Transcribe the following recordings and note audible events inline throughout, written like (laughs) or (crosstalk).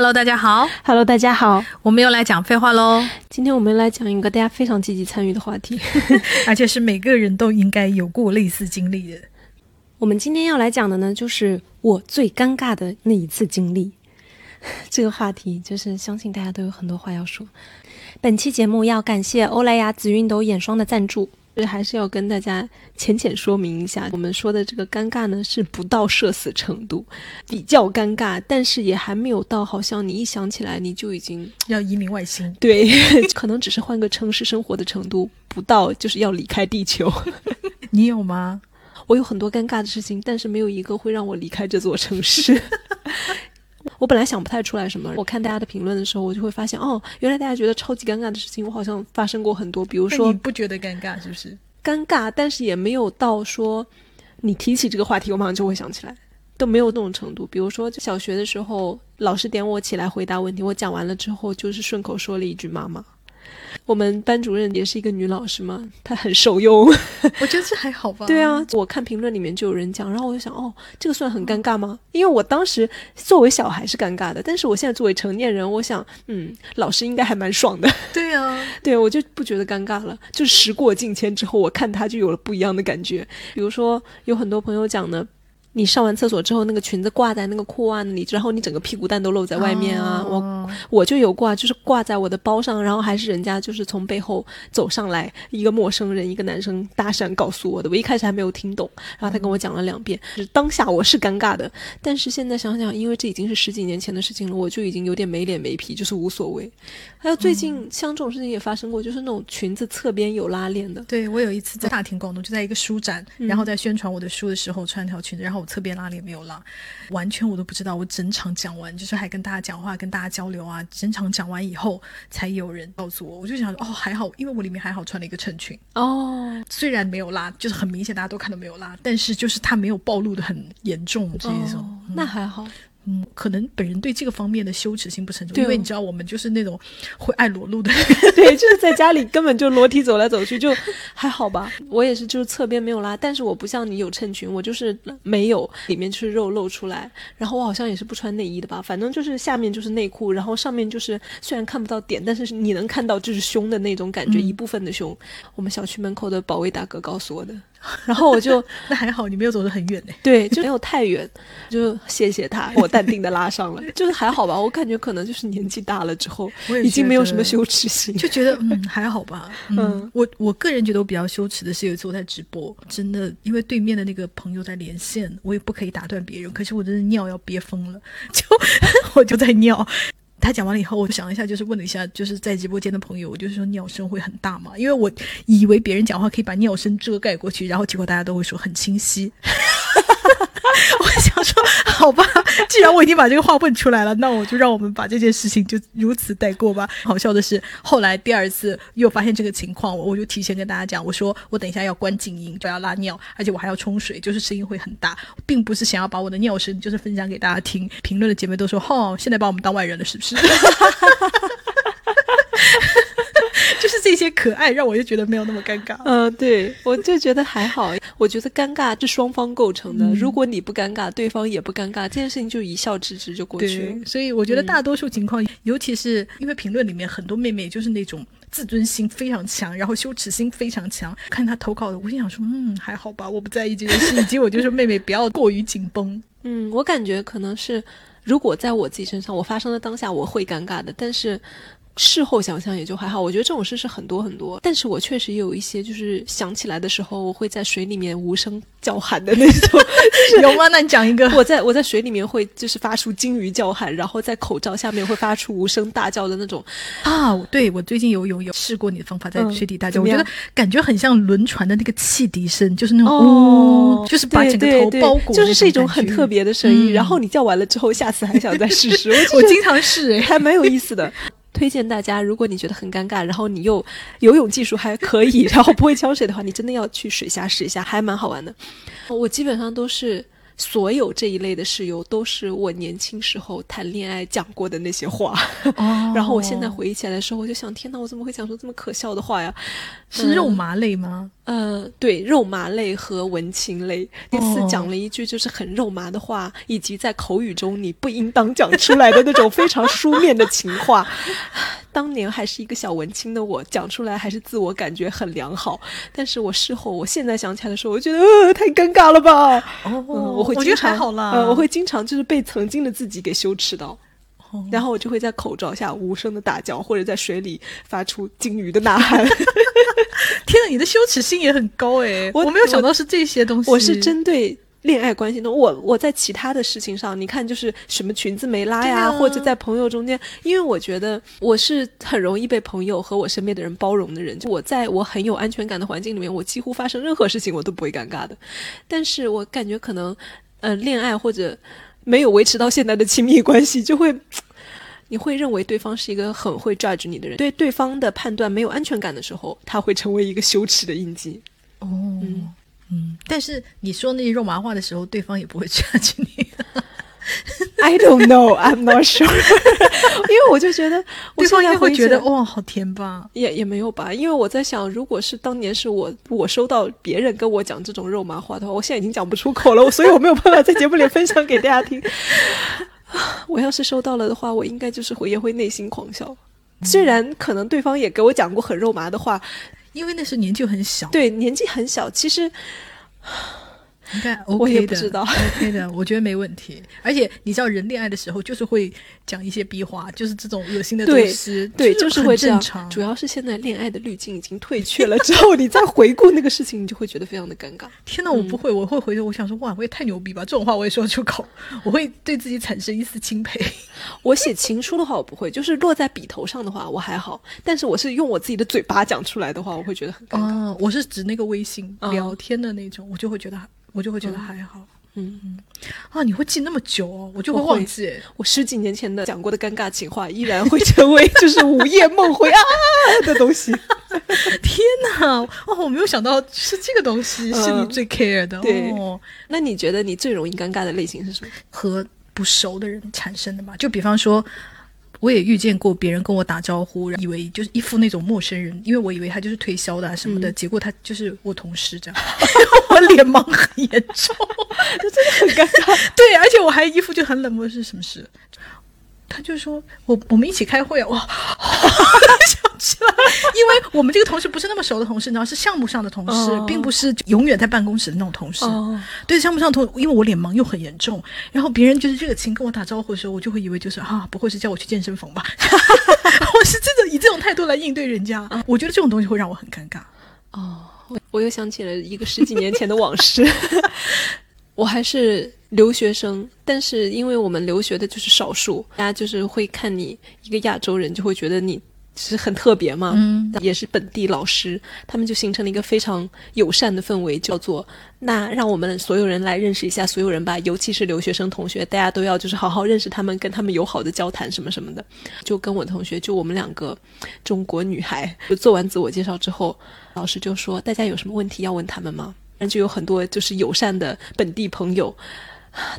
Hello，大家好。Hello，大家好，我们又来讲废话喽。今天我们来讲一个大家非常积极参与的话题。(laughs) 而且是每个人都应该有过类似经历的。我们今天要来讲的呢，就是我最尴尬的那一次经历。(laughs) 这个话题就是相信大家都有很多话要说。本期节目要感谢欧莱雅紫熨斗眼霜的赞助。还是要跟大家浅浅说明一下，我们说的这个尴尬呢，是不到社死程度，比较尴尬，但是也还没有到好像你一想起来你就已经要移民外星。(laughs) 对，(laughs) 可能只是换个城市生活的程度，不到就是要离开地球。(laughs) 你有吗？我有很多尴尬的事情，但是没有一个会让我离开这座城市。我本来想不太出来什么，我看大家的评论的时候，我就会发现，哦，原来大家觉得超级尴尬的事情，我好像发生过很多。比如说，你不觉得尴尬是不是？尴尬，但是也没有到说你提起这个话题，我马上就会想起来，都没有那种程度。比如说小学的时候，老师点我起来回答问题，我讲完了之后，就是顺口说了一句“妈妈”。我们班主任也是一个女老师嘛，她很受用。(laughs) 我觉得这还好吧。对啊，我看评论里面就有人讲，然后我就想，哦，这个算很尴尬吗？因为我当时作为小孩是尴尬的，但是我现在作为成年人，我想，嗯，老师应该还蛮爽的。对啊，(laughs) 对我就不觉得尴尬了。就时过境迁之后，我看他就有了不一样的感觉。比如说，有很多朋友讲呢。你上完厕所之后，那个裙子挂在那个裤袜那里，然后你整个屁股蛋都露在外面啊！哦、我我就有挂，就是挂在我的包上，然后还是人家就是从背后走上来，一个陌生人，一个男生搭讪告诉我的。我一开始还没有听懂，然后他跟我讲了两遍，就是当下我是尴尬的，但是现在想想，因为这已经是十几年前的事情了，我就已经有点没脸没皮，就是无所谓。还有最近像这种事情也发生过，就是那种裙子侧边有拉链的。对我有一次在大庭广众，就在一个书展，嗯然后在宣传我的书的时候穿条裙子，然后。我侧边拉链没有拉，完全我都不知道。我整场讲完，就是还跟大家讲话、跟大家交流啊。整场讲完以后，才有人告诉我。我就想说，哦，还好，因为我里面还好穿了一个衬裙哦。虽然没有拉，就是很明显大家都看到没有拉，但是就是它没有暴露的很严重这一种、哦嗯，那还好。嗯，可能本人对这个方面的羞耻心不成熟，对哦因为你知道我们就是那种会爱裸露的人，(laughs) 对，就是在家里根本就裸体走来走去，就还好吧。我也是，就是侧边没有拉，但是我不像你有衬裙，我就是没有，里面就是肉露出来。然后我好像也是不穿内衣的吧，反正就是下面就是内裤，然后上面就是虽然看不到点，但是你能看到就是胸的那种感觉，嗯、一部分的胸。我们小区门口的保卫大哥告诉我的。然后我就 (laughs) 那还好，你没有走得很远呢。对，(laughs) 就没有太远，就谢谢他，(laughs) 我淡定的拉上了，就是还好吧。我感觉可能就是年纪大了之后，已经没有什么羞耻心，就觉得嗯还好吧。嗯，我我个人觉得我比较羞耻的是有一次我在直播，真的因为对面的那个朋友在连线，我也不可以打断别人，可是我真的尿要憋疯了，就我就在尿。他讲完了以后，我就想了一下，就是问了一下，就是在直播间的朋友，我就是说尿声会很大嘛？因为我以为别人讲话可以把尿声遮盖过去，然后结果大家都会说很清晰。(laughs) 我想说，好吧，既然我已经把这个话问出来了，那我就让我们把这件事情就如此带过吧。好笑的是，后来第二次又发现这个情况，我我就提前跟大家讲，我说我等一下要关静音，就要拉尿，而且我还要冲水，就是声音会很大，并不是想要把我的尿声就是分享给大家听。评论的姐妹都说，哦，现在把我们当外人了，是不是？(laughs) (laughs) 就是这些可爱，让我就觉得没有那么尴尬。嗯、呃，对，我就觉得还好。我觉得尴尬是双方构成的，嗯、如果你不尴尬，对方也不尴尬，这件事情就一笑置之就过去了。所以我觉得大多数情况，嗯、尤其是因为评论里面很多妹妹就是那种自尊心非常强，然后羞耻心非常强。看她投稿的，我心想说，嗯，还好吧，我不在意这件事。以及我就说，妹妹不要过于紧绷。嗯，我感觉可能是，如果在我自己身上，我发生的当下，我会尴尬的，但是。事后想想也就还好，我觉得这种事是很多很多，但是我确实也有一些，就是想起来的时候，我会在水里面无声叫喊的那种。(laughs) 有吗？那你讲一个。我在我在水里面会就是发出鲸鱼叫喊，然后在口罩下面会发出无声大叫的那种。啊，对，我最近有有有试过你的方法，在水底大叫，嗯、我觉得感觉很像轮船的那个汽笛声，就是那种哦，就是把整个头包裹，就是是一种很特别的声音。嗯、然后你叫完了之后，下次还想再试试。我 (laughs) 经常试、欸，还蛮有意思的。推荐大家，如果你觉得很尴尬，然后你又游泳技术还可以，(laughs) 然后不会呛水的话，你真的要去水下试一下，还蛮好玩的。我基本上都是所有这一类的室友都是我年轻时候谈恋爱讲过的那些话。哦 (laughs) 然后我现在回忆起来的时候，我就想，天哪，我怎么会讲出这么可笑的话呀？是肉麻类吗？呃，对，肉麻类和文青类，第四哦讲了一句就是很肉麻的话，以及在口语中你不应当讲出来的那种非常书面的情话。(laughs) 当年还是一个小文青的我，讲出来还是自我感觉很良好。但是我事后，我现在想起来的时候，我觉得呃太尴尬了吧。哦，嗯，我会我觉得经常还好啦。呃，我会经常就是被曾经的自己给羞耻到。哦然后我就会在口罩下无声的大叫，或者在水里发出鲸鱼的呐喊。(laughs) 天呐，你的羞耻心也很高哎！我我没有想到是这些东西。我是针对恋爱关系的，我我在其他的事情上，你看就是什么裙子没拉呀，啊或者在朋友中间，因为我觉得我是很容易被朋友和我身边的人包容的人，就我在我很有安全感的环境里面，我几乎发生任何事情我都不会尴尬的。但是我感觉可能，呃，恋爱或者没有维持到现在的亲密关系，就会。你会认为对方是一个很会 judge 你的人，对对方的判断没有安全感的时候，他会成为一个羞耻的印记。哦，嗯但是你说那些肉麻话的时候，对方也不会 judge 你。(laughs) I don't know, I'm not sure。(laughs) 因为我就觉得，我现在会觉得哇，好甜吧？也也没有吧。因为我在想，如果是当年是我我收到别人跟我讲这种肉麻话的话，我现在已经讲不出口了，所以我没有办法在节目里分享给大家听。(laughs) (laughs) 我要是收到了的话，我应该就是会也会内心狂笑。虽然可能对方也给我讲过很肉麻的话，因为那时年纪很小，对年纪很小，其实应该 (laughs) OK 的，我也不知道 OK 的，我觉得没问题。而且你知道，人恋爱的时候就是会讲一些逼话，就是这种恶心的东对西，对，就就是会这样很正常。主要是现在恋爱的滤镜已经退却了 (laughs) 之后，你再回顾那个事情，你就会觉得非常的尴尬。天哪，我不会，我会回头，我想说，哇，我也太牛逼吧！这种话我也说出口，我会对自己产生一丝钦佩。(laughs) 我写情书的话，我不会，就是落在笔头上的话，我还好。但是我是用我自己的嘴巴讲出来的话，我会觉得很尴尬。哦，我是指那个微信哦聊天的那种，我就会觉得，我就会觉得还好。嗯，啊，你会记那么久哦，我就会会忘记。我十几年前的讲过的尴尬情话，依然会成为 (laughs) 就是午夜梦回啊 (laughs) 的东西。(laughs) 天哪，哦，我没有想到是这个东西是你嗯最 care 的。对哦，那你觉得你最容易尴尬的类型是什么？和不熟的人产生的嘛。就比方说，我也遇见过别人跟我打招呼，以为就是一副那种陌生人，因为我以为他就是推销的啊什么的，结果他就是我同事这样，(laughs) 我脸盲很严重，(laughs) 就真的很尴尬。(laughs) 对，而且我还一副就很冷漠，是什么事？他就说我我们一起开会啊，哇，(laughs) 想起来，因为我们这个同事不是那么熟的同事，你知道是项目上的同事，哦并不是永远在办公室的那种同事。哦，对项目上同，因为我脸盲又很严重，然后别人就是热情跟我打招呼的时候，我就会以为就是啊，不会是叫我去健身房吧？(laughs) 我是真的以这种态度来应对人家，我觉得这种东西会让我很尴尬。哦，我我又想起了一个十几年前的往事。(laughs) 我还是留学生，但是因为我们留学的就是少数，大家就是会看你一个亚洲人，就会觉得你是很特别嘛。嗯，也是本地老师，他们就形成了一个非常友善的氛围，叫做那让我们所有人来认识一下所有人吧，尤其是留学生同学，大家都要就是好好认识他们，跟他们友好的交谈什么什么的。就跟我同学，就我们两个中国女孩，就做完自我介绍之后，老师就说大家有什么问题要问他们吗？然后就有很多就是友善的本地朋友。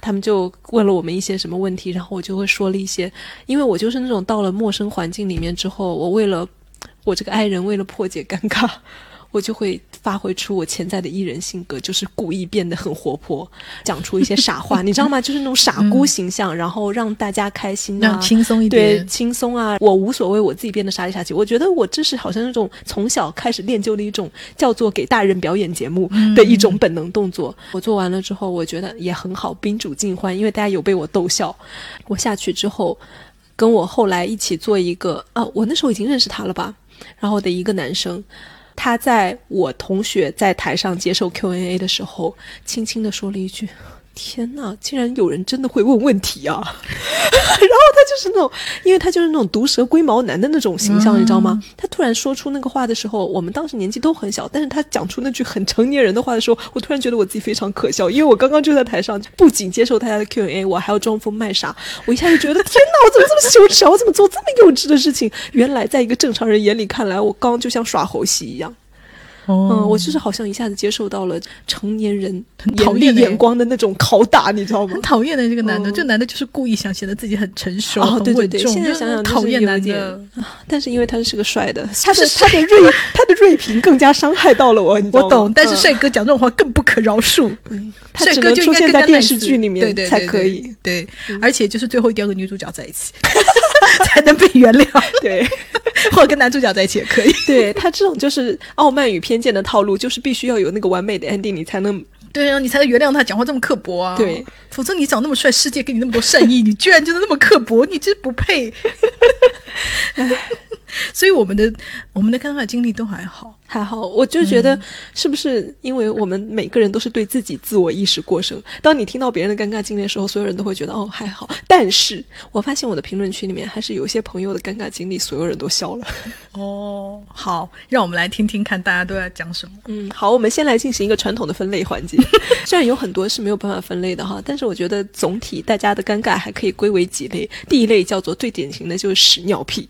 他们就问了我们一些什么问题，然后我就会说了一些，因为我就是那种到了陌生环境里面之后，我为了我这个爱人为了破解尴尬，我就会发挥出我潜在的艺人性格，就是故意变得很活泼，讲出一些傻话，(laughs) 你知道吗？就是那种傻姑形象，然后让大家开心啊让，轻松一点对，轻松啊，我无所谓，我自己变得傻里傻气。我觉得我这是好像那种从小开始练就的一种叫做给大人表演节目的一种本能动作。我做完了之后，我觉得也很好，宾主尽欢，因为大家有被我逗笑。我下去之后，跟我后来一起做一个啊，我那时候已经认识他了吧，然后的一个男生。他在我同学在台上接受 Q&A 的时候，轻轻的说了一句：“天呐，竟然有人真的会问问题啊！” (laughs) 然后他就是那种，因为他就是那种毒舌龟毛男的那种形象，你知道吗？他突然说出那个话的时候，我们当时年纪都很小，但是他讲出那句很成年人的话的时候，我突然觉得我自己非常可笑，因为我刚刚就在台上，不仅接受大家的 Q&A，我还要装疯卖傻，我一下就觉得天哪，我怎么这么羞耻啊？我怎么做这么幼稚的事情？原来在一个正常人眼里看来，我刚刚就像耍猴戏一样。嗯，我就是好像一下子接受到了成年人很讨厌眼光的那种拷打，你知道吗？很讨厌的这个男的，这男的就是故意想显得自己很成熟、很稳重。现在想想讨厌男的，但是因为他是个帅的，他的他的锐 (laughs) 他的锐评更加伤害到了我。我懂，但是帅哥讲这种话更不可饶恕。他只能出现在电视剧里面才可以。对，而且就是最后一定要跟女主角在一起，(laughs) 才能被原谅。对，(laughs) 或者跟男主角在一起也可以。对他这种就是傲慢与偏见的套路，就是必须要有那个完美的 ending，你才能对啊，你才能原谅他讲话这么刻薄啊。对，否则你长那么帅，世界给你那么多善意，你居然就是那么刻薄，你真不配。(laughs) 所以我们的我们的尴尬经历都还好，还好。我就觉得是不是因为我们每个人都是对自己自我意识过剩？当你听到别人的尴尬经历的时候，所有人都会觉得哦还好。但是我发现我的评论区里面还是有一些朋友的尴尬经历，所有人都笑了。(laughs) 哦，好，让我们来听听看大家都在讲什么。(laughs) 嗯，好，我们先来进行一个传统的分类环节。虽然有很多是没有办法分类的哈，但是我觉得总体大家的尴尬还可以归为几类。第一类叫做最典型的就是屎尿屁。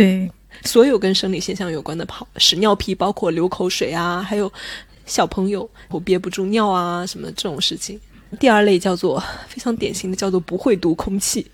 对。所有跟生理现象有关的泡屎尿屁，包括流口水啊，还有小朋友我憋不住尿啊，什么这种事情。第二类叫做非常典型的，叫做不会读空气。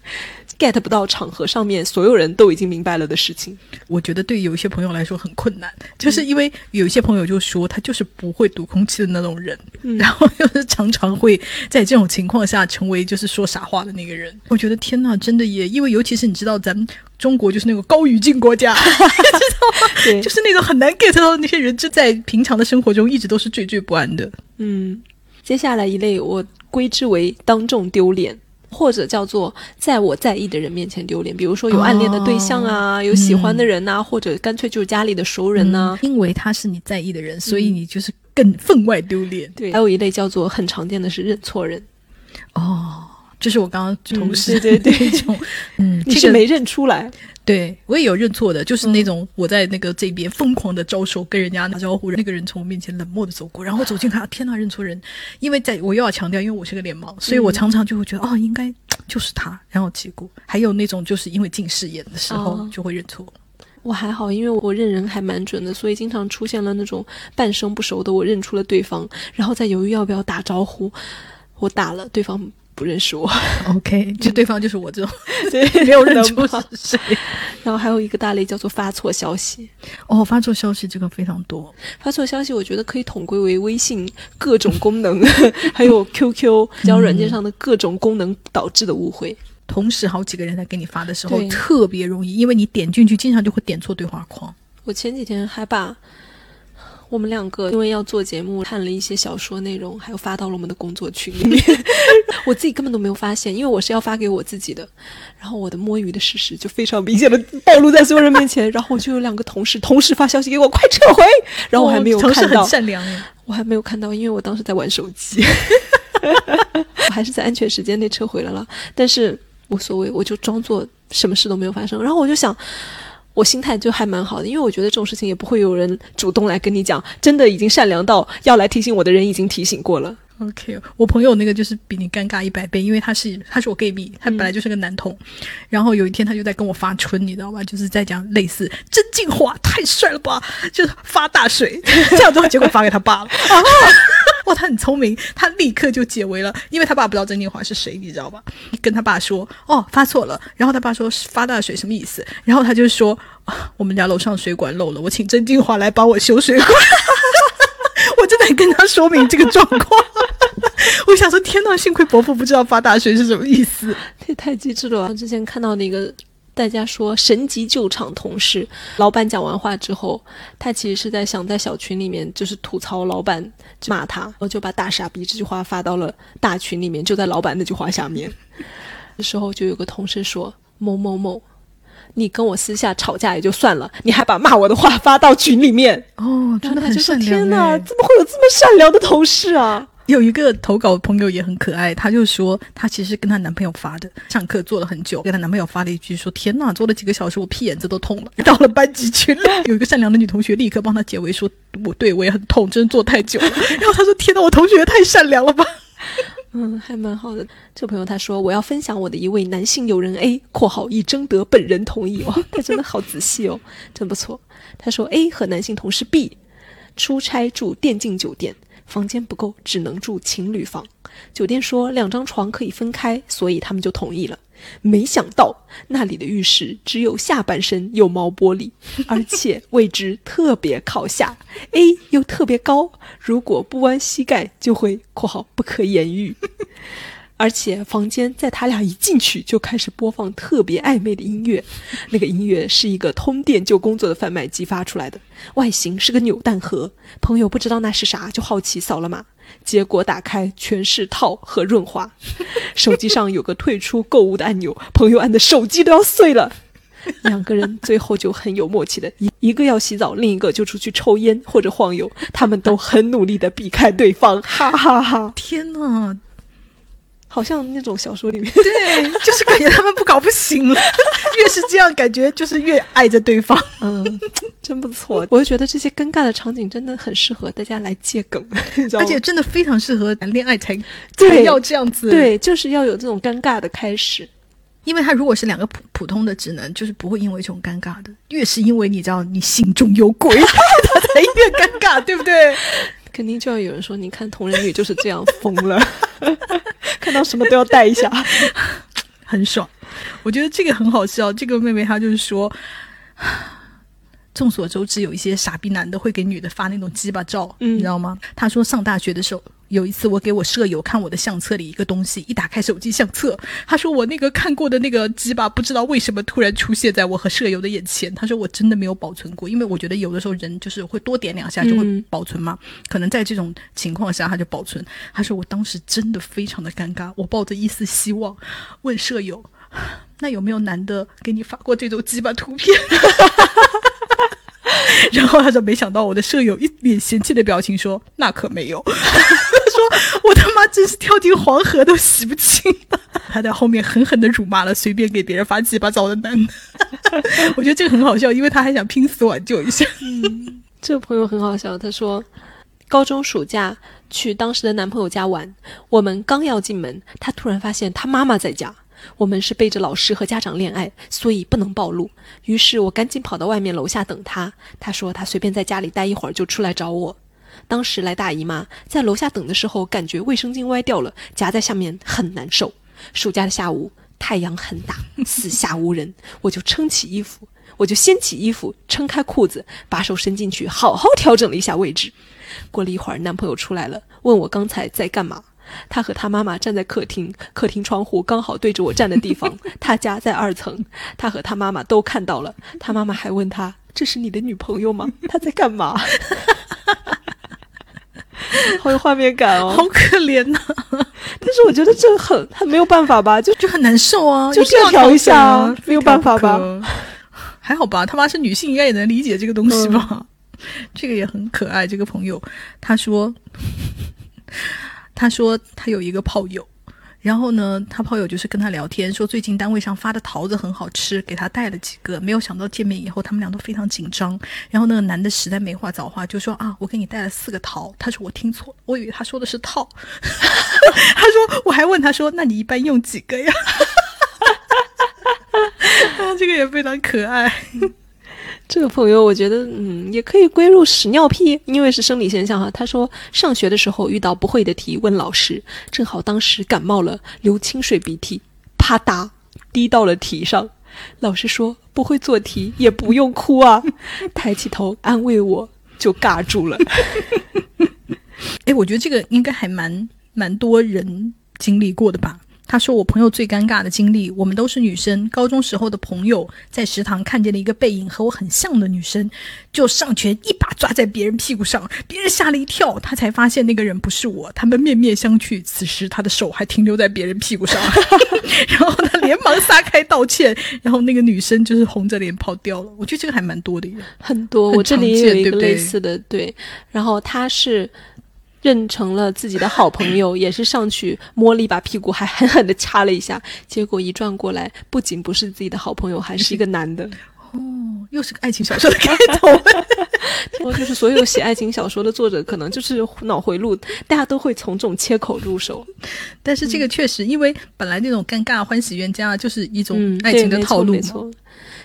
get 不到场合上面所有人都已经明白了的事情，我觉得对有一些朋友来说很困难，就是因为有一些朋友就说他就是不会读空气的那种人，然后又是常常会在这种情况下成为就是说傻话的那个人。我觉得天呐，真的也因为尤其是你知道咱们中国就是那个高语境国家，(laughs) 知道吗？对，就是那种很难 get 到的那些人，就在平常的生活中一直都是惴惴不安的。嗯，接下来一类我归之为当众丢脸。或者叫做在我在意的人面前丢脸，比如说有暗恋的对象啊，有喜欢的人呐，或者干脆就是家里的熟人呐。因为他是你在意的人，所以你就是更分外丢脸。对，还有一类叫做很常见的是认错人。哦，就是我刚刚同事对对那种，(laughs) 嗯，你是没认出来。对我也有认错的，就是那种我在那个这边疯狂的招手跟人家打招呼，那个人从我面前冷漠的走过，然后走近他，天呐，认错人！因为在我又要强调，因为我是个脸盲，所以我常常就会觉得哦，应该就是他，然后结果还有那种就是因为近视眼的时候就会认错。我还好，因为我认人还蛮准的，所以经常出现了那种半生不熟的，我认出了对方，然后再犹豫要不要打招呼，我打了对方。不认识我，OK，(laughs) 就对方就是我这种，(laughs) 对，(laughs) 没有认出是谁。然后还有一个大类叫做发错消息，哦，发错消息这个非常多。发错消息，我觉得可以统归为微信各种功能，还有 QQ 交友软件上的各种功能导致的误会。同时好几个人在给你发的时候，特别容易，因为你点进去，经常就会点错对话框。我前几天还把。我们两个因为要做节目，看了一些小说内容，还有发到了我们的工作群里面。(laughs) 我自己根本都没有发现，因为我是要发给我自己的。然后我的摸鱼的事实就非常明显的暴露在所有人面前。然后我就有两个同事同时发消息给我，快撤回。然后我还没有看到，善良我还没有看到，因为我当时在玩手机。我 (laughs) 还是在安全时间内撤回了了，但是无所谓，我就装作什么事都没有发生。然后我就想。我心态就还蛮好的，因为我觉得这种事情也不会有人主动来跟你讲，真的已经善良到要来提醒我的人已经提醒过了。OK，我朋友那个就是比你尴尬一百倍，因为他是他是我 gay 蜜，他本来就是个男同，然后有一天他就在跟我发春，你知道吧？就是在讲类似真进化太帅了吧，就是发大水 (laughs) 这样之后，结果发给他爸了。(laughs) (laughs) 哇，他很聪明，他立刻就解围了，因为他爸不知道曾静华是谁，你知道吧？跟他爸说，哦，发错了。然后他爸说发大水什么意思？然后他就说，我们家楼上水管漏了，我请曾静华来帮我修水管。(laughs) 我真的跟他说明这个状况。(laughs) 我想说，天呐，幸亏伯父不知道发大水是什么意思，这也太机智了。之前看到那个。大家说神级救场同事，老板讲完话之后，他其实是在想在小群里面就是吐槽老板骂他，我就把大傻逼这句话发到了大群里面，就在老板那句话下面。这时候就有个同事说某某某，你跟我私下吵架也就算了，你还把骂我的话发到群里面哦，真的很善良。天哪，怎么会有这么善良的同事啊？有一个投稿朋友也很可爱，她就说她其实跟她男朋友发的，上课坐了很久，跟她男朋友发了一句说：“天呐，坐了几个小时，我屁眼子都痛了。”到了班级群里，有一个善良的女同学立刻帮她解围，说：“我对我也很痛，真的做太久了。”然后她说：“天呐，我同学也太善良了吧。”嗯，还蛮好的。这朋友他说：“我要分享我的一位男性友人 A（ 括号已征得本人同意）。”哇，他真的好仔细哦，真不错。他说：“A 和男性同事 B。”出差住电竞酒店，房间不够，只能住情侣房。酒店说两张床可以分开，所以他们就同意了。没想到那里的浴室只有下半身有毛玻璃，(laughs) 而且位置特别靠下，A 又特别高，如果不弯膝盖就会（括号不可言喻）。而且房间在他俩一进去就开始播放特别暧昧的音乐，(laughs) 那个音乐是一个通电就工作的贩卖机发出来的，外形是个扭蛋盒。朋友不知道那是啥，就好奇扫了码，结果打开全是套和润滑。(laughs) 手机上有个退出购物的按钮，朋友按的手机都要碎了。两个人最后就很有默契的，一一个要洗澡，另一个就出去抽烟或者晃悠，他们都很努力的避开对方，哈哈哈！天哪！好像那种小说里面，对，就是感觉他们不搞不行了。(laughs) 越是这样，感觉就是越爱着对方。嗯，真不错。我就觉得这些尴尬的场景真的很适合大家来借梗，(laughs) 而且真的非常适合谈恋爱才对要这样子。对，就是要有这种尴尬的开始。因为他如果是两个普普通的职能，就是不会因为这种尴尬的。越是因为你知道你心中有鬼，(laughs) 他才越尴尬，对不对？肯定就要有人说，你看同人女就是这样疯了，(laughs) 看到什么都要带一下，很爽。我觉得这个很好笑。这个妹妹她就是说，众所周知，有一些傻逼男的会给女的发那种鸡巴照，你知道吗？他说上大学的时候。有一次，我给我舍友看我的相册里一个东西，一打开手机相册，他说我那个看过的那个鸡巴，不知道为什么突然出现在我和舍友的眼前。他说我真的没有保存过，因为我觉得有的时候人就是会多点两下就会保存嘛，可能在这种情况下他就保存。他说我当时真的非常的尴尬，我抱着一丝希望问舍友，那有没有男的给你发过这种鸡巴图片？(laughs) (laughs) 然后他说：“没想到我的舍友一脸嫌弃的表情，说那可没有。(laughs) 他说我他妈真是跳进黄河都洗不清。他在后面狠狠的辱骂了随便给别人发鸡巴照的男的。(laughs) 我觉得这个很好笑，因为他还想拼死挽救一下。这个朋友很好笑。他说，高中暑假去当时的男朋友家玩，我们刚要进门，他突然发现他妈妈在家。”我们是背着老师和家长恋爱，所以不能暴露。于是我赶紧跑到外面楼下等他。他说他随便在家里待一会儿就出来找我。当时来大姨妈，在楼下等的时候，感觉卫生巾歪掉了，夹在下面很难受。暑假的下午，太阳很大，四下无人，我就撑起衣服，我就掀起衣服，撑开裤子，把手伸进去，好好调整了一下位置。过了一会儿，男朋友出来了，问我刚才在干嘛。他和他妈妈站在客厅，客厅窗户刚好对着我站的地方。(laughs) 他家在二层，他和他妈妈都看到了。他妈妈还问他：“这是你的女朋友吗？她在干嘛？” (laughs) 好有画面感哦，好可怜呐！但是我觉得这很很没有办法吧，就就很难受啊，就是要调一下啊，没有办法吧？还好吧，他妈是女性，应该也能理解这个东西吧？这个也很可爱。这个朋友他说。他说他有一个炮友，然后呢，他炮友就是跟他聊天，说最近单位上发的桃子很好吃，给他带了几个。没有想到见面以后，他们俩都非常紧张。然后那个男的实在没话找话，就说啊，我给你带了四个桃。他说我听错了，我以为他说的是套。(laughs) 他说我还问他说，那你一般用几个呀？(laughs) 啊，这个也非常可爱。这个朋友，我觉得，嗯，也可以归入屎尿屁，因为是生理现象哈。他说，上学的时候遇到不会的题，问老师，正好当时感冒了，流清水鼻涕，啪嗒滴到了题上。老师说，不会做题也不用哭啊，抬起头安慰我，就尬住了。(laughs) 哎，我觉得这个应该还蛮蛮多人经历过的吧。他说：“我朋友最尴尬的经历，我们都是女生。高中时候的朋友在食堂看见了一个背影和我很像的女生，就上前一把抓在别人屁股上，别人吓了一跳，他才发现那个人不是我。他们面面相觑，此时他的手还停留在别人屁股上，(laughs) 然后他连忙撒开道歉，然后那个女生就是红着脸跑掉了。我觉得这个还蛮多的，很多。我这里也有一个类似的，对。然后他是。”认成了自己的好朋友，(laughs) 也是上去摸了一把屁股，还狠狠的掐了一下。结果一转过来，不仅不是自己的好朋友，还是一个男的。哦，又是个爱情小说的开头。我 (laughs) 就是所有写爱情小说的作者，可能就是脑回路，大家都会从这种切口入手。但是这个确实，因为本来那种尴尬欢喜冤家就是一种爱情的套路。没错。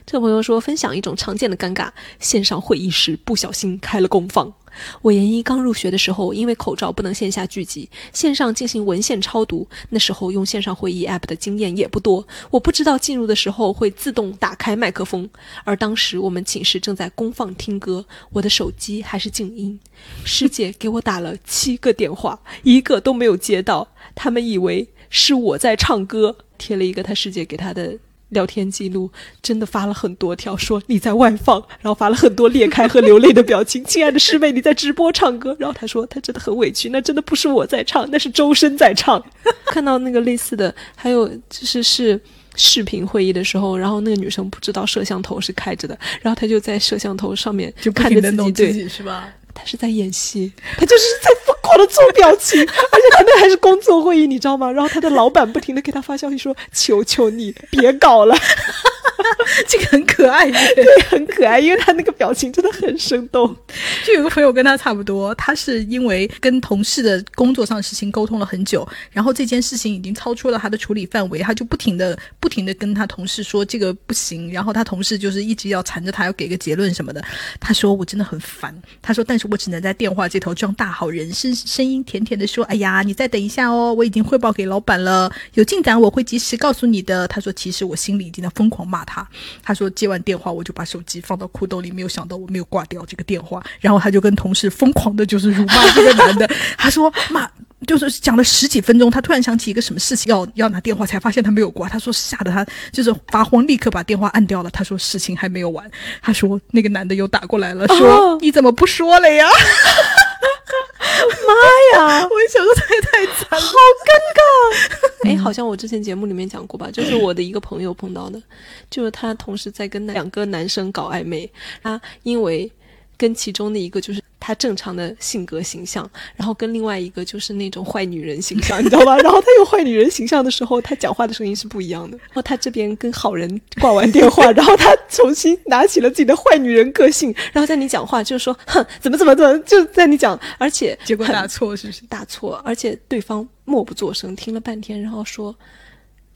这个朋友说，分享一种常见的尴尬：线上会议时不小心开了功放，我研一刚入学的时候，因为口罩不能线下聚集，线上进行文献超读。那时候用线上会议 App 的经验也不多，我不知道进入的时候会自动打开麦克风。而当时我们寝室正在公放听歌，我的手机还是静音。师姐给我打了七个电话，一个都没有接到，他们以为是我在唱歌，贴了一个他师姐给他的。聊天记录真的发了很多条，说你在外放，然后发了很多裂开和流泪的表情。亲爱的师妹，你在直播唱歌，然后他说他真的很委屈，那真的不是我在唱，那是周深在唱。(laughs) 看到那个类似的，还有就是是视频会议的时候，然后那个女生不知道摄像头是开着的，然后她就在摄像头上面就看着自己，是吧？他是在演戏，她就是在疯狂的做表情，而且他那还是工作会议，你知道吗？然后他的老板不停的给他发消息说：“求求你别搞了。(laughs) ”这个很可爱，对，很可爱，因为他那个表情真的很生动。就有个朋友跟他差不多，他是因为跟同事的工作上的事情沟通了很久，然后这件事情已经超出了他的处理范围，他就不停的不停的跟他同事说这个不行，然后他同事就是一直要缠着他要给个结论什么的。他说我真的很烦，他说但是我只能在电话这头装大好人，声声音甜甜的说，哎呀，你再等一下哦，我已经汇报给老板了，有进展我会及时告诉你的。他说其实我心里已经在疯狂骂他。他说接完电话我就把手机放到裤兜里，没有想到我没有挂掉这个电话，然后他就跟同事疯狂的就是辱骂这个男的。(laughs) 他说骂就是讲了十几分钟，他突然想起一个什么事情要要拿电话，才发现他没有挂。他说吓得他就是发慌，立刻把电话按掉了。他说事情还没有完，他说那个男的又打过来了，说你怎么不说了呀？(laughs) (laughs) 妈呀！我一想说这也太惨，好尴尬。(laughs) 哎，好像我之前节目里面讲过吧，就是我的一个朋友碰到的，就是他同时在跟两个男生搞暧昧，他因为跟其中的一个就是。他正常的性格形象，然后跟另外一个就是那种坏女人形象，你知道吧？(laughs) 然后他有坏女人形象的时候，他讲话的声音是不一样的。然后他这边跟好人挂完电话，(laughs) 然后他重新拿起了自己的坏女人个性，然后在你讲话就是说，哼，怎么怎么怎么，就在你讲，而且结果打错是不是？打错，而且对方默不作声，听了半天，然后说。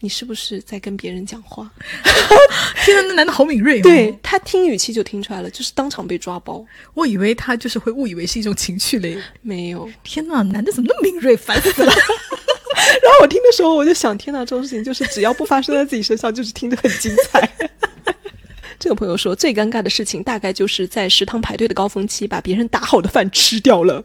你是不是在跟别人讲话？(laughs) 天呐，那男的好敏锐哦！对他听语气就听出来了，就是当场被抓包。我以为他就是会误以为是一种情趣嘞，(laughs) 没有。天呐，男的怎么那么敏锐，烦死了！(laughs) 然后我听的时候，我就想，天呐，这种事情就是只要不发生在自己身上，就是听得很精彩。这个朋友说，最尴尬的事情大概就是在食堂排队的高峰期，把别人打好的饭吃掉了。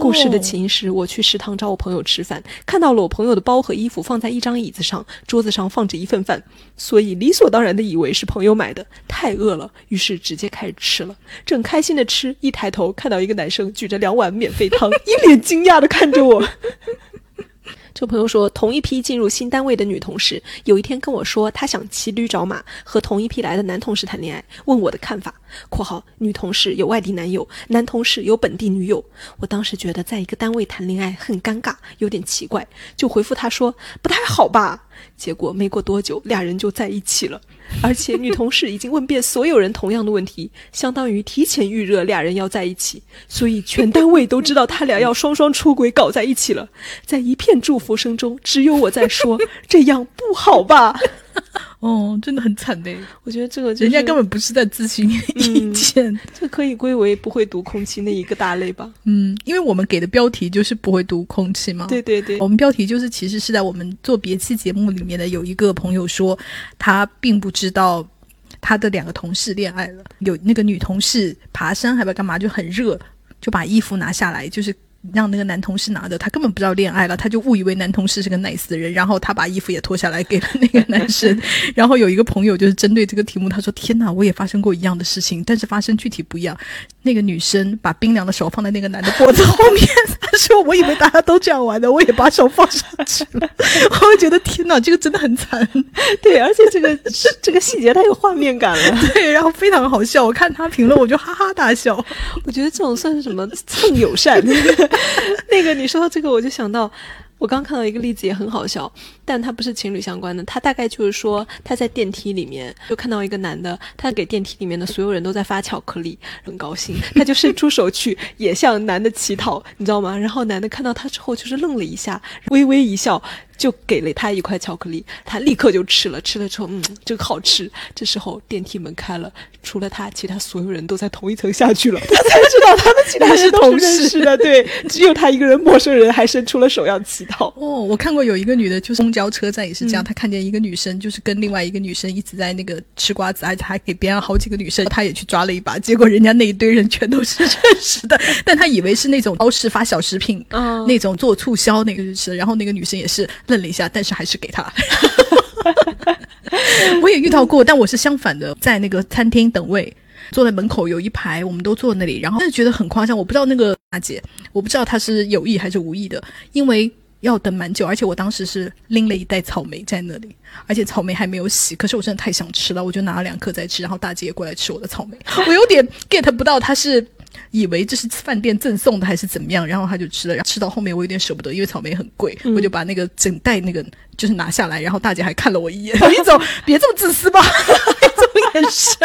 故事的起因是我去食堂找我朋友吃饭，看到了我朋友的包和衣服放在一张椅子上，桌子上放着一份饭，所以理所当然的以为是朋友买的。太饿了，于是直接开始吃了。正开心的吃，一抬头看到一个男生举着两碗免费汤，一脸惊讶的看着我。这朋友说，同一批进入新单位的女同事，有一天跟我说，她想骑驴找马，和同一批来的男同事谈恋爱，问我的看法。（括号女同事有外地男友，男同事有本地女友。）我当时觉得在一个单位谈恋爱很尴尬，有点奇怪，就回复她说不太好吧。结果没过多久，俩人就在一起了。而且女同事已经问遍所有人同样的问题，相当于提前预热俩人要在一起，所以全单位都知道他俩要双双出轨搞在一起了。在一片祝福声中，只有我在说：“这样不好吧？” (laughs) 哦，真的很惨嘞！我觉得这个人家根本不是在咨询意见，这可以归为不会读空气那一个大类吧？嗯，因为我们给的标题就是不会读空气嘛。对对对，我们标题就是其实是在我们做别期节目里面的有一个朋友说，他并不知道他的两个同事恋爱了，有那个女同事爬山还不干嘛，就很热，就把衣服拿下来，就是。让那个男同事拿着，他根本不知道恋爱了，他就误以为男同事是个 nice 的人，然后他把衣服也脱下来给了那个男生。(laughs) 然后有一个朋友就是针对这个题目，他说：“天哪，我也发生过一样的事情，但是发生具体不一样。那个女生把冰凉的手放在那个男的脖子后面，他说：我以为大家都这样玩的，我也把手放上去了。(laughs) 我会觉得天哪，这个真的很惨。对，而且这个这个细节太有画面感了。对，然后非常好笑。我看他评论，我就哈哈大笑。我觉得这种算是什么蹭友善？(laughs) 那个你说到这个，我就想到，我刚看到一个例子也很好笑，但它不是情侣相关的。他大概就是说，他在电梯里面就看到一个男的，他给电梯里面的所有人都在发巧克力，很高兴，他就伸出手去也向男的乞讨，你知道吗？然后男的看到他之后就是愣了一下，微微一笑，就给了他一块巧克力，他立刻就吃了。吃了之后，嗯，这个好吃。这时候电梯门开了，除了他，其他所有人都在同一层下去了。(laughs) 他才知道他们其他是 (laughs) 同事的，对，只有他一个人陌生人还伸出了手要乞讨。哦，我看过有一个女的，就是公交车站也是这样，她看见一个女生，就是跟另外一个女生一直在那个吃瓜子，而且还给别人好几个女生，她也去抓了一把，结果人家那一堆人全都是认识的，(laughs) 但她以为是那种超市发小食品，嗯那种做促销那个是，然后那个女生也是愣了一下，但是还是给她。(laughs) 我也遇到过，但我是相反的，在那个餐厅等位，坐在门口有一排，我们都坐那里，然后但是觉得很夸张，我不知道那个大姐，我不知道她是有意还是无意的，因为要等蛮久，而且我当时是拎了一袋草莓在那里，而且草莓还没有洗，可是我真的太想吃了，我就拿了两颗在吃，然后大姐也过来吃我的草莓，(laughs) 我有点 get 不到她是。以为这是饭店赠送的还是怎么样，然后他就吃了，然后吃到后面我有点舍不得，因为草莓很贵，我就把那个整袋那个就是拿下来，然后大姐还看了我一眼，(laughs) 李总别这么自私吧，(laughs) 眼神，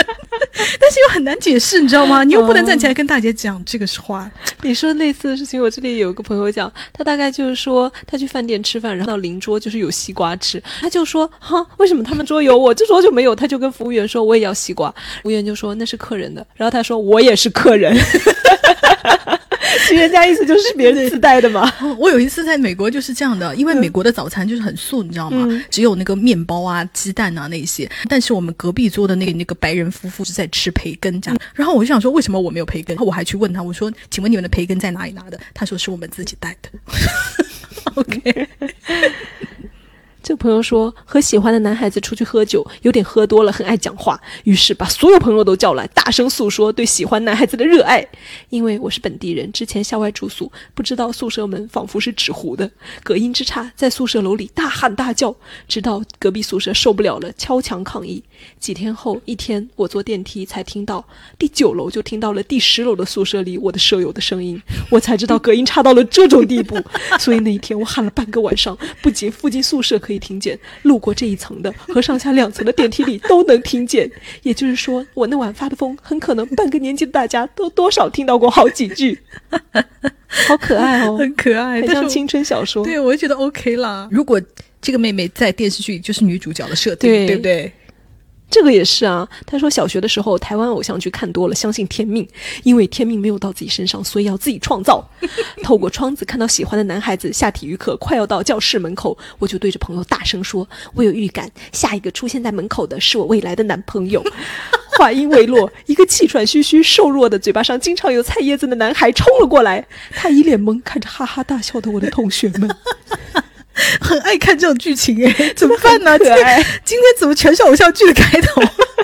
但是又很难解释，你知道吗？你又不能站起来跟大姐讲这个是话。你说类似的事情，我这里有个朋友讲，他大概就是说他去饭店吃饭，然后到邻桌就是有西瓜吃，他就说哈，为什么他们桌有我这桌就没有？他就跟服务员说我也要西瓜，服务员就说那是客人的，然后他说我也是客人。其实人家意思就是别人自带的嘛。(laughs) 我有一次在美国就是这样的，因为美国的早餐就是很素，你知道吗？只有那个面包啊、鸡蛋啊那些。但是我们隔壁桌的那个那个白人夫妇是在吃培根这样。然后我就想说，为什么我没有培根？我还去问他，我说：“请问你们的培根在哪里拿的？”他说：“是我们自己带的。(laughs) ”OK。这个朋友说，和喜欢的男孩子出去喝酒，有点喝多了，很爱讲话，于是把所有朋友都叫来，大声诉说对喜欢男孩子的热爱。因为我是本地人，之前校外住宿，不知道宿舍门仿佛是纸糊的，隔音之差，在宿舍楼里大喊大叫，直到隔壁宿舍受不了了，敲墙抗议。几天后，一天我坐电梯才听到第九楼，就听到了第十楼的宿舍里我的舍友的声音，我才知道隔音差到了这种地步。(laughs) 所以那一天我喊了半个晚上，不仅附近宿舍可以听见，路过这一层的和上下两层的电梯里都能听见。也就是说，我那晚发的疯，很可能半个年级的大家都多少听到过好几句。(laughs) 好可爱哦，很可爱，很像青春小说。对，我就觉得 OK 啦。如果这个妹妹在电视剧就是女主角的设定，对不对？这个也是啊，他说小学的时候台湾偶像剧看多了，相信天命，因为天命没有到自己身上，所以要自己创造。(laughs) 透过窗子看到喜欢的男孩子下体育课快要到教室门口，我就对着朋友大声说：“我有预感，下一个出现在门口的是我未来的男朋友。(laughs) ”话音未落，一个气喘吁吁、瘦弱的、嘴巴上经常有菜叶子的男孩冲了过来，他一脸懵，看着哈哈大笑的我的同学们。(laughs) 很爱看这种剧情哎，(laughs) 怎么办呢？可爱，今天怎么全是偶像剧的开头？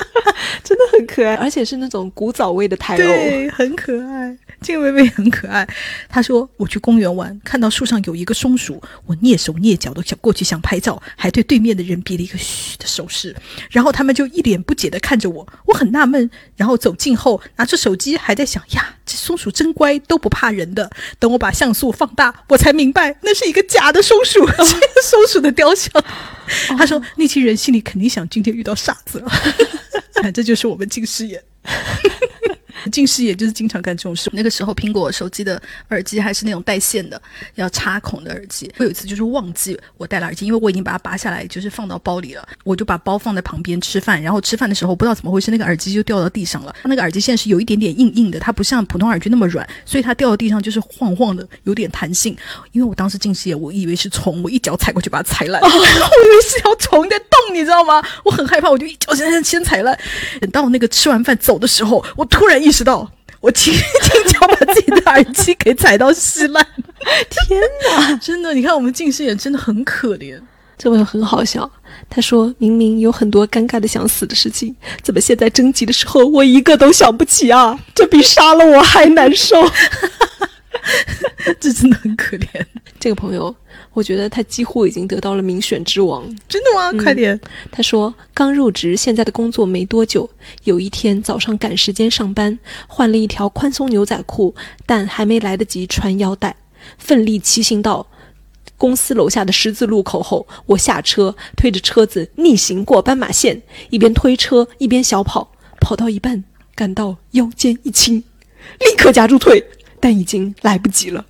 (laughs) 真的很可爱，而且是那种古早味的台偶，对，很可爱。这个妹妹很可爱。她说：“我去公园玩，看到树上有一个松鼠，我蹑手蹑脚的想过去想拍照，还对对面的人比了一个嘘的手势。然后他们就一脸不解的看着我，我很纳闷。然后走近后，拿出手机还在想呀，这松鼠真乖，都不怕人的。等我把像素放大，我才明白那是一个假的松鼠，(laughs) 这个松鼠的雕像。他说，那群人心里肯定想今天遇到傻子了。(laughs) 这就是我们近视眼。”近视眼就是经常干这种事。那个时候，苹果手机的耳机还是那种带线的，要插孔的耳机。我有一次就是忘记我戴了耳机，因为我已经把它拔下来，就是放到包里了。我就把包放在旁边吃饭，然后吃饭的时候不知道怎么回事，那个耳机就掉到地上了。它那个耳机线是有一点点硬硬的，它不像普通耳机那么软，所以它掉到地上就是晃晃的，有点弹性。因为我当时近视眼，我以为是虫，我一脚踩过去把它踩烂。(laughs) 我以为是条虫在动，你知道吗？我很害怕，我就一脚先先踩烂。等到那个吃完饭走的时候，我突然意识到。我轻轻脚把自己的耳机给踩到稀烂，(laughs) 天哪！真的，你看我们近视眼真的很可怜。这位很好笑，他说明明有很多尴尬的想死的事情，怎么现在征集的时候我一个都想不起啊？这比杀了我还难受。(laughs) 这真的很可怜。这个朋友。我觉得他几乎已经得到了民选之王，真的吗？快点！他说刚入职，现在的工作没多久。有一天早上赶时间上班，换了一条宽松牛仔裤，但还没来得及穿腰带，奋力骑行到公司楼下的十字路口后，我下车推着车子逆行过斑马线，一边推车一边小跑，跑到一半感到腰间一轻，立刻夹住退，但已经来不及了。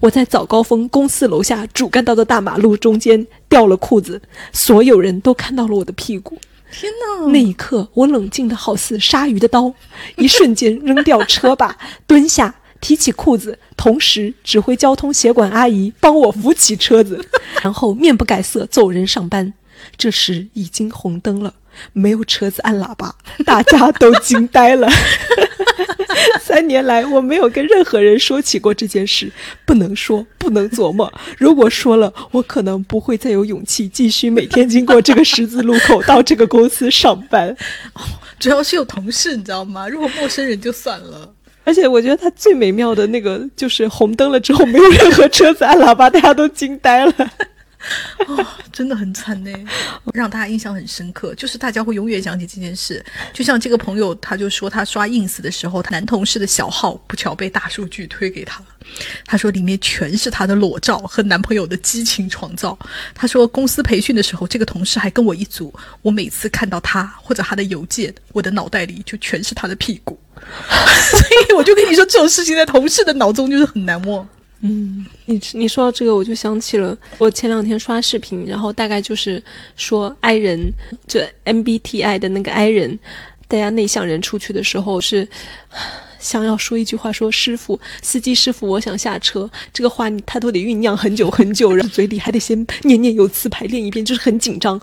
我在早高峰公司楼下主干道的大马路中间掉了裤子，所有人都看到了我的屁股。天哪！那一刻，我冷静的好似鲨鱼的刀，(laughs) 一瞬间扔掉车把，(laughs) 蹲下，提起裤子，同时指挥交通协管阿姨帮我扶起车子，(laughs) 然后面不改色走人上班。这时已经红灯了，没有车子按喇叭，大家都惊呆了。(laughs) 三年来，我没有跟任何人说起过这件事，不能说，不能琢磨。如果说了，我可能不会再有勇气继续每天经过这个十字路口到这个公司上班。(laughs) 主要是有同事，你知道吗？如果陌生人就算了。而且我觉得他最美妙的那个，就是红灯了之后，没有任何车子按喇叭，大家都惊呆了。(laughs) 哦，真的很惨呢，让大家印象很深刻。就是大家会永远想起这件事。就像这个朋友，他就说他刷 ins 的时候，他男同事的小号不巧被大数据推给他了。他说里面全是他的裸照和男朋友的激情创造。他说公司培训的时候，这个同事还跟我一组。我每次看到他或者他的邮件，我的脑袋里就全是他的屁股。(laughs) 所以我就跟你说，这种事情在同事的脑中就是很难忘。嗯，你你说到这个，我就想起了我前两天刷视频，然后大概就是说，I 人，就 MBTI 的那个 I 人，大家内向人出去的时候是想要说一句话，说师傅，司机师傅，我想下车。这个话他都得酝酿很久很久，然后嘴里还得先念念有词排练一遍，就是很紧张，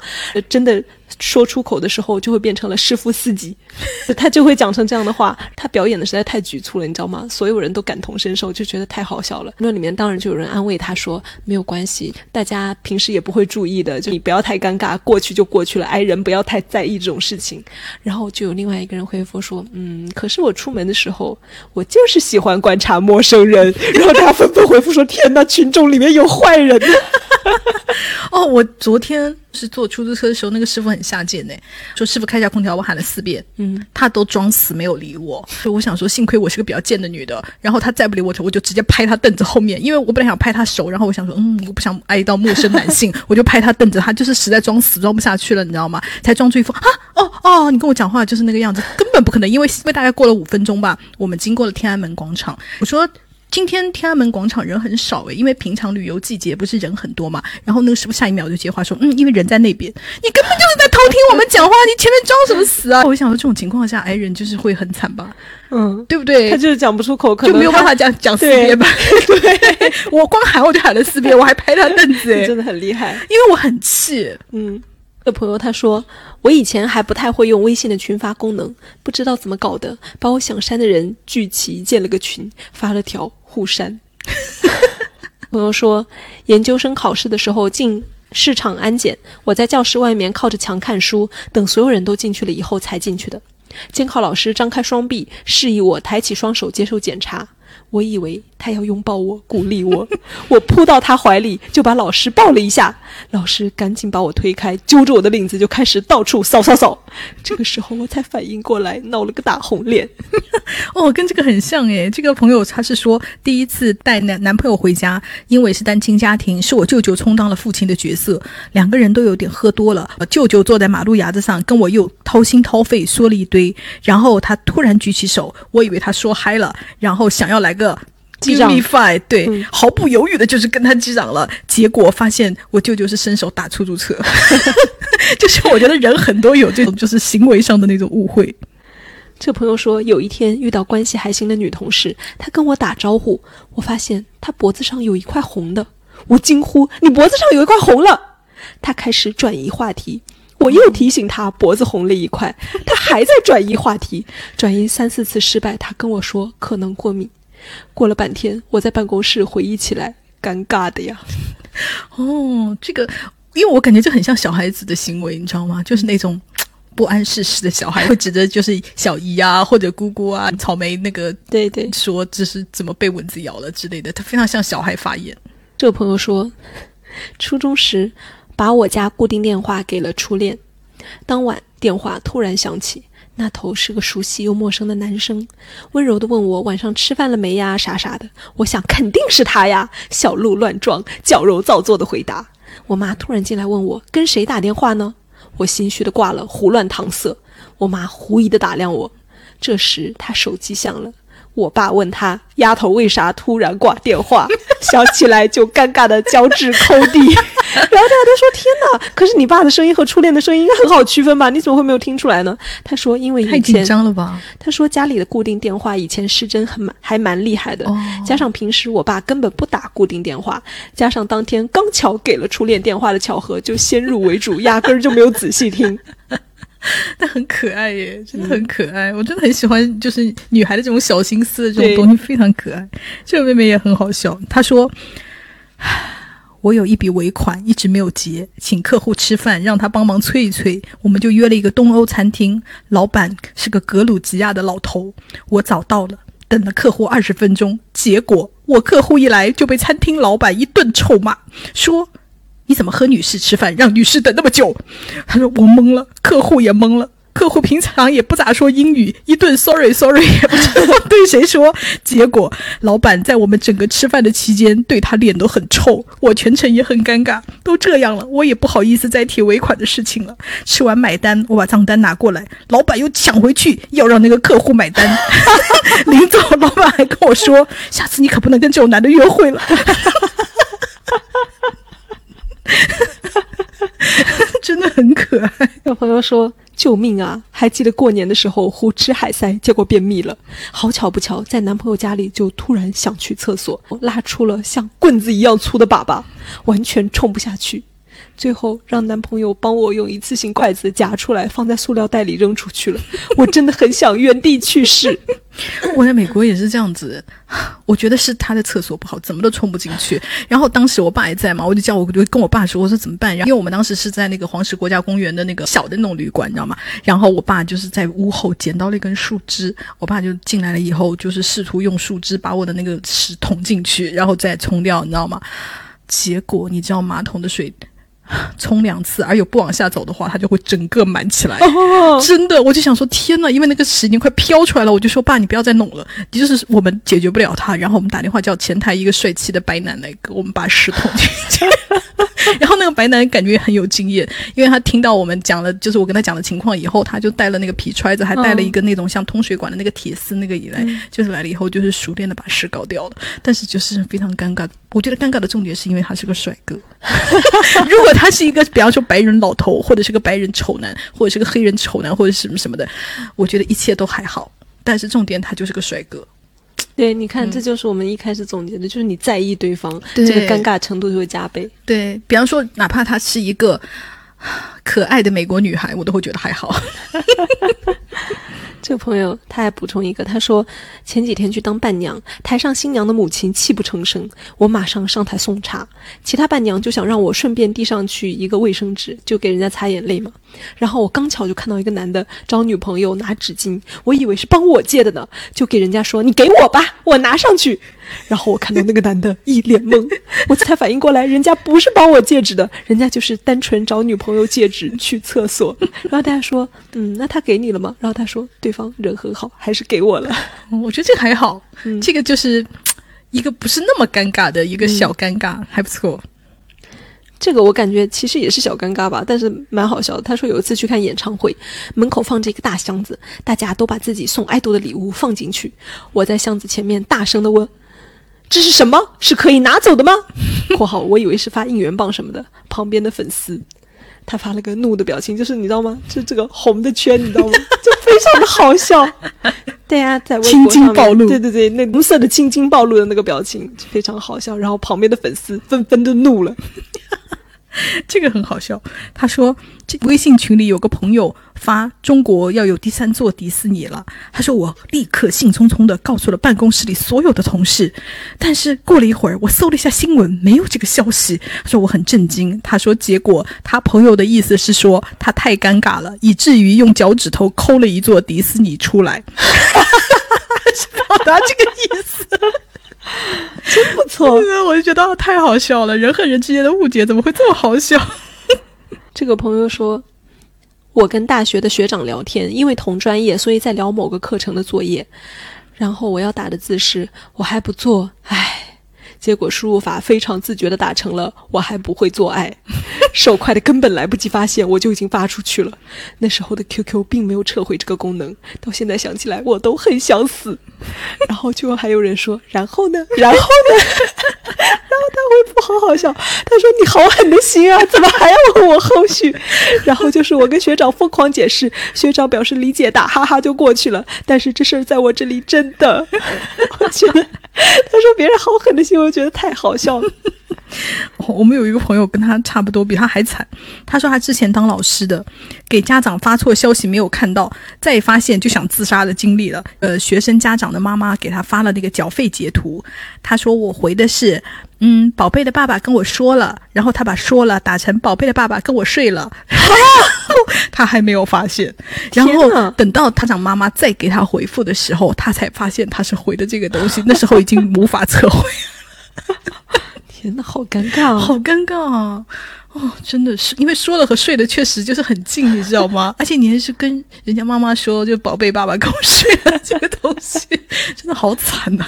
真的。说出口的时候就会变成了师傅司机，(laughs) 他就会讲成这样的话。他表演的实在太局促了，你知道吗？所有人都感同身受，就觉得太好笑了。那里面当然就有人安慰他说：“没有关系，大家平时也不会注意的，就你不要太尴尬，过去就过去了。哎人不要太在意这种事情。”然后就有另外一个人回复说：“嗯，可是我出门的时候，我就是喜欢观察陌生人。(laughs) ”然后大家纷纷回复说：“天哪，群众里面有坏人！” (laughs) 哦，我昨天。是坐出租车的时候，那个师傅很下贱呢，说师傅开下空调，我喊了四遍，嗯，他都装死没有理我。所以我想说，幸亏我是个比较贱的女的。然后他再不理我，我就直接拍他凳子后面，因为我本来想拍他手，然后我想说，嗯，我不想挨到陌生男性，(laughs) 我就拍他凳子。他就是实在装死装不下去了，你知道吗？才装出一副啊，哦哦，你跟我讲话就是那个样子，根本不可能。因为因为大概过了五分钟吧，我们经过了天安门广场，我说。今天天安门广场人很少诶，因为平常旅游季节不是人很多嘛。然后那个师傅下一秒就接话说：“嗯，因为人在那边，你根本就是在偷听我们讲话，你前面装什么死啊？”我想说这种情况下，挨人就是会很惨吧？嗯，对不对？他就是讲不出口，可能就没有办法讲讲四遍吧？对，我光喊我就喊了四遍，我还拍他凳子，(laughs) 真的很厉害。因为我很气，嗯。的朋友他说：“我以前还不太会用微信的群发功能，不知道怎么搞的，把我想删的人聚齐建了个群，发了条互删。” (laughs) 朋友说：“研究生考试的时候进市场安检，我在教室外面靠着墙看书，等所有人都进去了以后才进去的。监考老师张开双臂，示意我抬起双手接受检查。”我以为他要拥抱我，鼓励我，(laughs) 我扑到他怀里，就把老师抱了一下。老师赶紧把我推开，揪着我的领子就开始到处扫扫扫。(laughs) 这个时候我才反应过来，闹了个大红脸。(laughs) 哦，跟这个很像诶。这个朋友他是说，第一次带男男朋友回家，因为是单亲家庭，是我舅舅充当了父亲的角色。两个人都有点喝多了，舅舅坐在马路牙子上，跟我又掏心掏肺说了一堆。然后他突然举起手，我以为他说嗨了，然后想要来个。击掌，对，毫不犹豫的就是跟他击掌了。结果发现我舅舅是伸手打出租车，(laughs) 就是我觉得人很多有这种就是行为上的那种误会。这朋友说，有一天遇到关系还行的女同事，她跟我打招呼，我发现她脖子上有一块红的，我惊呼：“你脖子上有一块红了！”她开始转移话题，我又提醒她脖子红了一块，她还在转移话题，转移三四次失败，她跟我说可能过敏。过了半天，我在办公室回忆起来，尴尬的呀。(laughs) 哦，这个，因为我感觉这很像小孩子的行为，你知道吗？就是那种不谙世事的小孩，会指着就是小姨啊或者姑姑啊、草莓那个，对对，说这是怎么被蚊子咬了之类的，他非常像小孩发言。这个朋友说，初中时把我家固定电话给了初恋，当晚电话突然响起。那头是个熟悉又陌生的男生，温柔的问我晚上吃饭了没呀？啥啥的，我想肯定是他呀，小鹿乱撞，矫揉造作的回答。我妈突然进来问我跟谁打电话呢？我心虚的挂了，胡乱搪塞。我妈狐疑的打量我，这时她手机响了，我爸问他：“丫头为啥突然挂电话？” (laughs) 想起来就尴尬的脚趾抠地。(laughs) 然后大家都说：“天哪！可是你爸的声音和初恋的声音应该很好区分吧？你怎么会没有听出来呢？”他说：“因为以前太紧张了吧？”他说：“家里的固定电话以前失真很蛮还蛮厉害的，加上平时我爸根本不打固定电话，加上当天刚巧给了初恋电话的巧合，就先入为主，压根儿就没有仔细听。” (laughs) 但很可爱耶，真的很可爱。我真的很喜欢，就是女孩的这种小心思的这种东西，非常可爱。这个妹妹也很好笑。她说：“我有一笔尾款一直没有结，请客户吃饭，让他帮忙催一催。我们就约了一个东欧餐厅，老板是个格鲁吉亚的老头。我早到了，等了客户二十分钟，结果我客户一来就被餐厅老板一顿臭骂，说。”你怎么和女士吃饭，让女士等那么久？他说我懵了，客户也懵了。客户平常也不咋说英语，一顿 sorry sorry 也不知道对谁说。结果老板在我们整个吃饭的期间对他脸都很臭，我全程也很尴尬。都这样了，我也不好意思再提尾款的事情了。吃完买单，我把账单拿过来，老板又抢回去要让那个客户买单。(laughs) 临走，老板还跟我说：“下次你可不能跟这种男的约会了。” (laughs) (laughs) 真的很可爱。有朋友说：“救命啊！还记得过年的时候胡吃海塞，结果便秘了。好巧不巧，在男朋友家里就突然想去厕所，拉出了像棍子一样粗的粑粑，完全冲不下去。”最后让男朋友帮我用一次性筷子夹出来，放在塑料袋里扔出去了。(laughs) 我真的很想原地去世。(laughs) 我在美国也是这样子，(sighs) 我觉得是他的厕所不好，怎么都冲不进去。然后当时我爸也在嘛，我就叫我就跟我爸说，我说怎么办？然后因为我们当时是在那个黄石国家公园的那个小的那种旅馆，你知道吗？然后我爸就是在屋后捡到了一根树枝，我爸就进来了以后，就是试图用树枝把我的那个屎捅进去，然后再冲掉，你知道吗？结果你知道马桶的水。冲两次，而有不往下走的话，它就会整个满起来。真的，我就想说天呐，因为那个屎已经快飘出来了，我就说爸，你不要再弄了，就是我们解决不了它。然后我们打电话叫前台一个帅气的白男来给我们把屎捅进去。(laughs) (laughs) 然后那个白男感觉很有经验，因为他听到我们讲了，就是我跟他讲的情况以后，他就带了那个皮揣子，还带了一个那种像通水管的那个铁丝那个以来，就是来了以后就是熟练的把事搞掉了。但是就是非常尴尬，我觉得尴尬的重点是因为他是个帅哥。(laughs) 如果他是一个比方说白人老头，或者是个白人丑男，或者是个黑人丑男，或者什么什么的，我觉得一切都还好。但是重点他就是个帅哥。对，你看，这就是我们一开始总结的，就是你在意对方，这个尴尬程度就会加倍。对比方说，哪怕她是一个 (sighs) 可爱的美国女孩，我都会觉得还好。(laughs) 这个朋友他还补充一个，他说前几天去当伴娘，台上新娘的母亲泣不成声，我马上上台送茶，其他伴娘就想让我顺便递上去一个卫生纸，就给人家擦眼泪嘛。然后我刚巧就看到一个男的找女朋友拿纸巾，我以为是帮我借的呢，就给人家说你给我吧，我拿上去。然后我看到那个男的一脸懵，我才反应过来，人家不是帮我戒指的，人家就是单纯找女朋友戒指去厕所。然后大家说，嗯，那他给你了吗？然后他说，对方人很好，还是给我了。(laughs) 我觉得这还好，这个就是一个不是那么尴尬的一个小尴尬，还不错。这个我感觉其实也是小尴尬吧，但是蛮好笑的。他说有一次去看演唱会，门口放着一个大箱子，大家都把自己送爱豆的礼物放进去。我在箱子前面大声的问。这是什么？是可以拿走的吗？（ (laughs) 括号我以为是发应援棒什么的。）旁边的粉丝，他发了个怒的表情，就是你知道吗？就这个红的圈，你知道吗？就非常的好笑。(laughs) 对呀，在青筋暴露，对对对，那红色的青筋暴露的那个表情非常好笑。然后旁边的粉丝纷纷的怒了。(laughs) 这个很好笑。他说，这微信群里有个朋友发中国要有第三座迪士尼了。他说，我立刻兴冲冲的告诉了办公室里所有的同事。但是过了一会儿，我搜了一下新闻，没有这个消息。他说我很震惊。他说，结果他朋友的意思是说他太尴尬了，以至于用脚趾头抠了一座迪士尼出来，是表达这个意思。(laughs) 真不错，我就觉得太好笑了。人和人之间的误解怎么会这么好笑？(laughs) 这个朋友说，我跟大学的学长聊天，因为同专业，所以在聊某个课程的作业。然后我要打的字是“我还不做”，唉，结果输入法非常自觉的打成了“我还不会做爱”。(laughs) 手快的根本来不及发现，我就已经发出去了。那时候的 QQ 并没有撤回这个功能，到现在想起来我都很想死。(laughs) 然后就还有人说，然后呢？然后呢？(laughs) 好好笑，他说：“你好狠的心啊，(laughs) 怎么还要问我后续？”然后就是我跟学长疯狂解释，学长表示理解，打哈哈就过去了。但是这事儿在我这里真的，我觉得他说别人好狠的心，我觉得太好笑了。(laughs) 我们有一个朋友跟他差不多，比他还惨。他说他之前当老师的，给家长发错消息没有看到，再发现就想自杀的经历了。呃，学生家长的妈妈给他发了那个缴费截图，他说我回的是，嗯，宝贝的爸爸跟我说了，然后他把说了打成宝贝的爸爸跟我睡了，他还没有发现。然后等到他长妈妈再给他回复的时候，他才发现他是回的这个东西，那时候已经无法撤回。(laughs) 天呐，好尴尬，好尴尬啊！哦，真的是，因为说了和睡的确实就是很近，你知道吗？(laughs) 而且你还是跟人家妈妈说，就宝贝爸爸跟我睡了这个东西，(laughs) 真的好惨呐！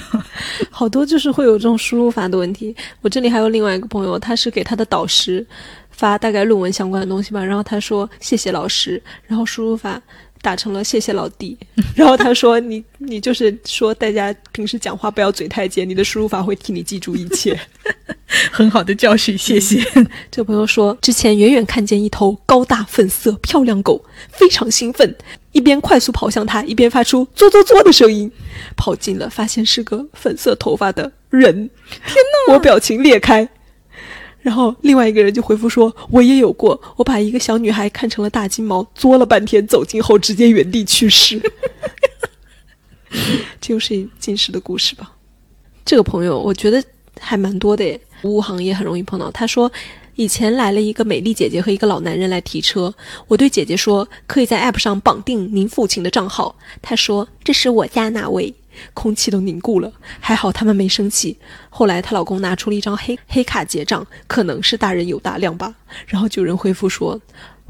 好多就是会有这种输入法的问题。我这里还有另外一个朋友，他是给他的导师发大概论文相关的东西吧，然后他说谢谢老师，然后输入法。打成了谢谢老弟，(laughs) 然后他说你你就是说大家平时讲话不要嘴太尖，你的输入法会替你记住一切，(laughs) 很好的教训，谢谢。这朋友说之前远远看见一头高大粉色漂亮狗，非常兴奋，一边快速跑向它，一边发出嘬嘬嘬的声音，跑近了发现是个粉色头发的人，天呐，我表情裂开。然后另外一个人就回复说：“我也有过，我把一个小女孩看成了大金毛，作了半天，走近后直接原地去世。(laughs) ”这又是近视的故事吧？这个朋友我觉得还蛮多的耶，服务行业很容易碰到。他说，以前来了一个美丽姐姐和一个老男人来提车，我对姐姐说可以在 App 上绑定您父亲的账号，他说这是我家那位。空气都凝固了，还好他们没生气。后来她老公拿出了一张黑黑卡结账，可能是大人有大量吧。然后有人回复说：“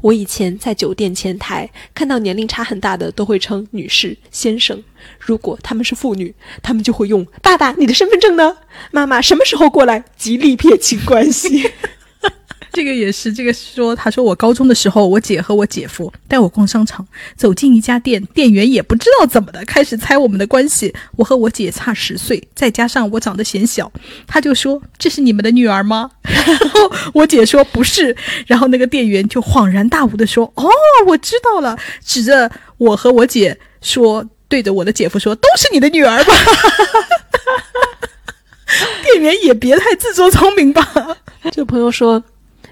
我以前在酒店前台看到年龄差很大的，都会称女士、先生。如果他们是妇女，他们就会用爸爸，你的身份证呢？妈妈什么时候过来？极力撇清关系。” (laughs) 这个也是，这个是说，他说我高中的时候，我姐和我姐夫带我逛商场，走进一家店，店员也不知道怎么的，开始猜我们的关系。我和我姐差十岁，再加上我长得显小，他就说这是你们的女儿吗？(laughs) 然后我姐说不是，(laughs) 然后那个店员就恍然大悟的说哦，我知道了，指着我和我姐说，对着我的姐夫说，都是你的女儿吧？店员也别太自作聪明吧？这朋友说。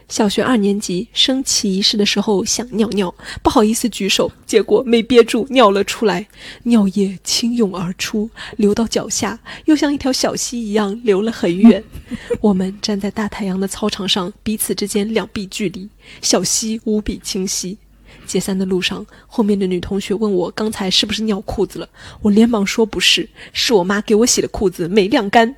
小学二年级升旗仪式的时候想尿尿，不好意思举手，结果没憋住尿了出来，尿液倾涌而出，流到脚下，又像一条小溪一样流了很远。(laughs) 我们站在大太阳的操场上，彼此之间两臂距离，小溪无比清晰。解散的路上，后面的女同学问我刚才是不是尿裤子了，我连忙说不是，是我妈给我洗的裤子没晾干。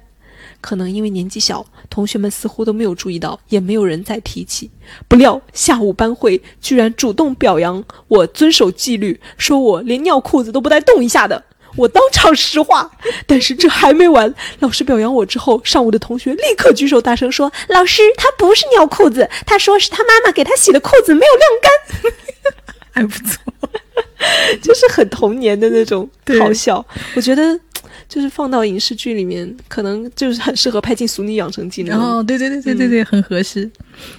可能因为年纪小，同学们似乎都没有注意到，也没有人再提起。不料下午班会居然主动表扬我遵守纪律，说我连尿裤子都不带动一下的。我当场石化。但是这还没完，老师表扬我之后，上午的同学立刻举手大声说：“老师，他不是尿裤子，他说是他妈妈给他洗的裤子没有晾干。”还不错，(laughs) 就是很童年的那种好笑。我觉得。就是放到影视剧里面，可能就是很适合拍进《俗女养成记》然后，对对对对对对，很合适。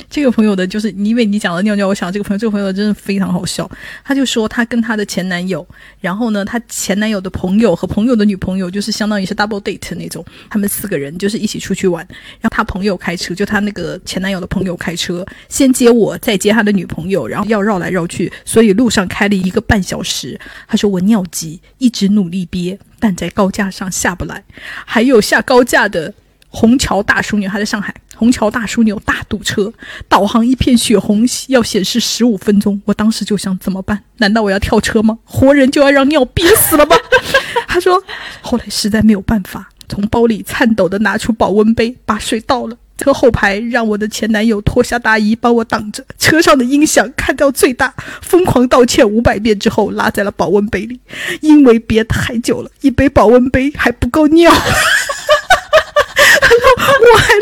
这个朋友的，就是因为你讲了尿尿，我想这个朋友，这个朋友真的非常好笑。他就说他跟他的前男友，然后呢，他前男友的朋友和朋友的女朋友，就是相当于是 double date 那种，他们四个人就是一起出去玩。然后他朋友开车，就他那个前男友的朋友开车，先接我，再接他的女朋友，然后要绕来绕去，所以路上开了一个半小时。他说我尿急，一直努力憋。但在高架上下不来，还有下高架的虹桥大枢纽，还在上海虹桥大枢纽大堵车，导航一片血红，要显示十五分钟。我当时就想怎么办？难道我要跳车吗？(laughs) 活人就要让尿憋死了吗？(laughs) 他说，后来实在没有办法，从包里颤抖的拿出保温杯，把水倒了。车后排让我的前男友脱下大衣帮我挡着，车上的音响开到最大，疯狂道歉五百遍之后拉在了保温杯里，因为憋太久了，一杯保温杯还不够尿，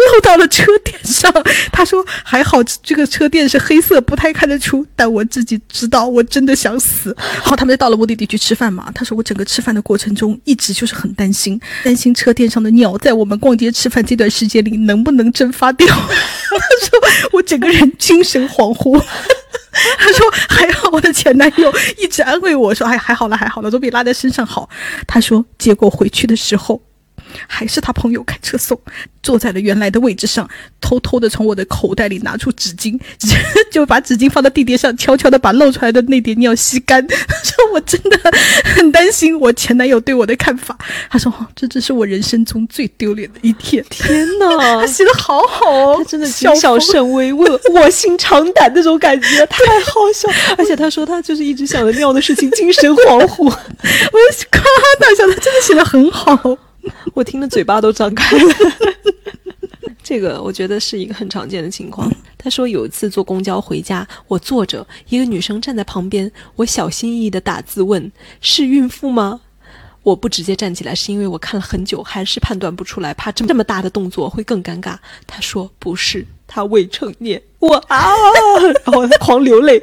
凑到了车垫上。他说还好这个车垫是黑色，不太看得出，但我自己知道我真的想死。(laughs) 然后他们就到了目的地去吃饭嘛。他说我整个吃饭的过程中一直就是很担心，(laughs) 担心车垫上的尿在我们逛街吃饭这段时间里能不能蒸发掉。(laughs) 他说我整个人精神恍惚。他说还好我的前男友一直安慰我说哎还好了还好了，总比拉在身上好。他说结果回去的时候。还是他朋友开车送，坐在了原来的位置上，偷偷的从我的口袋里拿出纸巾，(laughs) 就把纸巾放到地垫上，悄悄的把漏出来的那点尿吸干。他 (laughs) 说我真的很担心我前男友对我的看法。他说哦这只是我人生中最丢脸的一天。天哪，(laughs) 他写的好好哦，他真的谨小慎微，卧卧薪尝胆那种感觉，太好笑。而且他说他就是一直想着尿的事情，精神恍惚。我夸他大笑，他真的写的很好。(laughs) 我听的嘴巴都张开了，(laughs) 这个我觉得是一个很常见的情况。他说有一次坐公交回家，我坐着，一个女生站在旁边，我小心翼翼的打字问：“是孕妇吗？”我不直接站起来，是因为我看了很久，还是判断不出来，怕这么大的动作会更尴尬。他说：“不是，她未成年。”我啊，然后狂流泪。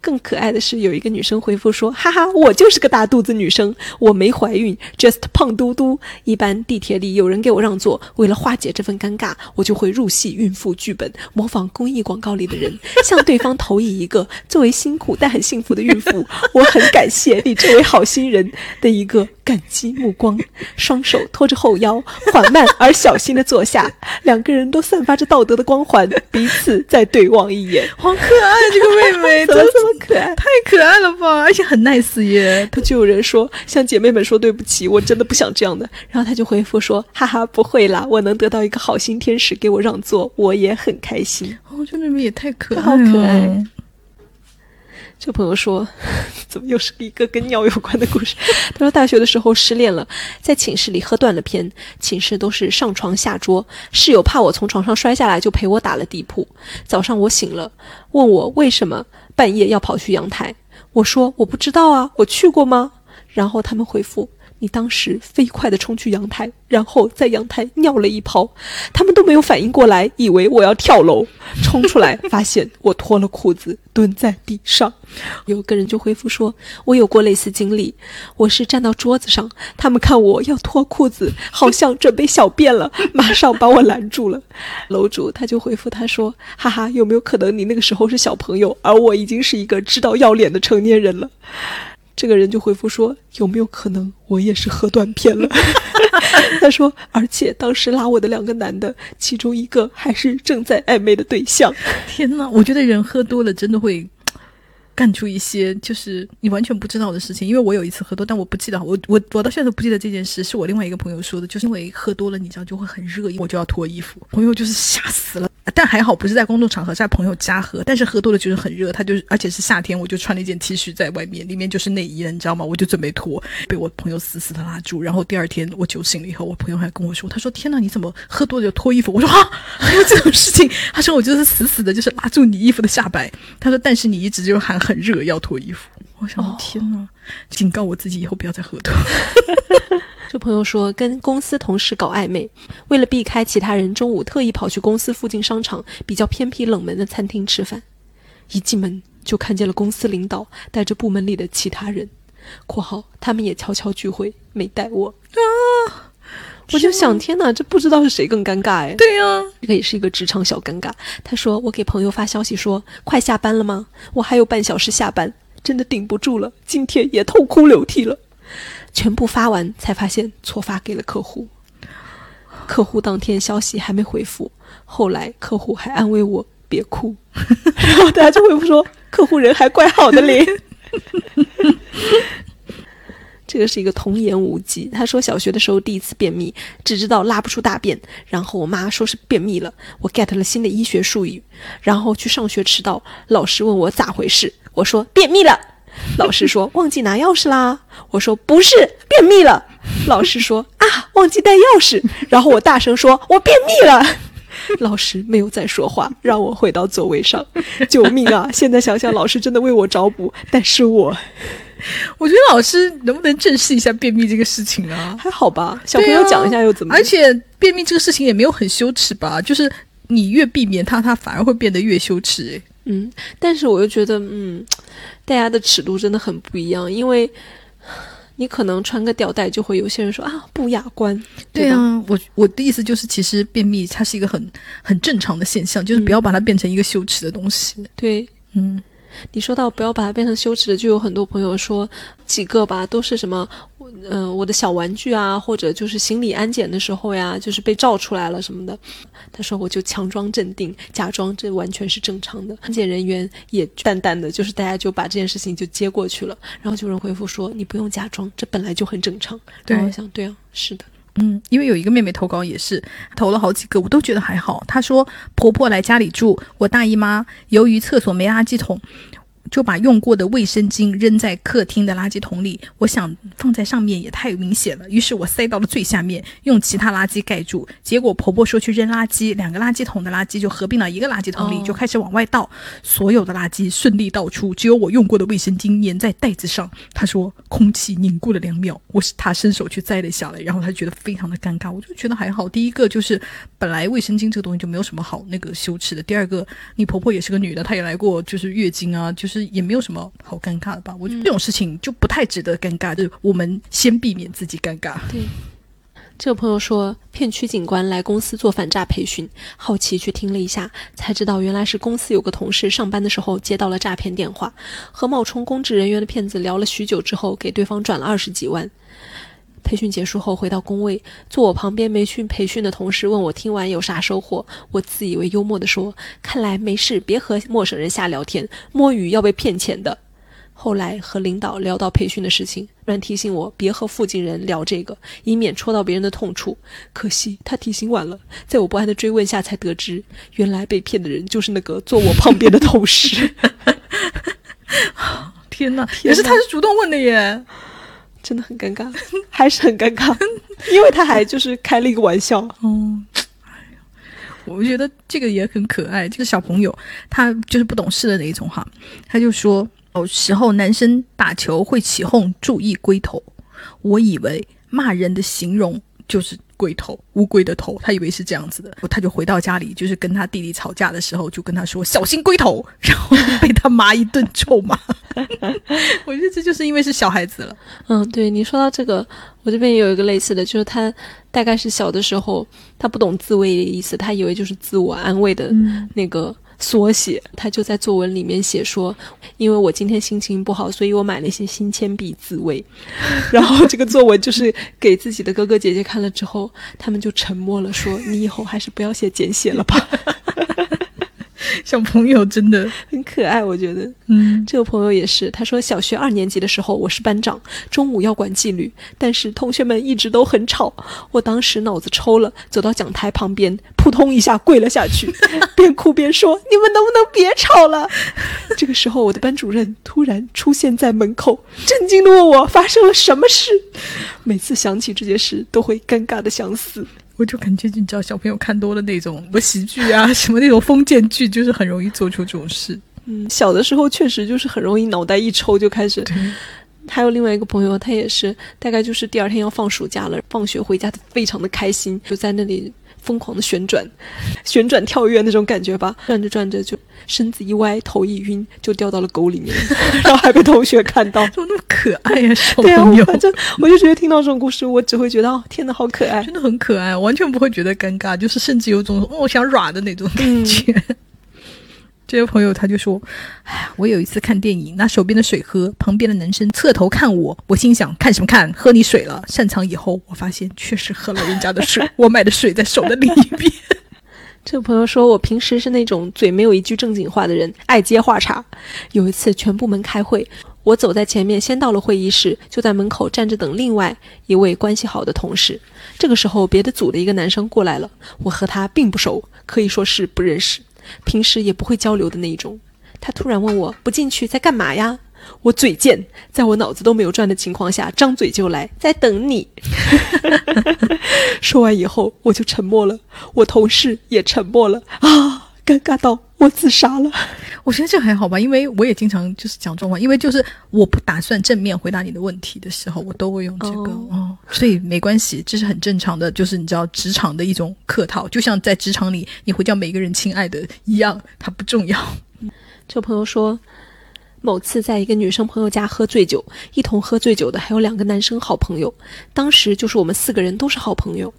更可爱的是，有一个女生回复说：“哈哈，我就是个大肚子女生，我没怀孕，just 胖嘟嘟。一般地铁里有人给我让座，为了化解这份尴尬，我就会入戏孕妇剧本，模仿公益广告里的人，(laughs) 向对方投以一个作为辛苦但很幸福的孕妇，(laughs) 我很感谢你这位好心人的一个。”感激目光，双手托着后腰，缓慢而小心地坐下。(laughs) 两个人都散发着道德的光环，彼此再对望一眼。好可爱，这个妹妹怎么这么可爱？太可爱了吧！而且很 nice 耶。他就有人说向姐妹们说对不起，我真的不想这样的。然后他就回复说：哈哈，不会啦，我能得到一个好心天使给我让座，我也很开心。哦，这妹妹也太可爱，好可爱。这朋友说：“怎么又是一个跟尿有关的故事？” (laughs) 他说：“大学的时候失恋了，在寝室里喝断了片，寝室都是上床下桌，室友怕我从床上摔下来，就陪我打了地铺。早上我醒了，问我为什么半夜要跑去阳台，我说我不知道啊，我去过吗？然后他们回复。”你当时飞快地冲去阳台，然后在阳台尿了一泡，他们都没有反应过来，以为我要跳楼，冲出来发现我脱了裤子蹲在地上。有个人就回复说：“我有过类似经历，我是站到桌子上，他们看我要脱裤子，好像准备小便了，(laughs) 马上把我拦住了。”楼主他就回复他说：“哈哈，有没有可能你那个时候是小朋友，而我已经是一个知道要脸的成年人了？”这个人就回复说：“有没有可能我也是喝断片了？” (laughs) 他说：“而且当时拉我的两个男的，其中一个还是正在暧昧的对象。”天哪！我觉得人喝多了真的会干出一些就是你完全不知道的事情。因为我有一次喝多，但我不记得我我我到现在都不记得这件事，是我另外一个朋友说的，就是因为喝多了，你知道就会很热，我就要脱衣服。朋友就是吓死了。但还好不是在公众场合，在朋友家喝。但是喝多了就是很热，他就而且是夏天，我就穿了一件 T 恤在外面，里面就是内衣了，你知道吗？我就准备脱，被我朋友死死的拉住。然后第二天我酒醒了以后，我朋友还跟我说，他说：“天哪，你怎么喝多了就脱衣服？”我说：“啊，还有这种事情？”他说：“我就是死死的，就是拉住你衣服的下摆。”他说：“但是你一直就喊很热要脱衣服。”我想：“天哪，警告我自己以后不要再喝多了。” (laughs) 这朋友说，跟公司同事搞暧昧，为了避开其他人，中午特意跑去公司附近商场比较偏僻冷门的餐厅吃饭。一进门就看见了公司领导带着部门里的其他人（括号他们也悄悄聚会，没带我）。啊！我就想，天哪，这不知道是谁更尴尬哎。对呀，这个也是一个职场小尴尬。他说，我给朋友发消息说，快下班了吗？我还有半小时下班，真的顶不住了，今天也痛哭流涕了。全部发完才发现错发给了客户，客户当天消息还没回复，后来客户还安慰我别哭，然后大家就回复说客户人还怪好的嘞。(laughs) 这个是一个童言无忌。他说小学的时候第一次便秘，只知道拉不出大便，然后我妈说是便秘了，我 get 了新的医学术语，然后去上学迟到，老师问我咋回事，我说便秘了。(laughs) 老师说忘记拿钥匙啦，我说不是便秘了。老师说 (laughs) 啊忘记带钥匙，然后我大声说我便秘了。(laughs) 老师没有再说话，让我回到座位上。救命啊！现在想想，老师真的为我找补，但是我，我觉得老师能不能正视一下便秘这个事情啊？还好吧，小朋友讲一下又怎么？而且便秘这个事情也没有很羞耻吧？就是。你越避免它，它反而会变得越羞耻。哎，嗯，但是我又觉得，嗯，大家的尺度真的很不一样，因为你可能穿个吊带，就会有些人说啊不雅观。对啊，我我的意思就是，其实便秘它是一个很很正常的现象，就是不要把它变成一个羞耻的东西。对，嗯。你说到不要把它变成羞耻的，就有很多朋友说几个吧，都是什么，嗯，我的小玩具啊，或者就是行李安检的时候呀，就是被照出来了什么的。他说我就强装镇定，假装这完全是正常的。安检人员也淡淡的，就是大家就把这件事情就接过去了。然后就有人回复说你不用假装，这本来就很正常。对，我想对啊，是的。嗯，因为有一个妹妹投稿也是投了好几个，我都觉得还好。她说婆婆来家里住，我大姨妈由于厕所没垃圾桶。就把用过的卫生巾扔在客厅的垃圾桶里，我想放在上面也太明显了，于是我塞到了最下面，用其他垃圾盖住。结果婆婆说去扔垃圾，两个垃圾桶的垃圾就合并到一个垃圾桶里，就开始往外倒，所有的垃圾顺利倒出，只有我用过的卫生巾粘在袋子上。她说空气凝固了两秒，我是她伸手去摘了下来，然后她觉得非常的尴尬。我就觉得还好，第一个就是本来卫生巾这个东西就没有什么好那个羞耻的，第二个你婆婆也是个女的，她也来过就是月经啊，就是。也没有什么好尴尬的吧？我觉得这种事情就不太值得尴尬，就是我们先避免自己尴尬。对，这个朋友说，片区警官来公司做反诈培训，好奇去听了一下，才知道原来是公司有个同事上班的时候接到了诈骗电话，和冒充公职人员的骗子聊了许久之后，给对方转了二十几万。培训结束后回到工位，坐我旁边没去培训的同事问我听完有啥收获，我自以为幽默地说：“看来没事，别和陌生人瞎聊天，摸鱼要被骗钱的。”后来和领导聊到培训的事情，然提醒我别和附近人聊这个，以免戳到别人的痛处。可惜他提醒晚了，在我不安的追问下才得知，原来被骗的人就是那个坐我旁边的同事。(laughs) (laughs) 天哪，也是他是主动问的耶。真的很尴尬，(laughs) 还是很尴尬，(laughs) 因为他还就是开了一个玩笑。哦，哎呀，我觉得这个也很可爱。这个小朋友他就是不懂事的那一种哈，他就说有时候男生打球会起哄，注意龟头。我以为骂人的形容就是。龟头，乌龟的头，他以为是这样子的，他就回到家里，就是跟他弟弟吵架的时候，就跟他说小心龟头，(laughs) 然后被他妈一顿臭骂。(laughs) 我觉得这就是因为是小孩子了。嗯，对你说到这个，我这边也有一个类似的，就是他大概是小的时候，他不懂自慰的意思，他以为就是自我安慰的那个。缩写，他就在作文里面写说，因为我今天心情不好，所以我买了一些新铅笔自慰。(laughs) 然后这个作文就是给自己的哥哥姐姐看了之后，他们就沉默了，说你以后还是不要写简写了吧。(laughs) 小朋友真的 (laughs) 很可爱，我觉得。嗯，这个朋友也是，他说小学二年级的时候我是班长，中午要管纪律，但是同学们一直都很吵，我当时脑子抽了，走到讲台旁边，扑通一下跪了下去，(laughs) 边哭边说：“你们能不能别吵了？”这个时候，我的班主任突然出现在门口，震惊的问我发生了什么事。每次想起这件事，都会尴尬的想死。我就感觉，你知道，小朋友看多了那种什么喜剧啊，什么那种封建剧，就是很容易做出这种事。嗯，小的时候确实就是很容易脑袋一抽就开始。还有另外一个朋友，他也是大概就是第二天要放暑假了，放学回家他非常的开心，就在那里。疯狂的旋转，(laughs) 旋转跳跃那种感觉吧，转着转着就身子一歪，头一晕，就掉到了沟里面，(laughs) 然后还被同学看到，怎么那么可爱呀，小朋友？反正我就觉得听到这种故事，我只会觉得哦，天哪，好可爱，真的很可爱，完全不会觉得尴尬，就是甚至有种哦想软的那种感觉。这位朋友他就说：“哎呀，我有一次看电影，拿手边的水喝，旁边的男生侧头看我，我心想看什么看，喝你水了。上场以后，我发现确实喝了人家的水，(laughs) 我买的水在手的另一边。”这个朋友说：“我平时是那种嘴没有一句正经话的人，爱接话茬。有一次全部门开会，我走在前面，先到了会议室，就在门口站着等另外一位关系好的同事。这个时候，别的组的一个男生过来了，我和他并不熟，可以说是不认识。”平时也不会交流的那一种，他突然问我不进去在干嘛呀？我嘴贱，在我脑子都没有转的情况下，张嘴就来，在等你。(laughs) (laughs) 说完以后，我就沉默了，我同事也沉默了啊，尴尬到我自杀了。我觉得这还好吧，因为我也经常就是讲这种话，因为就是我不打算正面回答你的问题的时候，我都会用这个哦。所以没关系，这是很正常的，就是你知道职场的一种客套，就像在职场里你会叫每个人亲爱的一样，它不重要。这朋友说，某次在一个女生朋友家喝醉酒，一同喝醉酒的还有两个男生好朋友，当时就是我们四个人都是好朋友。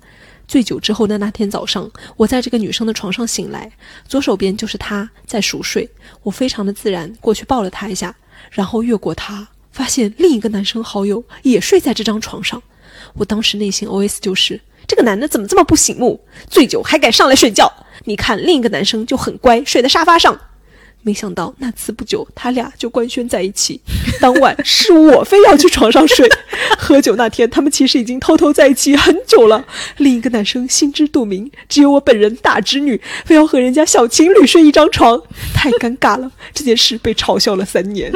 醉酒之后的那天早上，我在这个女生的床上醒来，左手边就是她在熟睡，我非常的自然过去抱了她一下，然后越过她，发现另一个男生好友也睡在这张床上。我当时内心 OS 就是：这个男的怎么这么不醒目？醉酒还敢上来睡觉？你看另一个男生就很乖，睡在沙发上。没想到那次不久，他俩就官宣在一起。当晚是我非要去床上睡。喝酒那天，他们其实已经偷偷在一起很久了。另一个男生心知肚明，只有我本人大侄女，非要和人家小情侣睡一张床，太尴尬了。这件事被嘲笑了三年。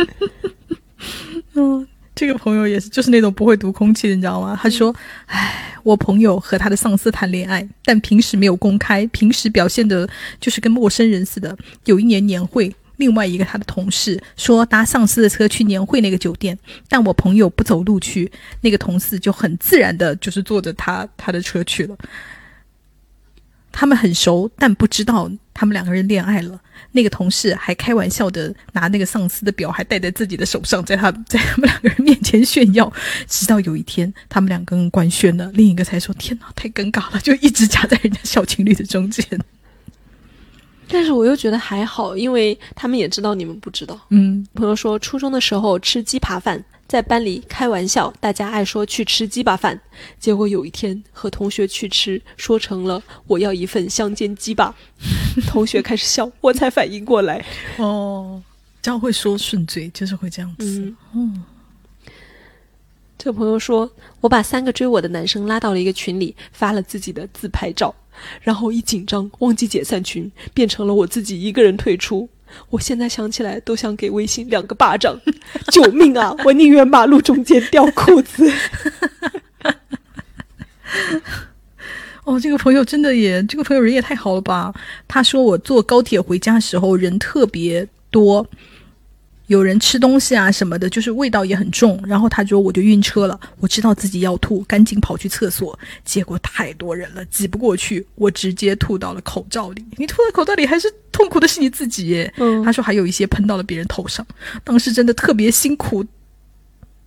(laughs) 嗯。这个朋友也是，就是那种不会读空气的，你知道吗？他说：“唉，我朋友和他的上司谈恋爱，但平时没有公开，平时表现的就是跟陌生人似的。有一年年会，另外一个他的同事说搭上司的车去年会那个酒店，但我朋友不走路去，那个同事就很自然的，就是坐着他他的车去了。他们很熟，但不知道他们两个人恋爱了。”那个同事还开玩笑的拿那个上司的表还戴在自己的手上，在他 (laughs) 在他们两个人面前炫耀。直到有一天，他们两个人官宣了，另一个才说：“天哪，太尴尬了！”就一直夹在人家小情侣的中间。但是我又觉得还好，因为他们也知道你们不知道。嗯，朋友说初中的时候吃鸡扒饭。在班里开玩笑，大家爱说去吃鸡扒饭，结果有一天和同学去吃，说成了我要一份香煎鸡巴，(laughs) 同学开始笑，我才反应过来。哦，这样会说顺嘴，就是会这样子。嗯，这个朋友说，我把三个追我的男生拉到了一个群里，发了自己的自拍照，然后一紧张忘记解散群，变成了我自己一个人退出。我现在想起来都想给微信两个巴掌，救命啊！我宁愿马路中间掉裤子。(laughs) 哦，这个朋友真的也，这个朋友人也太好了吧？他说我坐高铁回家时候人特别多。有人吃东西啊什么的，就是味道也很重。然后他说我就晕车了，我知道自己要吐，赶紧跑去厕所，结果太多人了，挤不过去，我直接吐到了口罩里。你吐到口罩里，还是痛苦的是你自己。嗯，他说还有一些喷到了别人头上，当时真的特别辛苦。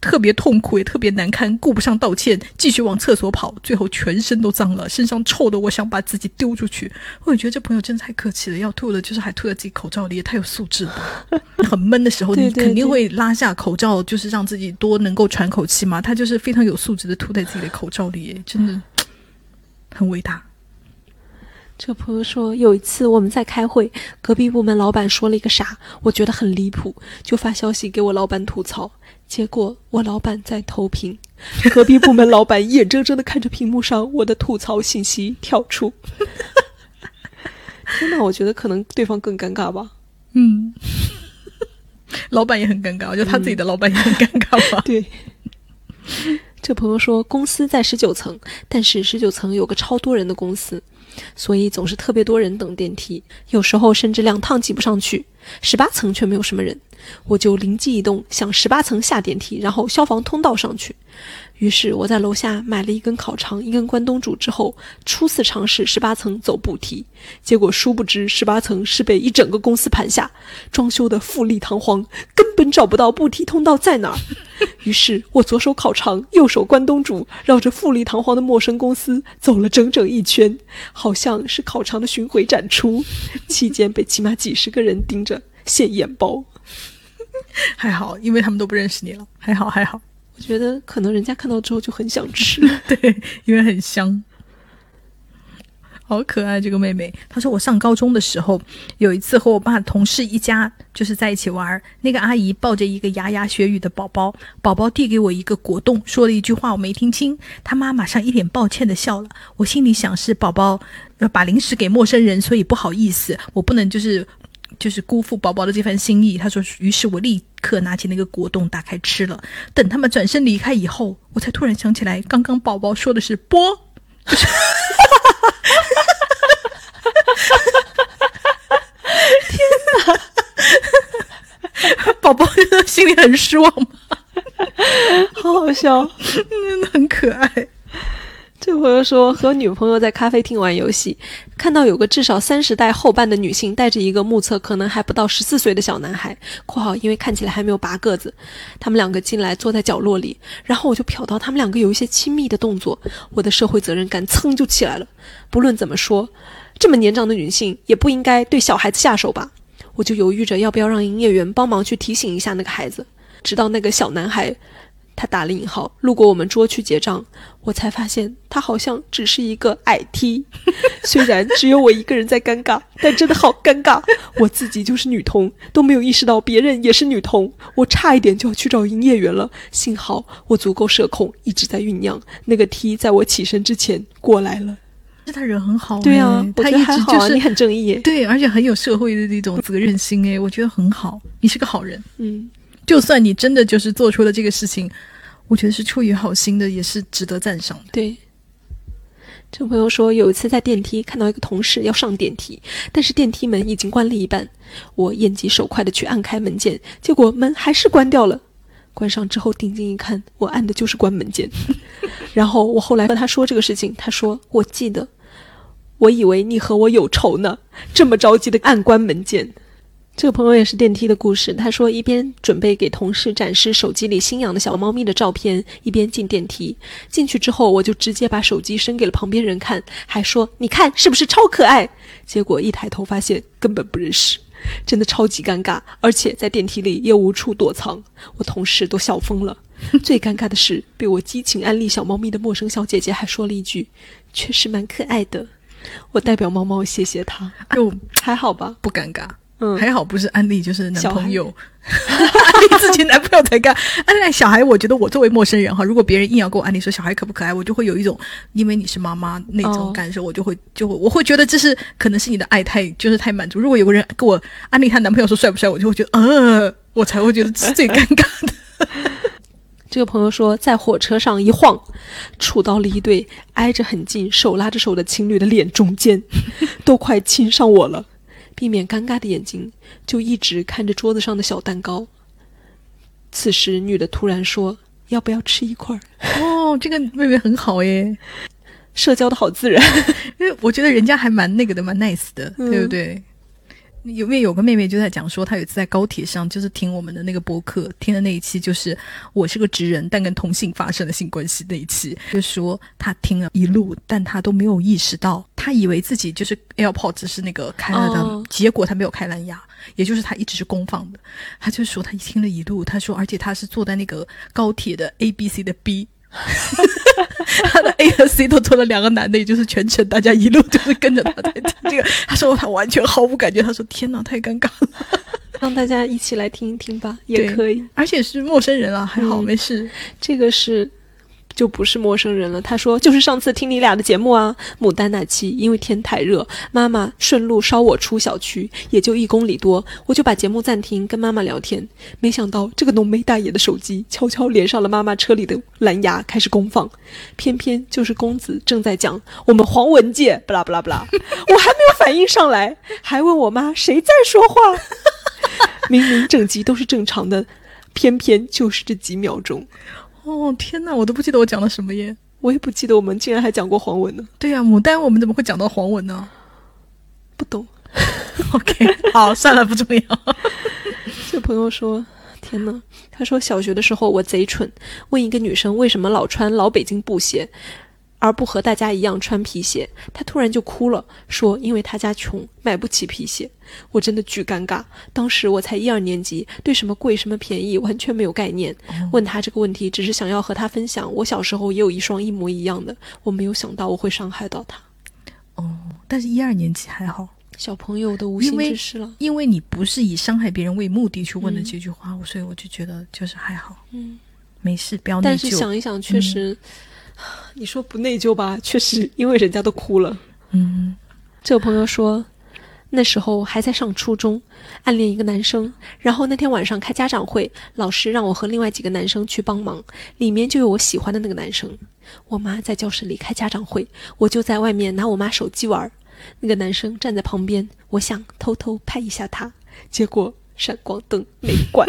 特别痛苦也特别难堪，顾不上道歉，继续往厕所跑，最后全身都脏了，身上臭的，我想把自己丢出去。我也觉得这朋友真的太客气了，要吐了就是还吐在自己口罩里，也太有素质了。(laughs) 很闷的时候，你肯定会拉下口罩，就是让自己多能够喘口气嘛。他就是非常有素质的吐在自己的口罩里，真的 (laughs) 很伟大。这朋友说，有一次我们在开会，隔壁部门老板说了一个啥，我觉得很离谱，就发消息给我老板吐槽。结果我老板在投屏，隔壁部门老板眼睁睁的看着屏幕上我的吐槽信息跳出。(laughs) 天呐，我觉得可能对方更尴尬吧。嗯，(laughs) 老板也很尴尬，我觉得他自己的老板也很尴尬吧。(laughs) 对。这朋友说，公司在十九层，但是十九层有个超多人的公司，所以总是特别多人等电梯，有时候甚至两趟挤不上去。十八层却没有什么人。我就灵机一动，想十八层下电梯，然后消防通道上去。于是我在楼下买了一根烤肠，一根关东煮之后，初次尝试十八层走步梯。结果殊不知，十八层是被一整个公司盘下，装修的富丽堂皇，根本找不到步梯通道在哪儿。(laughs) 于是我左手烤肠，右手关东煮，绕着富丽堂皇的陌生公司走了整整一圈，好像是烤肠的巡回展出。期间被起码几十个人盯着现眼包。(laughs) 还好，因为他们都不认识你了。还好，还好。我觉得可能人家看到之后就很想吃，(laughs) 对，因为很香。好可爱这个妹妹。她说我上高中的时候，有一次和我爸同事一家就是在一起玩，那个阿姨抱着一个牙牙学语的宝宝，宝宝递给我一个果冻，说了一句话我没听清，他妈马上一脸抱歉的笑了。我心里想是宝宝把零食给陌生人，所以不好意思，我不能就是。就是辜负宝宝的这番心意，他说。于是我立刻拿起那个果冻，打开吃了。等他们转身离开以后，我才突然想起来，刚刚宝宝说的是“波”，就是 (laughs) 天哪！宝宝心里很失望吗？(laughs) 好好笑，嗯，很可爱。朋友说，和女朋友在咖啡厅玩游戏，看到有个至少三十代后半的女性带着一个目测可能还不到十四岁的小男孩（括号因为看起来还没有拔个子），他们两个进来坐在角落里，然后我就瞟到他们两个有一些亲密的动作，我的社会责任感噌就起来了。不论怎么说，这么年长的女性也不应该对小孩子下手吧？我就犹豫着要不要让营业员帮忙去提醒一下那个孩子，直到那个小男孩。他打了引号，路过我们桌去结账，我才发现他好像只是一个矮 T。虽然只有我一个人在尴尬，(laughs) 但真的好尴尬。我自己就是女童，都没有意识到别人也是女童，我差一点就要去找营业员了。幸好我足够社恐，一直在酝酿。那个 T 在我起身之前过来了。是他人很好，对啊，他一直就是你很正义，对，而且很有社会的那种责任心，哎，我觉得很好。你是个好人，嗯。就算你真的就是做出了这个事情，我觉得是出于好心的，也是值得赞赏的。对，这朋友说，有一次在电梯看到一个同事要上电梯，但是电梯门已经关了一半，我眼疾手快的去按开门键，结果门还是关掉了。关上之后定睛一看，我按的就是关门键。(laughs) 然后我后来和他说这个事情，他说我记得，我以为你和我有仇呢，这么着急的按关门键。这个朋友也是电梯的故事。他说，一边准备给同事展示手机里新养的小猫咪的照片，一边进电梯。进去之后，我就直接把手机伸给了旁边人看，还说：“你看是不是超可爱？”结果一抬头发现根本不认识，真的超级尴尬。而且在电梯里也无处躲藏，我同事都笑疯了。最尴尬的是，被我激情安利小猫咪的陌生小姐姐还说了一句：“确实蛮可爱的。”我代表猫猫谢谢她。就还好吧，不尴尬。嗯，还好不是安利，就是男朋友，安利 (laughs) 自己男朋友才干。安利小孩，我觉得我作为陌生人哈，如果别人硬要跟我安利说小孩可不可爱，我就会有一种因为你是妈妈那种感受，我就会就我会觉得这是可能是你的爱太就是太满足。如果有个人跟我安利她男朋友说帅不帅，我就会觉得呃，我才会觉得是最尴尬的。这个朋友说，在火车上一晃，杵到了一对挨着很近、手拉着手的情侣的脸中间，都快亲上我了。避免尴尬的眼睛，就一直看着桌子上的小蛋糕。此时，女的突然说：“要不要吃一块儿？” (laughs) 哦，这个妹妹很好耶，社交的好自然。(laughs) 因为我觉得人家还蛮那个的，蛮 nice 的，对不对？有为有个妹妹就在讲说，她有一次在高铁上，就是听我们的那个播客，听的那一期就是我是个直人，但跟同性发生了性关系那一期，就说她听了一路，但她都没有意识到，她以为自己就是 AirPods 是那个开了的，结果她没有开蓝牙，也就是她一直是公放的。她就说她听了一路，她说而且她是坐在那个高铁的 A B C 的 B。(laughs) 他的 A 和 C 都坐了两个男的，也就是全程大家一路就是跟着他在听这个。他说他完全毫无感觉。他说天哪，太尴尬了，(laughs) 让大家一起来听一听吧，也可以。而且是陌生人啊，还好没事。这个是。就不是陌生人了。他说：“就是上次听你俩的节目啊，牡丹那期，因为天太热，妈妈顺路捎我出小区，也就一公里多，我就把节目暂停，跟妈妈聊天。没想到这个浓眉大眼的手机悄悄连上了妈妈车里的蓝牙，开始公放。偏偏就是公子正在讲我们黄文界，不啦不啦不啦，(laughs) 我还没有反应上来，还问我妈谁在说话。(laughs) 明明整集都是正常的，偏偏就是这几秒钟。”哦天哪，我都不记得我讲了什么耶！我也不记得我们竟然还讲过黄文呢。对呀，牡丹我们怎么会讲到黄文呢？不懂。(laughs) OK，好，算了，不重要。(laughs) 这朋友说：“天哪！”他说小学的时候我贼蠢，问一个女生为什么老穿老北京布鞋。而不和大家一样穿皮鞋，他突然就哭了，说因为他家穷，买不起皮鞋。我真的巨尴尬，当时我才一二年级，对什么贵什么便宜完全没有概念。问他这个问题，只是想要和他分享，我小时候也有一双一模一样的。我没有想到我会伤害到他。哦，但是一二年级还好，小朋友的无心之失了。因为你不是以伤害别人为目的去问的这句话，所以我就觉得就是还好。嗯，没事，不要内疚。但是想一想，确实。你说不内疚吧？确实，因为人家都哭了。嗯，这个朋友说，那时候还在上初中，暗恋一个男生。然后那天晚上开家长会，老师让我和另外几个男生去帮忙，里面就有我喜欢的那个男生。我妈在教室里开家长会，我就在外面拿我妈手机玩。那个男生站在旁边，我想偷偷拍一下他，结果闪光灯没关。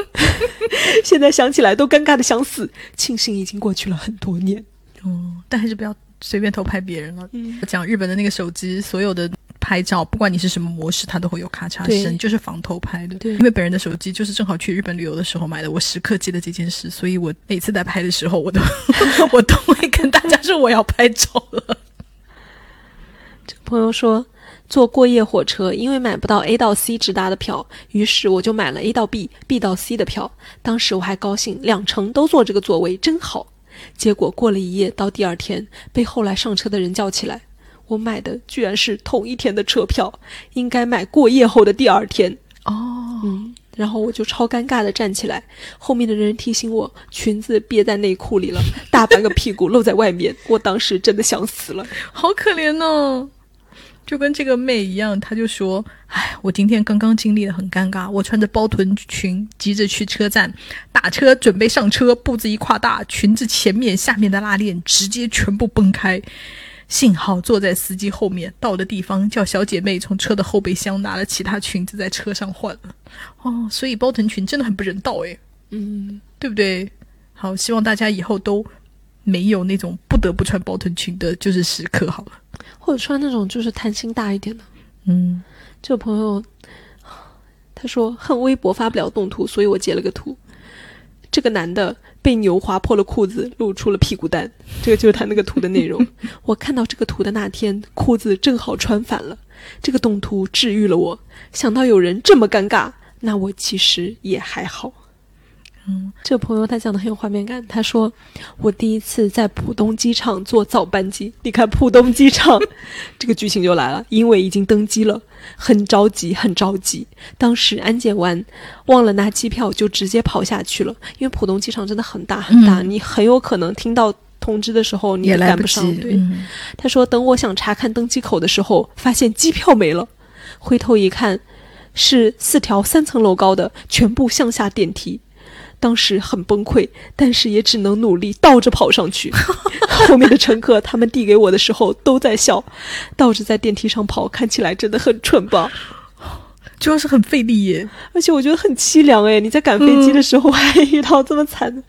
(laughs) 现在想起来都尴尬的想死。庆幸已经过去了很多年。哦，但还是不要随便偷拍别人了。嗯讲日本的那个手机，所有的拍照，不管你是什么模式，它都会有咔嚓声，就是防偷拍的。对，因为本人的手机就是正好去日本旅游的时候买的，我时刻记得这件事，所以我每次在拍的时候，我都 (laughs) 我都会跟大家说我要拍照了。(laughs) 这个朋友说。坐过夜火车，因为买不到 A 到 C 直达的票，于是我就买了 A 到 B，B 到 C 的票。当时我还高兴，两程都坐这个座位真好。结果过了一夜，到第二天被后来上车的人叫起来，我买的居然是同一天的车票，应该买过夜后的第二天。哦，嗯，然后我就超尴尬的站起来，后面的人提醒我裙子憋在内裤里了，大半个屁股露在外面。我当时真的想死了，好可怜哦。就跟这个妹一样，她就说：“哎，我今天刚刚经历了很尴尬。我穿着包臀裙，急着去车站打车，准备上车，步子一跨大，裙子前面、下面的拉链直接全部崩开。幸好坐在司机后面，到的地方叫小姐妹从车的后备箱拿了其他裙子在车上换了。哦，所以包臀裙真的很不人道诶。嗯，对不对？好，希望大家以后都没有那种不得不穿包臀裙的，就是时刻好了。”或者穿那种就是弹性大一点的，嗯，这个朋友他说恨微博发不了动图，所以我截了个图。这个男的被牛划破了裤子，露出了屁股蛋，这个就是他那个图的内容。(laughs) 我看到这个图的那天，裤子正好穿反了。这个动图治愈了我，想到有人这么尴尬，那我其实也还好。嗯，这个朋友他讲的很有画面感。他说：“我第一次在浦东机场坐早班机，你看浦东机场，(laughs) 这个剧情就来了。因为已经登机了，很着急，很着急。当时安检完，忘了拿机票，就直接跑下去了。因为浦东机场真的很大很大，你很有可能听到通知的时候你也赶不上。对，他说等我想查看登机口的时候，发现机票没了，回头一看，是四条三层楼高的全部向下电梯。”当时很崩溃，但是也只能努力倒着跑上去。(laughs) 后面的乘客他们递给我的时候都在笑，倒着在电梯上跑，看起来真的很蠢吧？主要是很费力耶，而且我觉得很凄凉哎！你在赶飞机的时候还遇到这么惨的。嗯，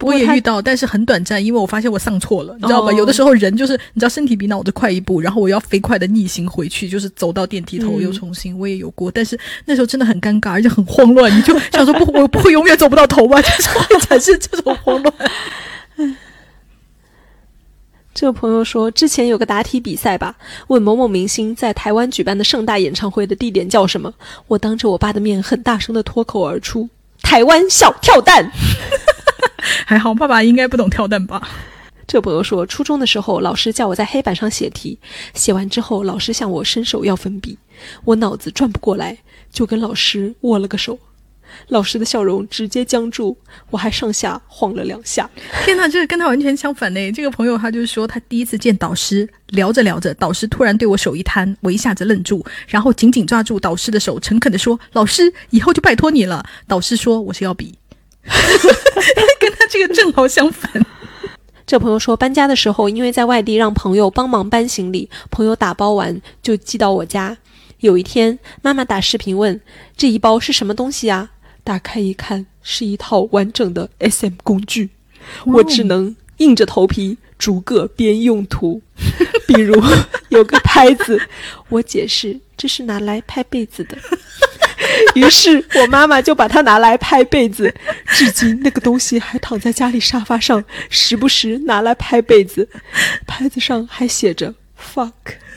我也遇到，但是很短暂，因为我发现我上错了，你知道吧？有的时候人就是，你知道，身体比脑子快一步，然后我要飞快的逆行回去，就是走到电梯头又重新，我也有过，但是那时候真的很尴尬，而且很慌乱，你就想说不，我不会永远走不到头吧？就是会产生这种慌乱。(laughs) 这个朋友说，之前有个答题比赛吧，问某某明星在台湾举办的盛大演唱会的地点叫什么，我当着我爸的面很大声的脱口而出：“台湾小跳蛋。(laughs) ” (laughs) 还好，爸爸应该不懂跳蛋吧？这朋友说，初中的时候，老师叫我在黑板上写题，写完之后，老师向我伸手要粉笔，我脑子转不过来，就跟老师握了个手，老师的笑容直接僵住，我还上下晃了两下。天哪，这个跟他完全相反呢！这个朋友他就是说，他第一次见导师，聊着聊着，导师突然对我手一摊，我一下子愣住，然后紧紧抓住导师的手，诚恳地说：“老师，以后就拜托你了。”导师说：“我是要笔。” (laughs) 跟他这个正好相反。这朋友说，搬家的时候，因为在外地让朋友帮忙搬行李，朋友打包完就寄到我家。有一天，妈妈打视频问：“这一包是什么东西啊？”打开一看，是一套完整的 SM 工具。我只能硬着头皮逐个编用途。比如有个拍子，我解释这是拿来拍被子的。(laughs) 于是我妈妈就把它拿来拍被子，至今那个东西还躺在家里沙发上，时不时拿来拍被子，拍子上还写着 “fuck”。(laughs)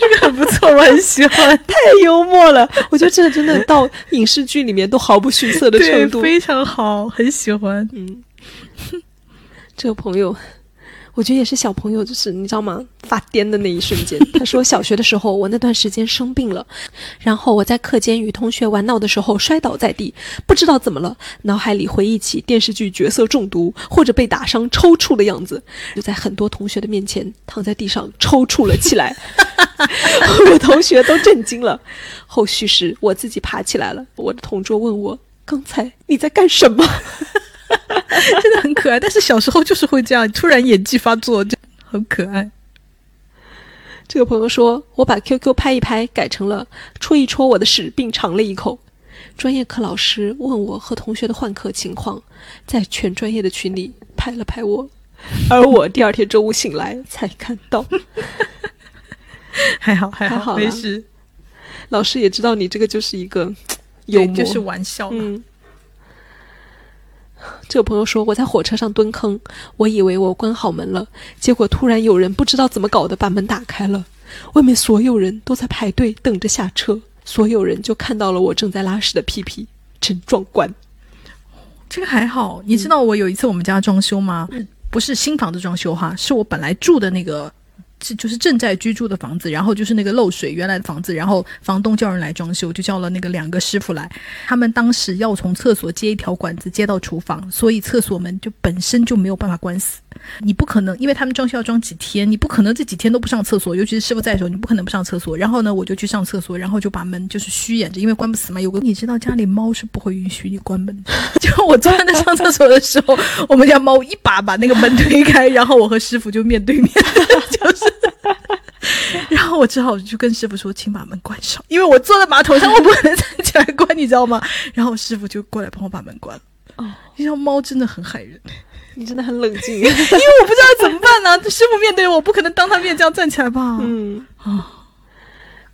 这个很不错，我很喜欢，太幽默了。我觉得这个真的到影视剧里面都毫不逊色的程度，非常好，很喜欢。嗯，(laughs) 这个朋友。我觉得也是小朋友，就是你知道吗？发癫的那一瞬间。他说，小学的时候，我那段时间生病了，然后我在课间与同学玩闹的时候摔倒在地，不知道怎么了，脑海里回忆起电视剧角色中毒或者被打伤抽搐的样子，就在很多同学的面前躺在地上抽搐了起来。我同学都震惊了。后续是我自己爬起来了，我的同桌问我：“刚才你在干什么？” (laughs) 真的很可爱，但是小时候就是会这样，突然演技发作就很可爱。这个朋友说：“我把 QQ 拍一拍改成了戳一戳我的屎，并尝了一口。”专业课老师问我和同学的换课情况，在全专业的群里拍了拍我，而我第二天中午醒来才看到。还好还还好没事，老师也知道你这个就是一个幽默，就是玩笑嘛。嗯。这个朋友说我在火车上蹲坑，我以为我关好门了，结果突然有人不知道怎么搞的把门打开了，外面所有人都在排队等着下车，所有人就看到了我正在拉屎的屁屁，真壮观。这个还好，你知道我有一次我们家装修吗？不是新房子装修哈，是我本来住的那个。就是正在居住的房子，然后就是那个漏水原来的房子，然后房东叫人来装修，就叫了那个两个师傅来。他们当时要从厕所接一条管子接到厨房，所以厕所门就本身就没有办法关死。你不可能，因为他们装修要装几天，你不可能这几天都不上厕所，尤其是师傅在的时候，你不可能不上厕所。然后呢，我就去上厕所，然后就把门就是虚掩着，因为关不死嘛。有个你知道家里猫是不会允许你关门的，(laughs) 就我坐在那上厕所的时候，我们家猫一把把那个门推开，然后我和师傅就面对面，就是。然后我只好就跟师傅说：“请把门关上，因为我坐在马桶上，我不可能站起来关，你知道吗？” (laughs) 然后师傅就过来帮我把门关了。哦，你知道猫真的很害人，你真的很冷静。(laughs) 因为我不知道怎么办呢、师傅面对我，不可能当他面这样站起来吧？嗯啊，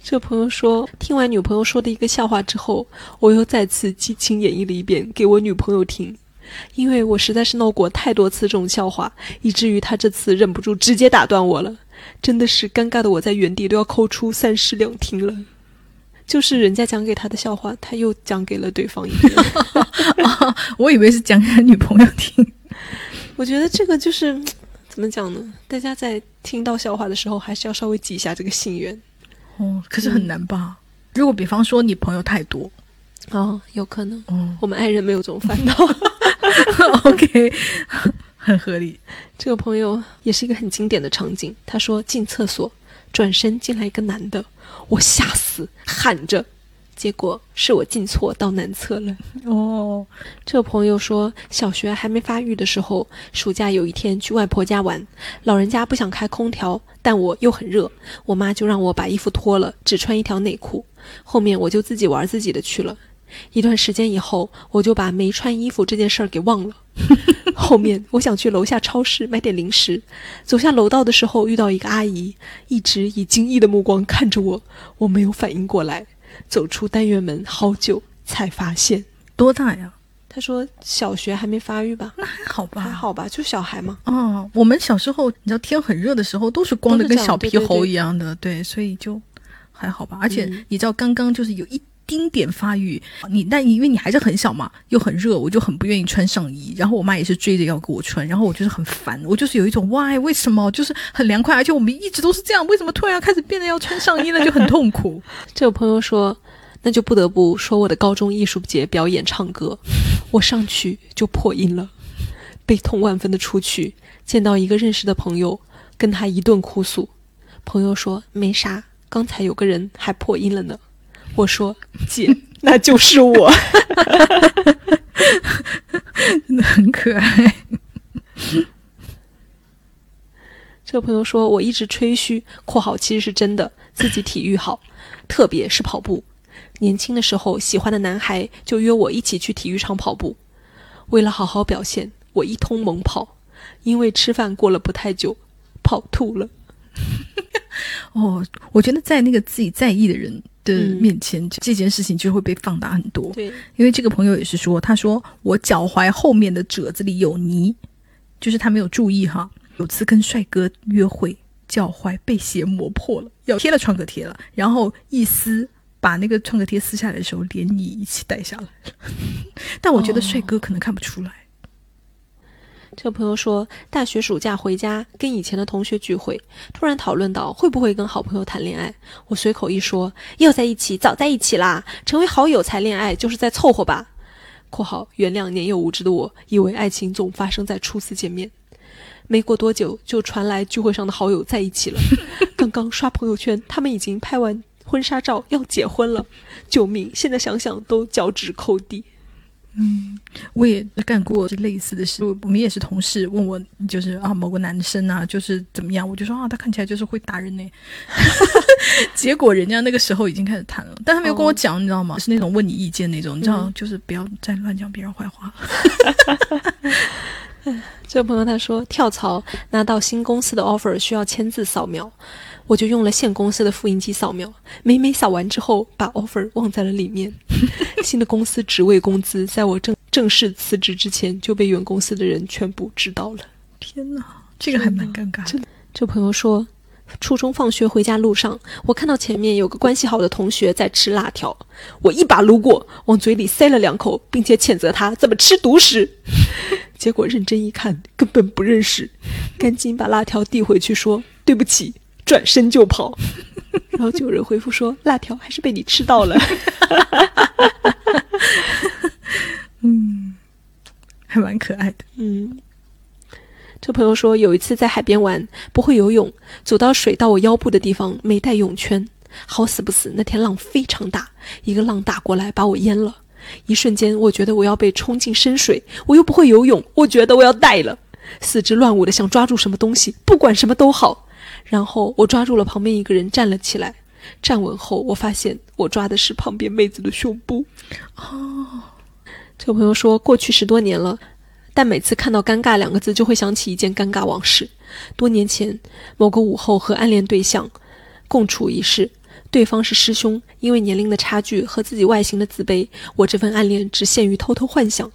这个朋友说，听完女朋友说的一个笑话之后，我又再次激情演绎了一遍给我女朋友听，因为我实在是闹过太多次这种笑话，以至于他这次忍不住直接打断我了，真的是尴尬的我在原地都要抠出三室两厅了。就是人家讲给他的笑话，他又讲给了对方一个。(laughs) 啊我以为是讲给他女朋友听。我觉得这个就是怎么讲呢？大家在听到笑话的时候，还是要稍微记一下这个心愿。哦，可是很难吧？如果比方说你朋友太多，哦，有可能。哦我们爱人没有这种烦恼。(laughs) (laughs) OK，(laughs) 很合理。这个朋友也是一个很经典的场景。他说进厕所，转身进来一个男的，我吓死，喊着，结果是我进错到男厕了。哦，这个朋友说，小学还没发育的时候，暑假有一天去外婆家玩，老人家不想开空调，但我又很热，我妈就让我把衣服脱了，只穿一条内裤。后面我就自己玩自己的去了。一段时间以后，我就把没穿衣服这件事儿给忘了。(laughs) 后面我想去楼下超市买点零食，走下楼道的时候遇到一个阿姨，一直以惊异的目光看着我，我没有反应过来，走出单元门好久才发现。多大呀？他说小学还没发育吧，那还好吧？还。好吧，就小孩嘛。哦，我们小时候，你知道天很热的时候，都是光的跟小皮猴一样的，对，所以就还好吧。而且嗯你知道，刚刚就是有一丁点发育，你但因为你还是很小嘛，又很热，我就很不愿意穿上衣。然后我妈也是追着要给我穿，然后我就是很烦，我就是有一种 why 为什么就是很凉快，而且我们一直都是这样，为什么突然要开始变得要穿上衣呢？就很痛苦。(laughs) 这有朋友说，那就不得不说我的高中艺术节表演唱歌，我上去就破音了，悲痛万分的出去，见到一个认识的朋友，跟他一顿哭诉。朋友说没啥，刚才有个人还破音了呢。我说姐，(laughs) 那就是我。真的很可爱。这个朋友说，我一直吹嘘（括号其实是真的）自己体育好，特别是跑步。年轻的时候，喜欢的男孩就约我一起去体育场跑步。为了好好表现，我一通猛跑，因为吃饭过了不太久，跑吐了。(laughs) 哦，我觉得在那个自己在意的人的嗯面前，这件事情就会被放大很多。对，因为这个朋友也是说，他说我脚踝后面的褶子里有泥，就是他没有注意哈。有次跟帅哥约会，脚踝被鞋磨破了，要贴了创可贴了，然后一撕，把那个创可贴撕下来的时候，连泥一起带下来了。但我觉得帅哥可能看不出来。这个朋友说，大学暑假回家跟以前的同学聚会，突然讨论到会不会跟好朋友谈恋爱。我随口一说，要在一起，早在一起啦，成为好友才恋爱，就是在凑合吧。（括号原谅年幼无知的我，以为爱情总发生在初次见面。）没过多久，就传来聚会上的好友在一起了。(laughs) 刚刚刷朋友圈，他们已经拍完婚纱照，要结婚了。救命！现在想想都脚趾抠地。我也干过类似的事，我我们也是同事，问我就是啊某个男生啊，就是怎么样，我就说啊他看起来就是会打人呢。(laughs) 结果人家那个时候已经开始谈了，但他没有跟我讲，你知道吗？是那种问你意见那种，你知道，嗯就是不要再乱讲别人坏话了。(laughs) (laughs) 这位朋友他说跳槽拿到新公司的 offer 需要签字扫描，我就用了现公司的复印机扫描，每每扫完之后把 offer 忘在了里面。(laughs) 新的公司职位工资在我正正式辞职之前就被原公司的人全部知道了。天哪，这个还蛮尴尬的。这朋友说。初中放学回家路上，我看到前面有个关系好的同学在吃辣条，我一把撸过，往嘴里塞了两口，并且谴责他怎么吃独食。结果认真一看，根本不认识，赶紧把辣条递回去，说对不起，转身就跑。然后就有人回复说，辣条还是被你吃到了。(laughs) 嗯，还蛮可爱的。嗯。这朋友说，有一次在海边玩，不会游泳，走到水到我腰部的地方，没带泳圈，好死不死，那天浪非常大，一个浪打过来把我淹了。一瞬间，我觉得我要被冲进深水，我又不会游泳，我觉得我要带了，四肢乱舞的想抓住什么东西，不管什么都好。然后我抓住了旁边一个人，站了起来。站稳后，我发现我抓的是旁边妹子的胸部。哦，这个朋友说，过去十多年了。但每次看到“尴尬”两个字，就会想起一件尴尬往事。多年前，某个午后和暗恋对象共处一室，对方是师兄。因为年龄的差距和自己外形的自卑，我这份暗恋只限于偷偷幻想。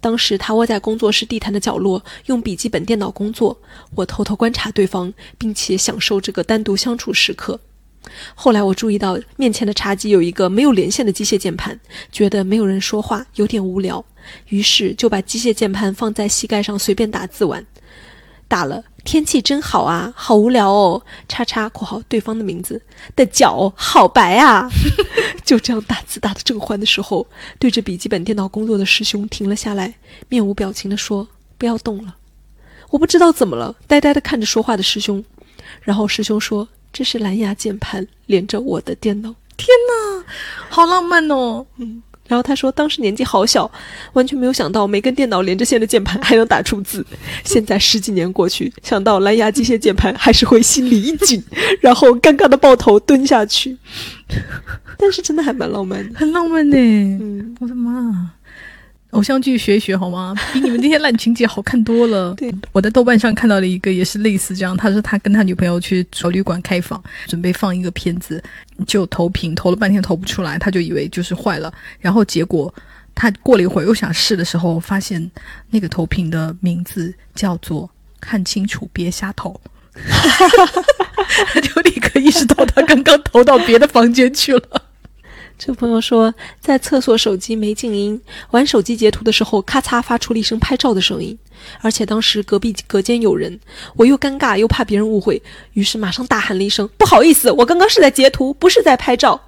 当时他窝在工作室地毯的角落，用笔记本电脑工作，我偷偷观察对方，并且享受这个单独相处时刻。后来我注意到面前的茶几有一个没有连线的机械键盘，觉得没有人说话有点无聊，于是就把机械键盘放在膝盖上随便打字玩。打了天气真好啊，好无聊哦。叉叉（括号对方的名字）的脚好白啊。(laughs) 就这样打字打的正欢的时候，对着笔记本电脑工作的师兄停了下来，面无表情地说：“不要动了。”我不知道怎么了，呆呆地看着说话的师兄，然后师兄说。这是蓝牙键盘连着我的电脑，天哪，好浪漫哦！嗯，然后他说当时年纪好小，完全没有想到没跟电脑连着线的键盘还能打出字。现在十几年过去，想到蓝牙机械键盘，还是会心里一紧，(laughs) 然后尴尬的抱头蹲下去。但是真的还蛮浪漫的，很浪漫呢。嗯，我的妈！偶像剧学一学好吗？(laughs) 比你们这些烂情节好看多了。对，我在豆瓣上看到了一个也是类似这样，他说他跟他女朋友去小旅馆开房，准备放一个片子，就投屏投了半天投不出来，他就以为就是坏了。然后结果他过了一会儿又想试的时候，发现那个投屏的名字叫做“看清楚别瞎投”，(laughs) (laughs) 他就立刻意识到他刚刚投到别的房间去了。这朋友说，在厕所手机没静音，玩手机截图的时候，咔嚓发出了一声拍照的声音，而且当时隔壁隔间有人，我又尴尬又怕别人误会，于是马上大喊了一声：“不好意思，我刚刚是在截图，不是在拍照。”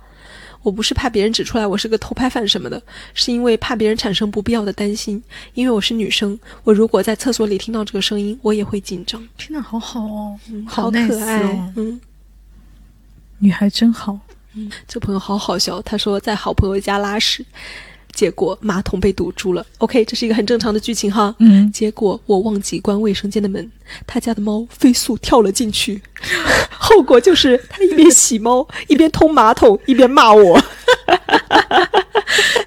我不是怕别人指出来我是个偷拍犯什么的，是因为怕别人产生不必要的担心，因为我是女生，我如果在厕所里听到这个声音，我也会紧张。天哪，好好哦，好可爱哦，嗯，女孩真好。嗯，这朋友好好笑。他说在好朋友家拉屎，结果马桶被堵住了。OK，这是一个很正常的剧情哈。嗯，结果我忘记关卫生间的门，他家的猫飞速跳了进去，(laughs) 后果就是他一边洗猫一边通马桶一边骂我。(laughs)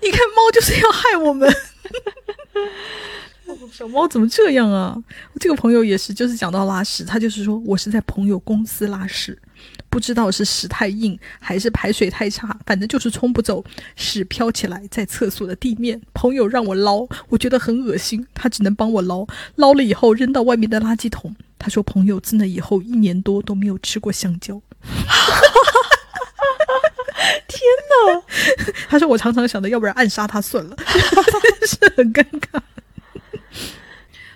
你看，猫就是要害我们。(laughs) 小猫怎么这样啊？我这个朋友也是，就是讲到拉屎，他就是说我是在朋友公司拉屎。不知道是屎太硬还是排水太差，反正就是冲不走，屎飘起来在厕所的地面。朋友让我捞，我觉得很恶心，他只能帮我捞，捞了以后扔到外面的垃圾桶。他说朋友自那以后一年多都没有吃过香蕉。(laughs) 天哪！(laughs) 他说我常常想着，要不然暗杀他算了，(laughs) 是很尴尬。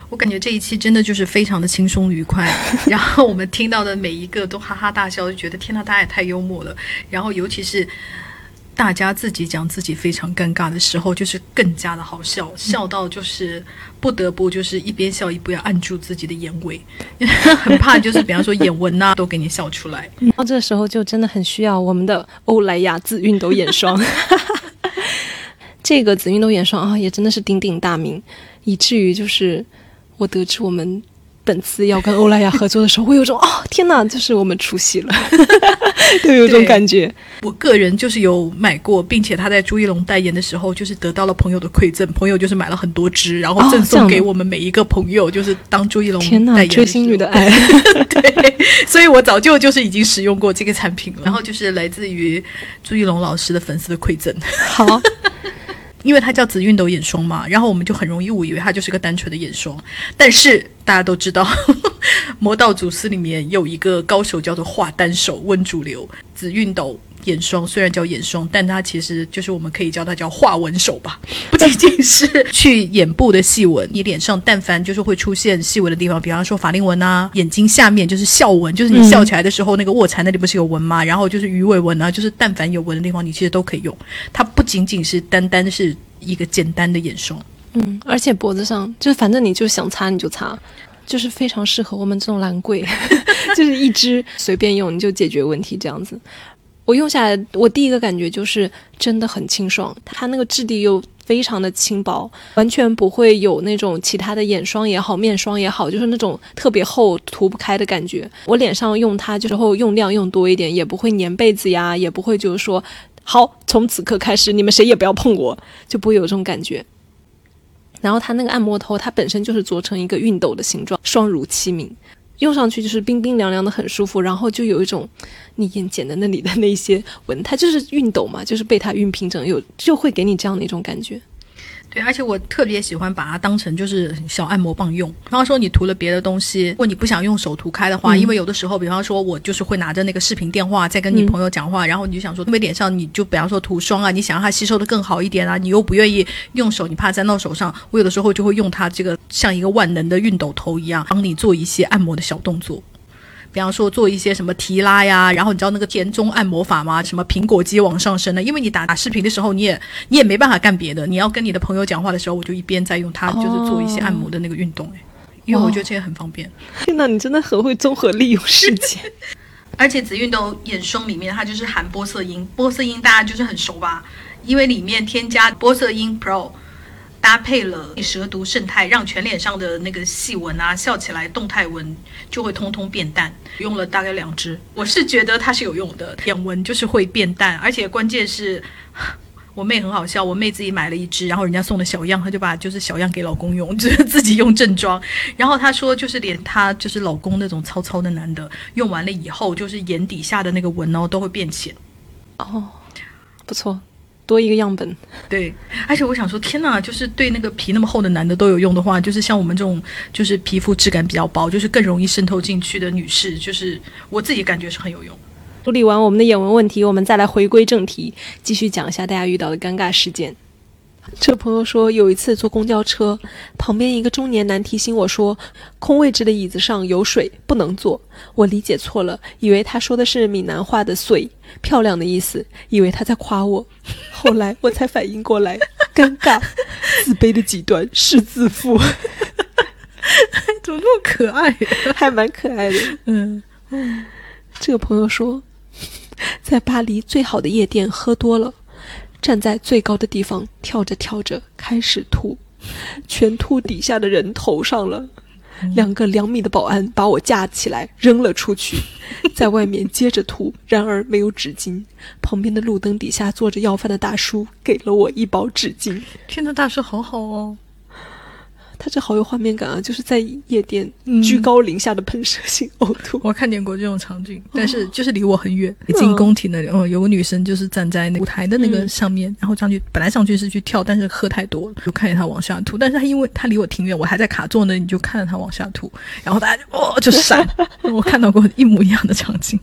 我感觉这一期真的就是非常的轻松愉快，(laughs) 然后我们听到的每一个都哈哈大笑，就觉得天呐，大家也太幽默了。然后尤其是大家自己讲自己非常尴尬的时候，就是更加的好笑，笑到就是不得不就是一边笑一边要按住自己的眼尾，(laughs) 很怕就是比方说眼纹呐都给你笑出来。(laughs) 然后这时候就真的很需要我们的欧莱雅紫熨斗眼霜，这个紫熨斗眼霜啊也真的是鼎鼎大名，以至于就是。我得知我们本次要跟欧莱雅合作的时候，我有种哦天哪，就是我们出戏了，(laughs) 都有种感觉。我个人就是有买过，并且他在朱一龙代言的时候，就是得到了朋友的馈赠，朋友就是买了很多支，然后赠送给我们每一个朋友，就是当朱一龙天哪，追星女的爱。(laughs) 对，所以我早就就是已经使用过这个产品了。(laughs) 然后就是来自于朱一龙老师的粉丝的馈赠。好。因为它叫紫熨斗眼霜嘛，然后我们就很容易误以为它就是个单纯的眼霜。但是大家都知道，(laughs) 魔道祖师里面有一个高手叫做化丹手温主流紫熨斗。眼霜虽然叫眼霜，但它其实就是我们可以叫它叫画纹手吧，(laughs) 不仅仅是去眼部的细纹，你脸上但凡就是会出现细纹的地方，比方说法令纹啊，眼睛下面就是笑纹，就是你笑起来的时候那个卧蚕那里不是有纹吗？然后就是鱼尾纹啊，就是但凡有纹的地方，你其实都可以用。它不仅仅是单单是一个简单的眼霜，嗯，而且脖子上就是反正你就想擦你就擦，就是非常适合我们这种懒鬼，就是一支随便用你就解决问题这样子。我用下来，我第一个感觉就是真的很清爽，它那个质地又非常的轻薄，完全不会有那种其他的眼霜也好、面霜也好，就是那种特别厚涂不开的感觉。我脸上用它之后用量用多一点，也不会粘被子呀，也不会就是说，好，从此刻开始你们谁也不要碰我，就不会有这种感觉。然后它那个按摩头，它本身就是做成一个熨斗的形状，双乳齐名。用上去就是冰冰凉凉的，很舒服，然后就有一种你眼睑的那里的那些纹，它就是熨斗嘛，就是被它熨平整，有就会给你这样的一种感觉。对，而且我特别喜欢把它当成就是小按摩棒用。比方说你涂了别的东西，如果你不想用手涂开的话，因为有的时候，比方说我就是会拿着那个视频电话在跟你朋友讲话，然后你就想说，因为脸上你就比方说涂霜啊，你想让它吸收的更好一点啊，你又不愿意用手，你怕沾到手上，我有的时候就会用它这个像一个万能的熨斗头一样，帮你做一些按摩的小动作。比方说做一些什么提拉呀，然后你知道那个田中按摩法吗？什么苹果肌往上升的？因为你打打视频的时候，你也你也没办法干别的，你要跟你的朋友讲话的时候，我就一边在用它，就是做一些按摩的那个运动。哎，因为我觉得这也很方便。天哪，你真的很会综合利用时间。(laughs) 而且紫熨斗眼霜里面它就是含玻色因，玻色因大家就是很熟吧？因为里面添加玻色因 Pro。搭配了蛇毒胜肽，让全脸上的那个细纹啊、笑起来动态纹就会通通变淡。用了大概两支，我是觉得它是有用的，眼纹就是会变淡，而且关键是 (sighs) 我妹很好笑，我妹自己买了一支，然后人家送的小样，她就把就是小样给老公用，就是自己用正装。然后她说，就是连她就是老公那种糙糙的男的，用完了以后，就是眼底下的那个纹哦都会变浅。哦，不错。多一个样本，对，而且我想说，天哪，就是对那个皮那么厚的男的都有用的话，就是像我们这种就是皮肤质感比较薄，就是更容易渗透进去的女士，就是我自己感觉是很有用。处理完我们的眼纹问题，我们再来回归正题，继续讲一下大家遇到的尴尬事件。这朋友说，有一次坐公交车，旁边一个中年男提醒我说，空位置的椅子上有水，不能坐。我理解错了，以为他说的是闽南话的“水”漂亮的意思，以为他在夸我。后来我才反应过来，尴尬，自卑的极端是自负。(laughs) 怎么那么可爱？还蛮可爱的。嗯嗯，这个朋友说，在巴黎最好的夜店喝多了。站在最高的地方跳着跳着开始吐，全吐底下的人头上了。两个两米的保安把我架起来扔了出去，(laughs) 在外面接着吐，然而没有纸巾。旁边的路灯底下坐着要饭的大叔给了我一包纸巾。天呐，大叔好好哦。他这好有画面感啊！就是在夜店居高临下的喷射性呕吐。我看见过这种场景，但是就是离我很远。进宫廷的，哦，有个女生就是站在那舞台的那个上面，然后上去，本来上去是去跳，但是喝太多了，就看见她往下吐。但是她因为她离我挺远，我还在卡座呢，你就看着她往下吐，然后大家就哦就闪。(laughs) 我看到过一模一样的场景。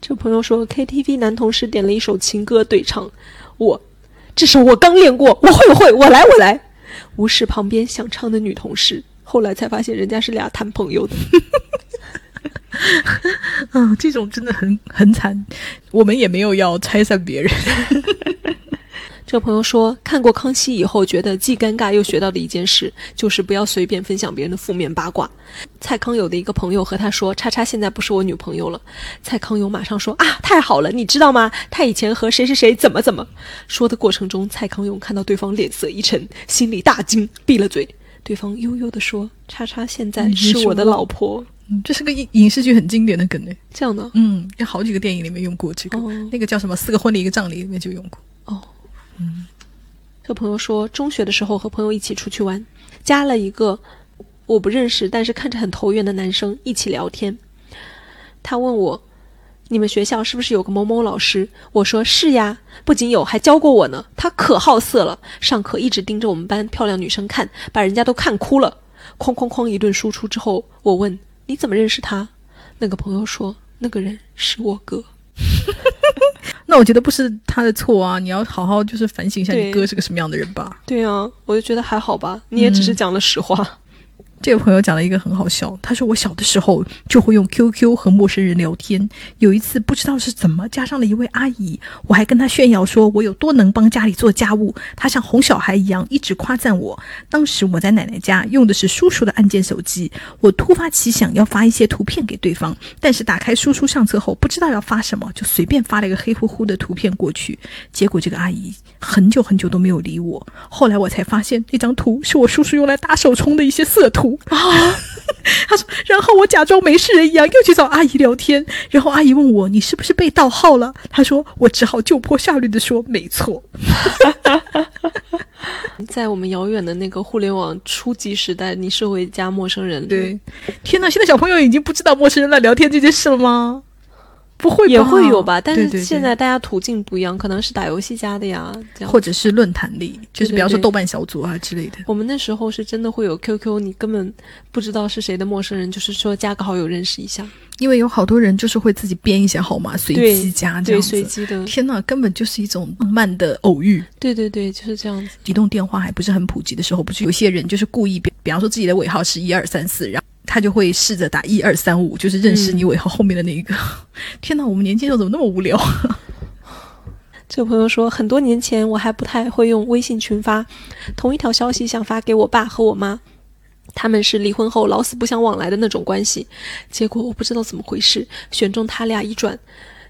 这朋友说，KTV 男同事点了一首情歌对唱，我这首我刚练过，我会我会，我来我来。无视旁边想唱的女同事，后来才发现人家是俩谈朋友的。(laughs) 嗯，这种真的很很惨，我们也没有要拆散别人。这个朋友说，看过《康熙》以后，觉得既尴尬又学到的一件事，就是不要随便分享别人的负面八卦。蔡康永的一个朋友和他说：“叉叉现在不是我女朋友了。”蔡康永马上说：“啊，太好了！你知道吗？他以前和谁谁谁怎么怎么。”说的过程中，蔡康永看到对方脸色一沉，心里大惊，闭了嘴。对方悠悠地说：“叉叉现在是我的老婆。”嗯，这是个影影视剧很经典的梗呢。这样的，嗯，有好几个电影里面用过这个，那个叫什么《四个婚礼一个葬礼》里面就用过。嗯。这朋友说，中学的时候和朋友一起出去玩，加了一个我不认识但是看着很投缘的男生一起聊天。他问我：“你们学校是不是有个某某老师？”我说：“是呀，不仅有，还教过我呢。他可好色了，上课一直盯着我们班漂亮女生看，把人家都看哭了。”哐哐哐一顿输出之后，我问：“你怎么认识他？”那个朋友说：“那个人是我哥。”那我觉得不是他的错啊！你要好好就是反省一下，你哥是个什么样的人吧。对啊，我就觉得还好吧，你也只是讲了实话。这个朋友讲了一个很好笑，他说我小的时候就会用 QQ 和陌生人聊天。有一次不知道是怎么加上了一位阿姨，我还跟她炫耀说我有多能帮家里做家务，她像哄小孩一样一直夸赞我。当时我在奶奶家用的是叔叔的按键手机，我突发奇想要发一些图片给对方，但是打开叔叔相册后不知道要发什么，就随便发了一个黑乎乎的图片过去。结果这个阿姨很久很久都没有理我。后来我才发现那张图是我叔叔用来打手冲的一些色图。啊，他说，然后我假装没事人一样，又去找阿姨聊天。然后阿姨问我，你是不是被盗号了？他说，我只好就坡下驴的说，没错。(laughs) 在我们遥远的那个互联网初级时代，你是会加陌生人？对，天哪，现在小朋友已经不知道陌生人来聊天这件事了吗？不会也会有吧，但是现在大家途径不一样，可能是打游戏加的呀，或者是论坛里，就是比方说豆瓣小组啊之类的。我们那时候是真的会有 QQ，你根本不知道是谁的陌生人，就是说加个好友认识一下。因为有好多人就是会自己编一些号码随机加，对随机的。天呐，根本就是一种浪漫的偶遇。对对对，就是这样子。移动电话还不是很普及的时候，不是有些人就是故意比比方说自己的尾号是一二三四，然后。他就会试着打一二三五，就是认识你尾号后面的那一个。(laughs) 天哪，我们年轻时候怎么那么无聊？(laughs) 这个朋友说，很多年前我还不太会用微信群发，同一条消息想发给我爸和我妈，他们是离婚后老死不相往来的那种关系。结果我不知道怎么回事，选中他俩一转，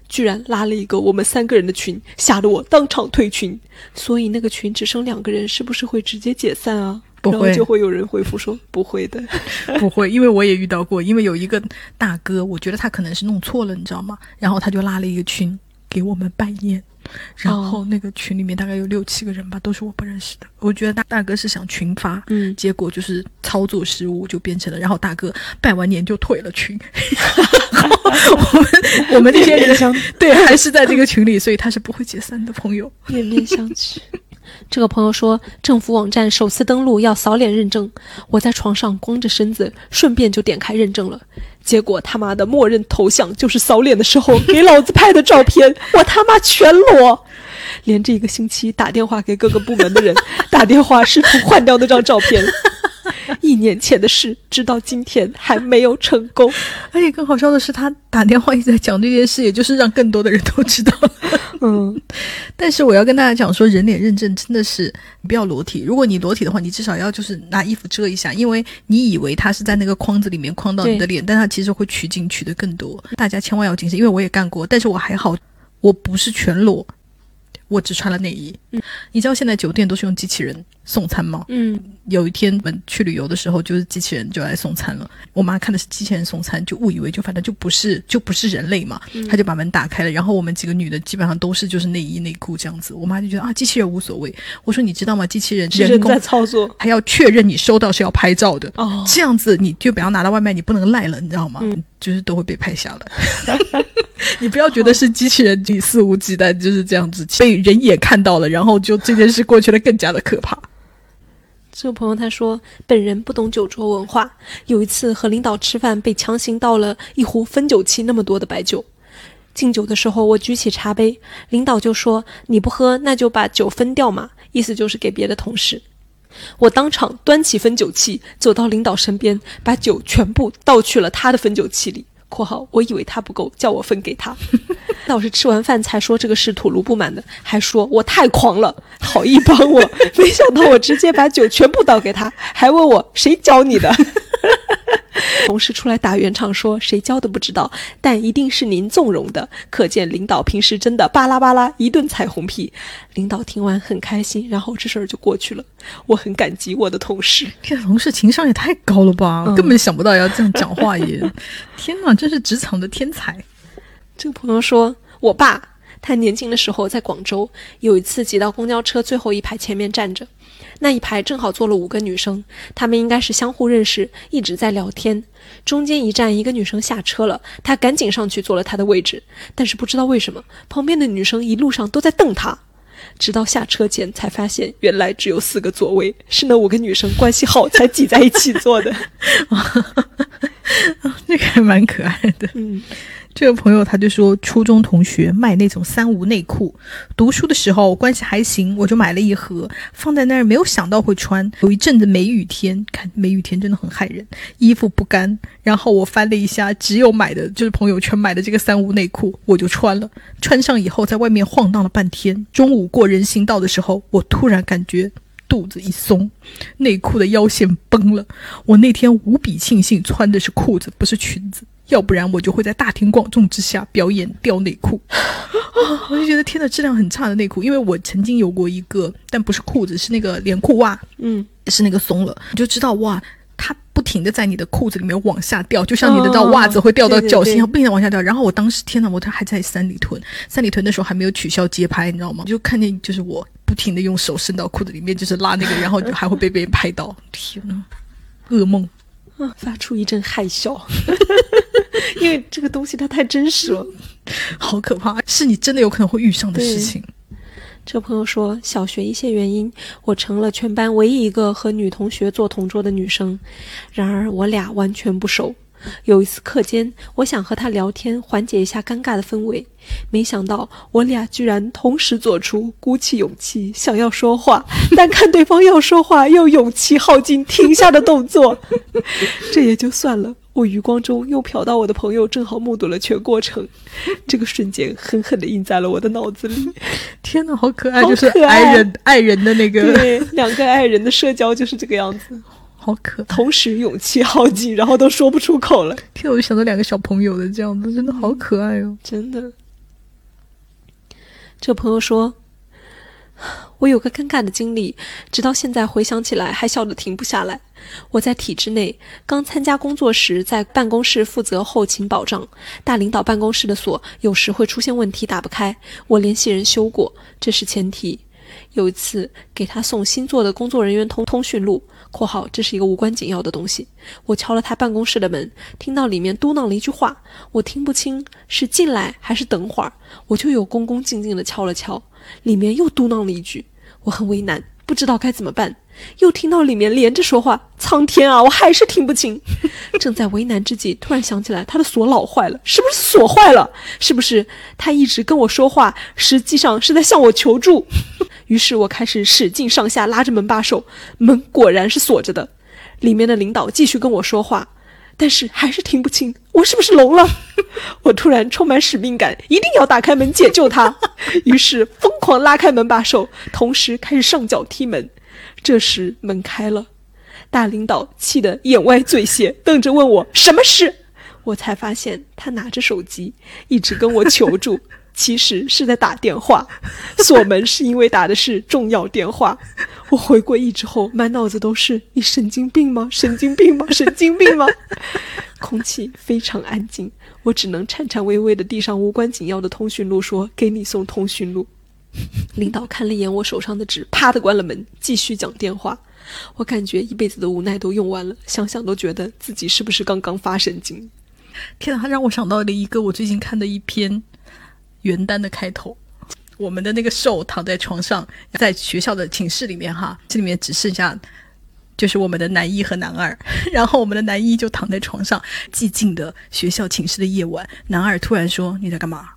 居然拉了一个我们三个人的群，吓得我当场退群。所以那个群只剩两个人，是不是会直接解散啊？不会，就会有人回复说不会的，(laughs) 不会，因为我也遇到过，因为有一个大哥，我觉得他可能是弄错了，你知道吗？然后他就拉了一个群给我们拜年，然后那个群里面大概有六七个人吧，都是我不认识的。我觉得大大哥是想群发，嗯，结果就是操作失误，就变成了，然后大哥拜完年就退了群。(laughs) 我们我们这些人对还是在这个群里，所以他是不会解散的朋友，面面相觑。这个朋友说，政府网站首次登录要扫脸认证，我在床上光着身子，顺便就点开认证了，结果他妈的默认头像就是扫脸的时候 (laughs) 给老子拍的照片，(laughs) 我他妈全裸，连着一个星期打电话给各个部门的人，(laughs) 打电话试图换掉那张照片。一年前的事，直到今天还没有成功。而且更好笑的是，他打电话一直在讲这件事，也就是让更多的人都知道。嗯，但是我要跟大家讲说，人脸认证真的是不要裸体。如果你裸体的话，你至少要就是拿衣服遮一下，因为你以为它是在那个框子里面框到你的脸，但它其实会取景取的更多。大家千万要谨慎，因为我也干过，但是我还好，我不是全裸。我只穿了内衣。嗯，你知道现在酒店都是用机器人送餐吗？嗯，有一天我们去旅游的时候，就是机器人就来送餐了。我妈看的是机器人送餐，就误以为就反正就不是就不是人类嘛，她就把门打开了。然后我们几个女的基本上都是就是内衣内裤这样子。我妈就觉得啊，机器人无所谓。我说你知道吗？机器人人工在操作，还要确认你收到是要拍照的。哦，这样子你就不要拿到外卖，你不能赖了，你知道吗？嗯，就是都会被拍下来。(laughs) 你不要觉得是机器人你肆无忌惮就是这样子被人眼看到了，然后就这件事过去了更加的可怕。这个朋友他说，本人不懂酒桌文化，有一次和领导吃饭被强行倒了一壶分酒器那么多的白酒，敬酒的时候我举起茶杯，领导就说你不喝那就把酒分掉嘛，意思就是给别的同事。我当场端起分酒器走到领导身边，把酒全部倒去了他的分酒器里。括号，我以为他不够，叫我分给他。老师吃完饭才说这个是吐露不满的，还说我太狂了，好意帮我。(laughs) 没想到我直接把酒全部倒给他，还问我 (laughs) 谁教你的。同事出来打圆场说：“谁教的不知道，但一定是您纵容的。”可见领导平时真的巴拉巴拉一顿彩虹屁。领导听完很开心，然后这事儿就过去了。我很感激我的同事，这同事情商也太高了吧，根本想不到要这样讲话耶！(laughs) 天哪，真是职场的天才。这个朋友说：“我爸他年轻的时候在广州，有一次挤到公交车最后一排前面站着。”那一排正好坐了五个女生，她们应该是相互认识，一直在聊天。中间一站，一个女生下车了，他赶紧上去坐了她的位置。但是不知道为什么，旁边的女生一路上都在瞪他，直到下车前才发现，原来只有四个座位，是那五个女生关系好才挤在一起坐的。(laughs) (laughs) 这个还蛮可爱的，嗯。这个朋友他就说，初中同学卖那种三无内裤，读书的时候关系还行，我就买了一盒放在那儿，没有想到会穿。有一阵子梅雨天，看梅雨天真的很害人，衣服不干。然后我翻了一下，只有买的就是朋友圈买的这个三无内裤，我就穿了。穿上以后，在外面晃荡了半天，中午过人行道的时候，我突然感觉肚子一松，内裤的腰线崩了。我那天无比庆幸穿的是裤子，不是裙子。要不然我就会在大庭广众之下表演掉内裤，啊！(laughs) 我就觉得天呐，质量很差的内裤，因为我曾经有过一个，但不是裤子，是那个连裤袜，嗯，是那个松了，你就知道哇，它不停的在你的裤子里面往下掉，就像你的到袜子会掉到脚心，不停的往下掉。然后我当时天呐，我他还在三里屯，三里屯的时候还没有取消街拍，你知道吗？就看见就是我不停的用手伸到裤子里面，就是拉那个，(laughs) 然后就还会被别人拍到，天呐，噩梦。啊！发出一阵害笑，(laughs) 因为这个东西它太真实了，好可怕，是你真的有可能会遇上的事情。这朋友说，小学一些原因，我成了全班唯一一个和女同学做同桌的女生，然而我俩完全不熟。有一次课间，我想和他聊天，缓解一下尴尬的氛围，没想到我俩居然同时做出鼓起勇气想要说话，(laughs) 但看对方要说话又勇气耗尽停下的动作。(laughs) 这也就算了，我余光中又瞟到我的朋友正好目睹了全过程，这个瞬间狠狠的印在了我的脑子里。(laughs) 天哪，好可爱！就是爱人爱人的那个，对，两个爱人的社交就是这个样子。好可，同时勇气耗尽，然后都说不出口了。天，我就想到两个小朋友的这样子，真的好可爱哦，真的。这朋友说，我有个尴尬的经历，直到现在回想起来还笑得停不下来。我在体制内刚参加工作时，在办公室负责后勤保障，大领导办公室的锁有时会出现问题打不开，我联系人修过，这是前提。有一次给他送新做的工作人员通通讯录。括号，这是一个无关紧要的东西。我敲了他办公室的门，听到里面嘟囔了一句话，我听不清是进来还是等会儿，我就又恭恭敬敬地敲了敲，里面又嘟囔了一句，我很为难，不知道该怎么办。又听到里面连着说话，苍天啊，我还是听不清。(laughs) 正在为难之际，突然想起来他的锁老坏了，是不是锁坏了？是不是他一直跟我说话，实际上是在向我求助？于是我开始使劲上下拉着门把手，门果然是锁着的。里面的领导继续跟我说话，但是还是听不清。我是不是聋了？(laughs) 我突然充满使命感，一定要打开门解救他。(laughs) 于是疯狂拉开门把手，同时开始上脚踢门。这时门开了，大领导气得眼歪嘴斜，瞪着问我什么事。我才发现他拿着手机一直跟我求助。其实是在打电话，(laughs) 锁门是因为打的是重要电话。我回过意之后，满脑子都是你神经病吗？神经病吗？神经病吗？(laughs) 空气非常安静，我只能颤颤巍巍的递上无关紧要的通讯录，说给你送通讯录。(laughs) 领导看了一眼我手上的纸，啪的关了门，继续讲电话。我感觉一辈子的无奈都用完了，想想都觉得自己是不是刚刚发神经？天哪，他让我想到了一个我最近看的一篇。元旦的开头，我们的那个兽躺在床上，在学校的寝室里面哈，这里面只剩下就是我们的男一和男二，(laughs) 然后我们的男一就躺在床上，寂静的学校寝室的夜晚，男二突然说你在干嘛？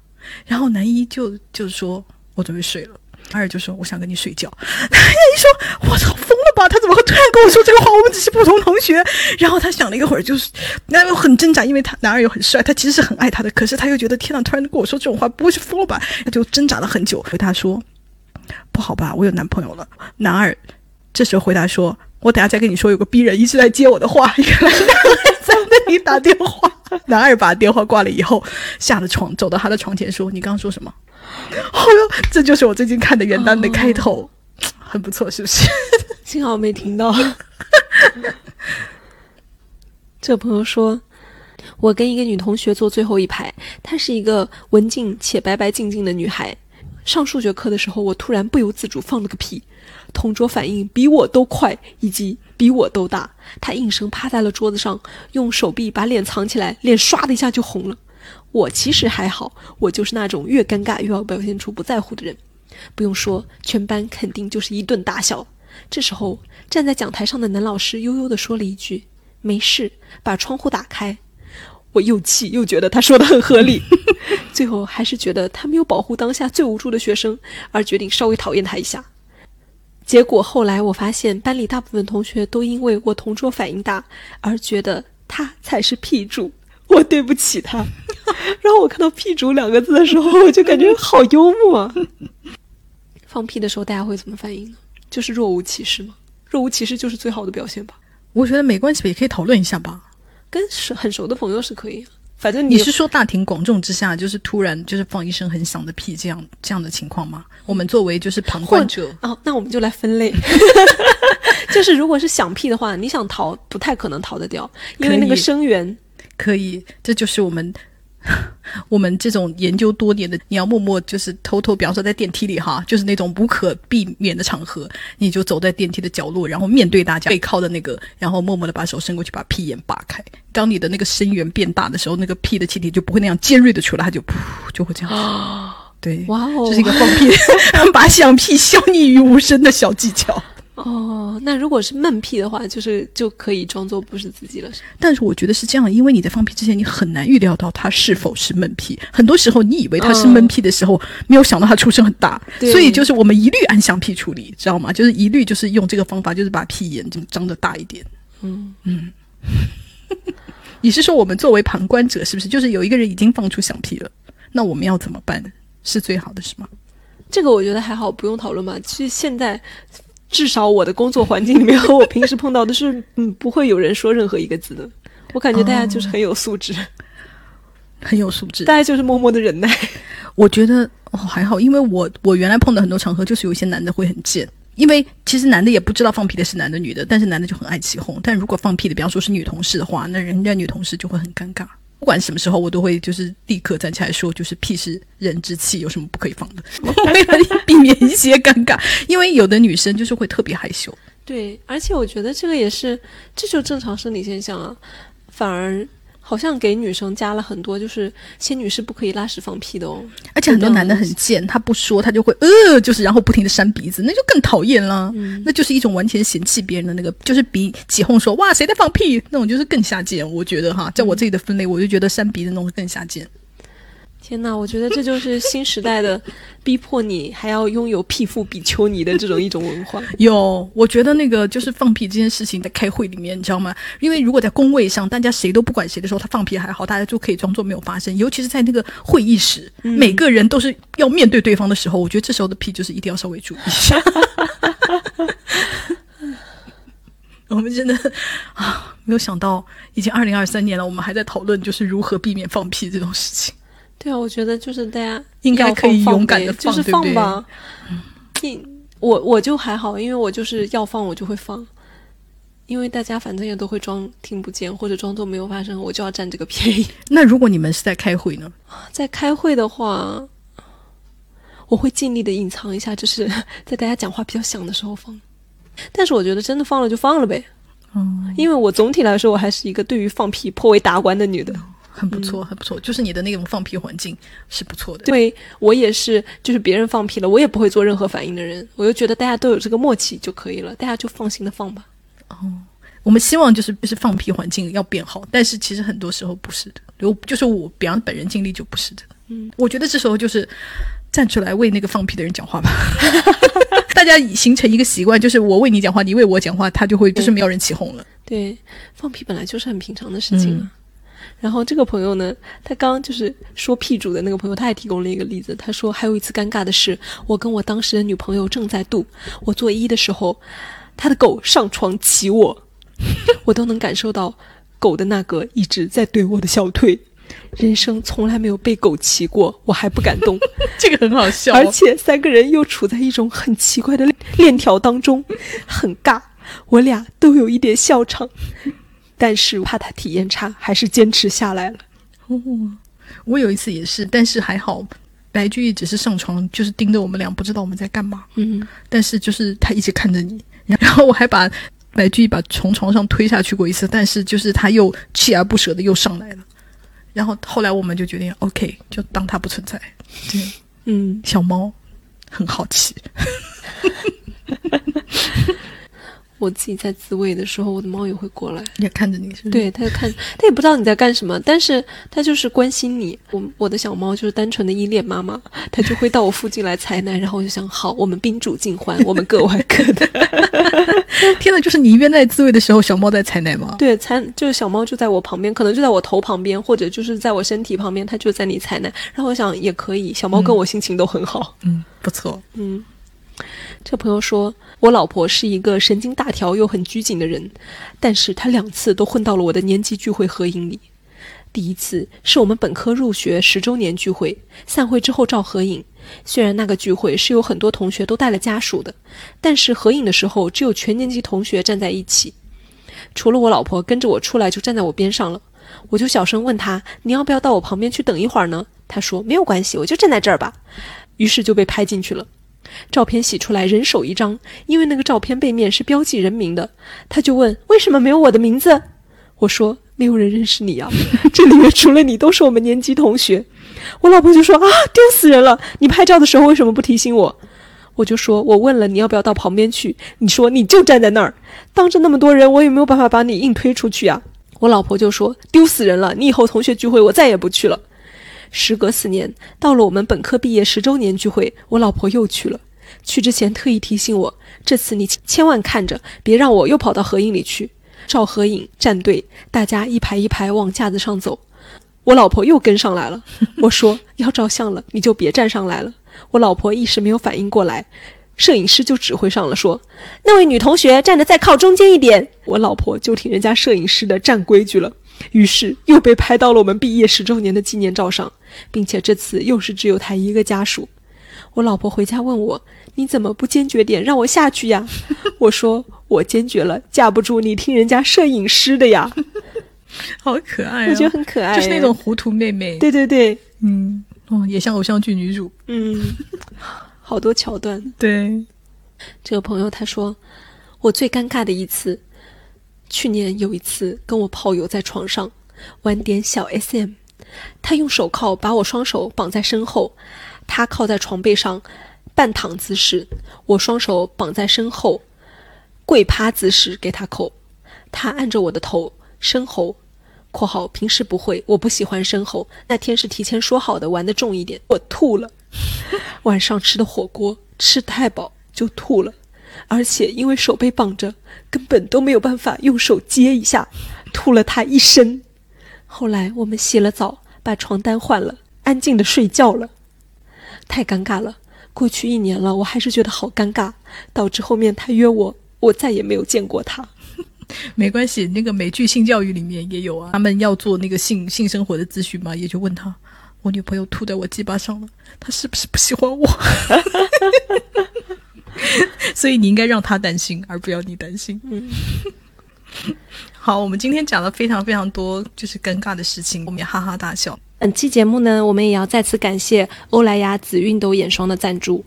然后男一就就说我准备睡了。男二就说：“我想跟你睡觉。(laughs) ”一说：“我操，疯了吧？他怎么会突然跟我说这个话？我们只是普通同学。”然后他想了一会儿，就是那又很挣扎，因为他男二又很帅，他其实是很爱他的，可是他又觉得天呐，突然跟我说这种话，不会是疯了吧？他就挣扎了很久，回答说：“不好吧，我有男朋友了。”男二这时候回答说：“我等下再跟你说，有个逼人一直在接我的话。(laughs) ”原来在那里打电话，男二把电话挂了以后，下了床，走到他的床前说：“你刚刚说什么？” (laughs) 哦哟，这就是我最近看的元旦的开头，很不错，是不是？(laughs) 幸好没听到。(laughs) 这朋友说。我跟一个女同学坐最后一排，她是一个文静且白白净净的女孩。上数学课的时候，我突然不由自主放了个屁，同桌反应比我都快，以及比我都大。她应声趴在了桌子上，用手臂把脸藏起来，脸唰的一下就红了。我其实还好，我就是那种越尴尬越要表现出不在乎的人。不用说，全班肯定就是一顿大笑。这时候，站在讲台上的男老师悠悠地说了一句：“没事，把窗户打开。”我又气又觉得他说的很合理，(laughs) 最后还是觉得他没有保护当下最无助的学生，而决定稍微讨厌他一下。结果后来我发现班里大部分同学都因为我同桌反应大而觉得他才是屁主，我对不起他。(laughs) 然后我看到“屁主”两个字的时候，我就感觉好幽默。(laughs) 放屁的时候大家会怎么反应呢？就是若无其事吗？若无其事就是最好的表现吧？我觉得没关系吧，也可以讨论一下吧。跟熟很熟的朋友是可以，反正你是说大庭广众之下，就是突然就是放一声很响的屁，这样这样的情况吗？我们作为就是旁观者哦，那我们就来分类，(laughs) 就是如果是响屁的话，你想逃不太可能逃得掉，因为那个声源可以，这就是我们。(laughs) 我们这种研究多年的，你要默默就是偷偷，比方说在电梯里哈，就是那种无可避免的场合，你就走在电梯的角落，然后面对大家背靠的那个，然后默默的把手伸过去，把屁眼扒开。当你的那个声源变大的时候，那个屁的气体就不会那样尖锐的出来，它就噗就会这样。(gasps) 对，哇哦，这是一个放屁把响屁消匿于无声的小技巧。哦，那如果是闷屁的话，就是就可以装作不是自己了。但是我觉得是这样，因为你在放屁之前，你很难预料到他是否是闷屁。很多时候，你以为他是闷屁的时候，没有想到他出声很大，所以就是我们一律按响屁处理，知道吗？就是一律就是用这个方法，就是把屁眼就张得大一点。嗯嗯，(laughs) 你是说我们作为旁观者，是不是就是有一个人已经放出响屁了，那我们要怎么办？是最好的是吗？这个我觉得还好，不用讨论吧。其实现在。至少我的工作环境里面和我平时碰到的是，(laughs) 嗯，不会有人说任何一个字的。我感觉大家就是很有素质，很有素质，大家就是默默的忍耐。我觉得哦还好，因为我我原来碰到很多场合就是有一些男的会很贱，因为其实男的也不知道放屁的是男的女的，但是男的就很爱起哄。但如果放屁的，比方说是女同事的话，那人家女同事就会很尴尬。不管什么时候，我都会就是立刻站起来说，就是屁是人之气，有什么不可以放的？(laughs) 为了避免一些尴尬，因为有的女生就是会特别害羞。对，而且我觉得这个也是，这就正常生理现象啊，反而。好像给女生加了很多，就是仙女是不可以拉屎放屁的哦。而且很多男的很贱，他不说他就会呃，就是然后不停的扇鼻子，那就更讨厌了。那就是一种完全嫌弃别人的那个，就是比起哄说哇谁在放屁那种，就是更下贱。我觉得哈，在我自己的分类，我就觉得扇鼻子那种更下贱。天哪，我觉得这就是新时代的逼迫你还要拥有屁腹比丘尼的这种一种文化。(laughs) 有，我觉得那个就是放屁这件事情，在开会里面，你知道吗？因为如果在工位上，大家谁都不管谁的时候，他放屁还好，大家就可以装作没有发生。尤其是在那个会议室，每个人都是要面对对方的时候，我觉得这时候的屁就是一定要稍微注意一下。(laughs) 我们真的啊，没有想到已经二零二三年了，我们还在讨论就是如何避免放屁这种事情。对啊，我觉得就是大家应该可以勇敢的放，就是放吧。嗯，我我就还好，因为我就是要放我就会放，因为大家反正也都会装听不见或者装作没有发生，我就要占这个便宜。(laughs) 那如果你们是在开会呢？(laughs) 在开会的话，我会尽力的隐藏一下，就是 (laughs) 在大家讲话比较响的时候放。但是我觉得真的放了就放了呗。嗯，因为我总体来说我还是一个对于放屁颇为达观的女的。很不错，很不错，就是你的那种放屁环境是不错的。因为我也是，就是别人放屁了，我也不会做任何反应的人。我就觉得大家都有这个默契就可以了，大家就放心的放吧。哦，我们希望就是就是放屁环境要变好，但是其实很多时候不是的。有就是我，比方本人经历就不是的。嗯，我觉得这时候就是站出来为那个放屁的人讲话吧。(laughs) 大家形成一个习惯，就是我为你讲话，你为我讲话，他就会就是没有人起哄了。对，放屁本来就是很平常的事情。然后这个朋友呢，他刚就是说屁主的那个朋友，他还提供了一个例子。他说还有一次尴尬的是，我跟我当时的女朋友正在度，我做一的时候，他的狗上床骑我，(laughs) 我都能感受到狗的那个一直在怼我的小腿。人生从来没有被狗骑过，我还不敢动。(laughs) 这个很好笑，而且三个人又处在一种很奇怪的链条当中，很尬。我俩都有一点笑场，但是怕他体验差，还是坚持下来了。哦，我有一次也是，但是还好，白居易只是上床，就是盯着我们俩，不知道我们在干嘛。嗯，但是就是他一直看着你，然后我还把白居易把从床上推下去过一次，但是就是他又锲而不舍的又上来了。然后后来我们就决定，OK，就当他不存在。对，嗯，小猫很好奇。(laughs) 我自己在自慰的时候，我的猫也会过来，也看着你。对，它就看，它也不知道你在干什么，但是它就是关心你。我我的小猫就是单纯的依恋妈妈，它就会到我附近来采奶，然后我就想，好，我们宾主尽欢，(laughs) 我们各玩各的。天呐，就是你一边在自慰的时候，小猫在采奶吗？对，采就是小猫就在我旁边，可能就在我头旁边，或者就是在我身体旁边，它就在你采奶。然后我想也可以，小猫跟我心情都很好。嗯，不错。嗯。这朋友说，我老婆是一个神经大条又很拘谨的人，但是她两次都混到了我的年级聚会合影里。第一次是我们本科入学十周年聚会，散会之后照合影。虽然那个聚会是有很多同学都带了家属的，但是合影的时候只有全年级同学站在一起，除了我老婆跟着我出来就站在我边上了。我就小声问他：“你要不要到我旁边去等一会儿呢？”他说：“没有关系，我就站在这儿吧。”于是就被拍进去了。照片洗出来，人手一张，因为那个照片背面是标记人名的。他就问：“为什么没有我的名字？”我说：“没有人认识你啊，(laughs) 这里面除了你都是我们年级同学。”我老婆就说：“啊，丢死人了！你拍照的时候为什么不提醒我？”我就说：“我问了你要不要到旁边去，你说你就站在那儿，当着那么多人，我也没有办法把你硬推出去啊。”我老婆就说：“丢死人了！你以后同学聚会我再也不去了。”时隔四年，到了我们本科毕业十周年聚会，我老婆又去了。去之前特意提醒我，这次你千万看着，别让我又跑到合影里去。照合影，站队，大家一排一排往架子上走。我老婆又跟上来了。(laughs) 我说要照相了，你就别站上来了。我老婆一时没有反应过来，摄影师就指挥上了，说：“那位女同学站得再靠中间一点。”我老婆就听人家摄影师的，站规矩了。于是又被拍到了我们毕业十周年的纪念照上，并且这次又是只有他一个家属。我老婆回家问我：“你怎么不坚决点，让我下去呀？” (laughs) 我说：“我坚决了，架不住你听人家摄影师的呀。(laughs) ”好可爱，我觉得很可爱，就是那种糊涂妹妹。对对对，嗯，哦，也像偶像剧女主。嗯，好多桥段。对，这个朋友他说：“我最尴尬的一次。”去年有一次跟我炮友在床上玩点小 SM，他用手铐把我双手绑在身后，他靠在床背上半躺姿势，我双手绑在身后跪趴姿势给他扣，他按着我的头深喉（括号平时不会，我不喜欢深喉，那天是提前说好的玩的重一点），我吐了。晚上吃的火锅吃太饱就吐了。而且因为手被绑着，根本都没有办法用手接一下，吐了他一身。后来我们洗了澡，把床单换了，安静的睡觉了。太尴尬了，过去一年了，我还是觉得好尴尬，导致后面他约我，我再也没有见过他。(laughs) 没关系，那个美剧性教育里面也有啊，他们要做那个性性生活的咨询嘛，也就问他，我女朋友吐在我鸡巴上了，她是不是不喜欢我？(laughs) (laughs) 所以你应该让他担心，而不要你担心。嗯，(laughs) 好，我们今天讲了非常非常多，就是尴尬的事情，我们也哈哈大笑。本期节目呢，我们也要再次感谢欧莱雅紫熨斗眼霜的赞助。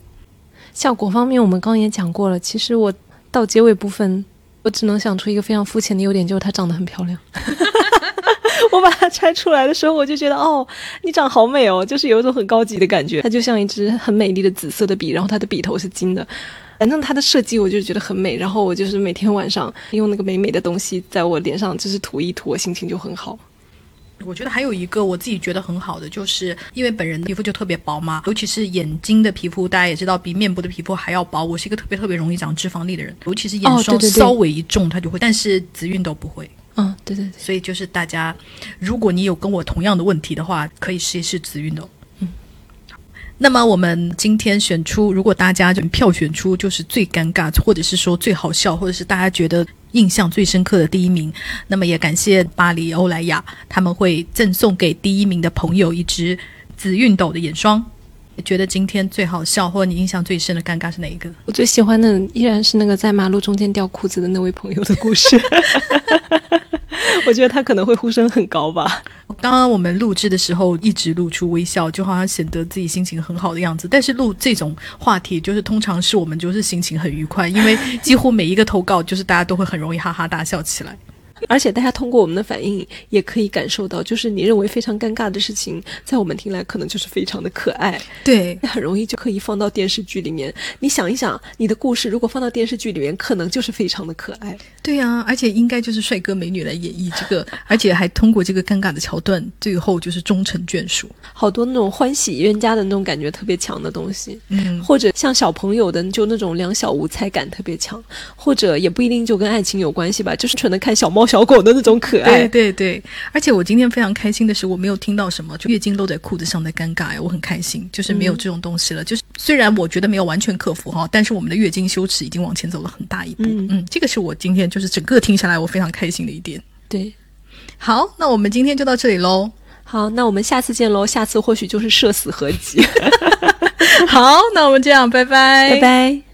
效果方面，我们刚刚也讲过了。其实我到结尾部分，我只能想出一个非常肤浅的优点，就是它长得很漂亮。(laughs) 我把它拆出来的时候，我就觉得，哦，你长好美哦，就是有一种很高级的感觉。它就像一支很美丽的紫色的笔，然后它的笔头是金的。反正它的设计我就觉得很美，然后我就是每天晚上用那个美美的东西在我脸上就是涂一涂，我心情就很好。我觉得还有一个我自己觉得很好的，就是因为本人皮肤就特别薄嘛，尤其是眼睛的皮肤，大家也知道比面部的皮肤还要薄。我是一个特别特别容易长脂肪粒的人，尤其是眼霜稍微一重它就会，但是紫熨斗不会。嗯，对对对。所以就是大家，如果你有跟我同样的问题的话，可以试一试紫熨斗。嗯，那么我们今天选出，如果大家就票选出就是最尴尬，或者是说最好笑，或者是大家觉得印象最深刻的第一名，那么也感谢巴黎欧莱雅，他们会赠送给第一名的朋友一支紫熨斗的眼霜。觉得今天最好笑，或者你印象最深的尴尬是哪一个？我最喜欢的依然是那个在马路中间掉裤子的那位朋友的故事。(laughs) (laughs) 我觉得他可能会呼声很高吧。刚刚我们录制的时候一直露出微笑，就好像显得自己心情很好的样子。但是录这种话题，就是通常是我们就是心情很愉快，因为几乎每一个投稿就是大家都会很容易哈哈大笑起来。而且大家通过我们的反应，也可以感受到，就是你认为非常尴尬的事情，在我们听来可能就是非常的可爱。对，很容易就可以放到电视剧里面。你想一想，你的故事如果放到电视剧里面，可能就是非常的可爱。对呀，而且应该就是帅哥美女来演绎这个，而且还通过这个尴尬的桥段，最后就是终成眷属。好多那种欢喜冤家的那种感觉特别强的东西，嗯，或者像小朋友的就那种两小无猜感特别强，或者也不一定就跟爱情有关系吧，就是纯的看小猫小狗的那种可爱。对对对，而且我今天非常开心的是，我没有听到什么就月经漏在裤子上的尴尬呀，我很开心，就是没有这种东西了。就是虽然我觉得没有完全克服哈，但是我们的月经羞耻已经往前走了很大一步。嗯，这个是我今天就是整个听下来我非常开心的一点。对，好，那我们今天就到这里喽。好，那我们下次见喽。下次或许就是社死合集。(laughs) 好，那我们这样，拜拜，拜拜。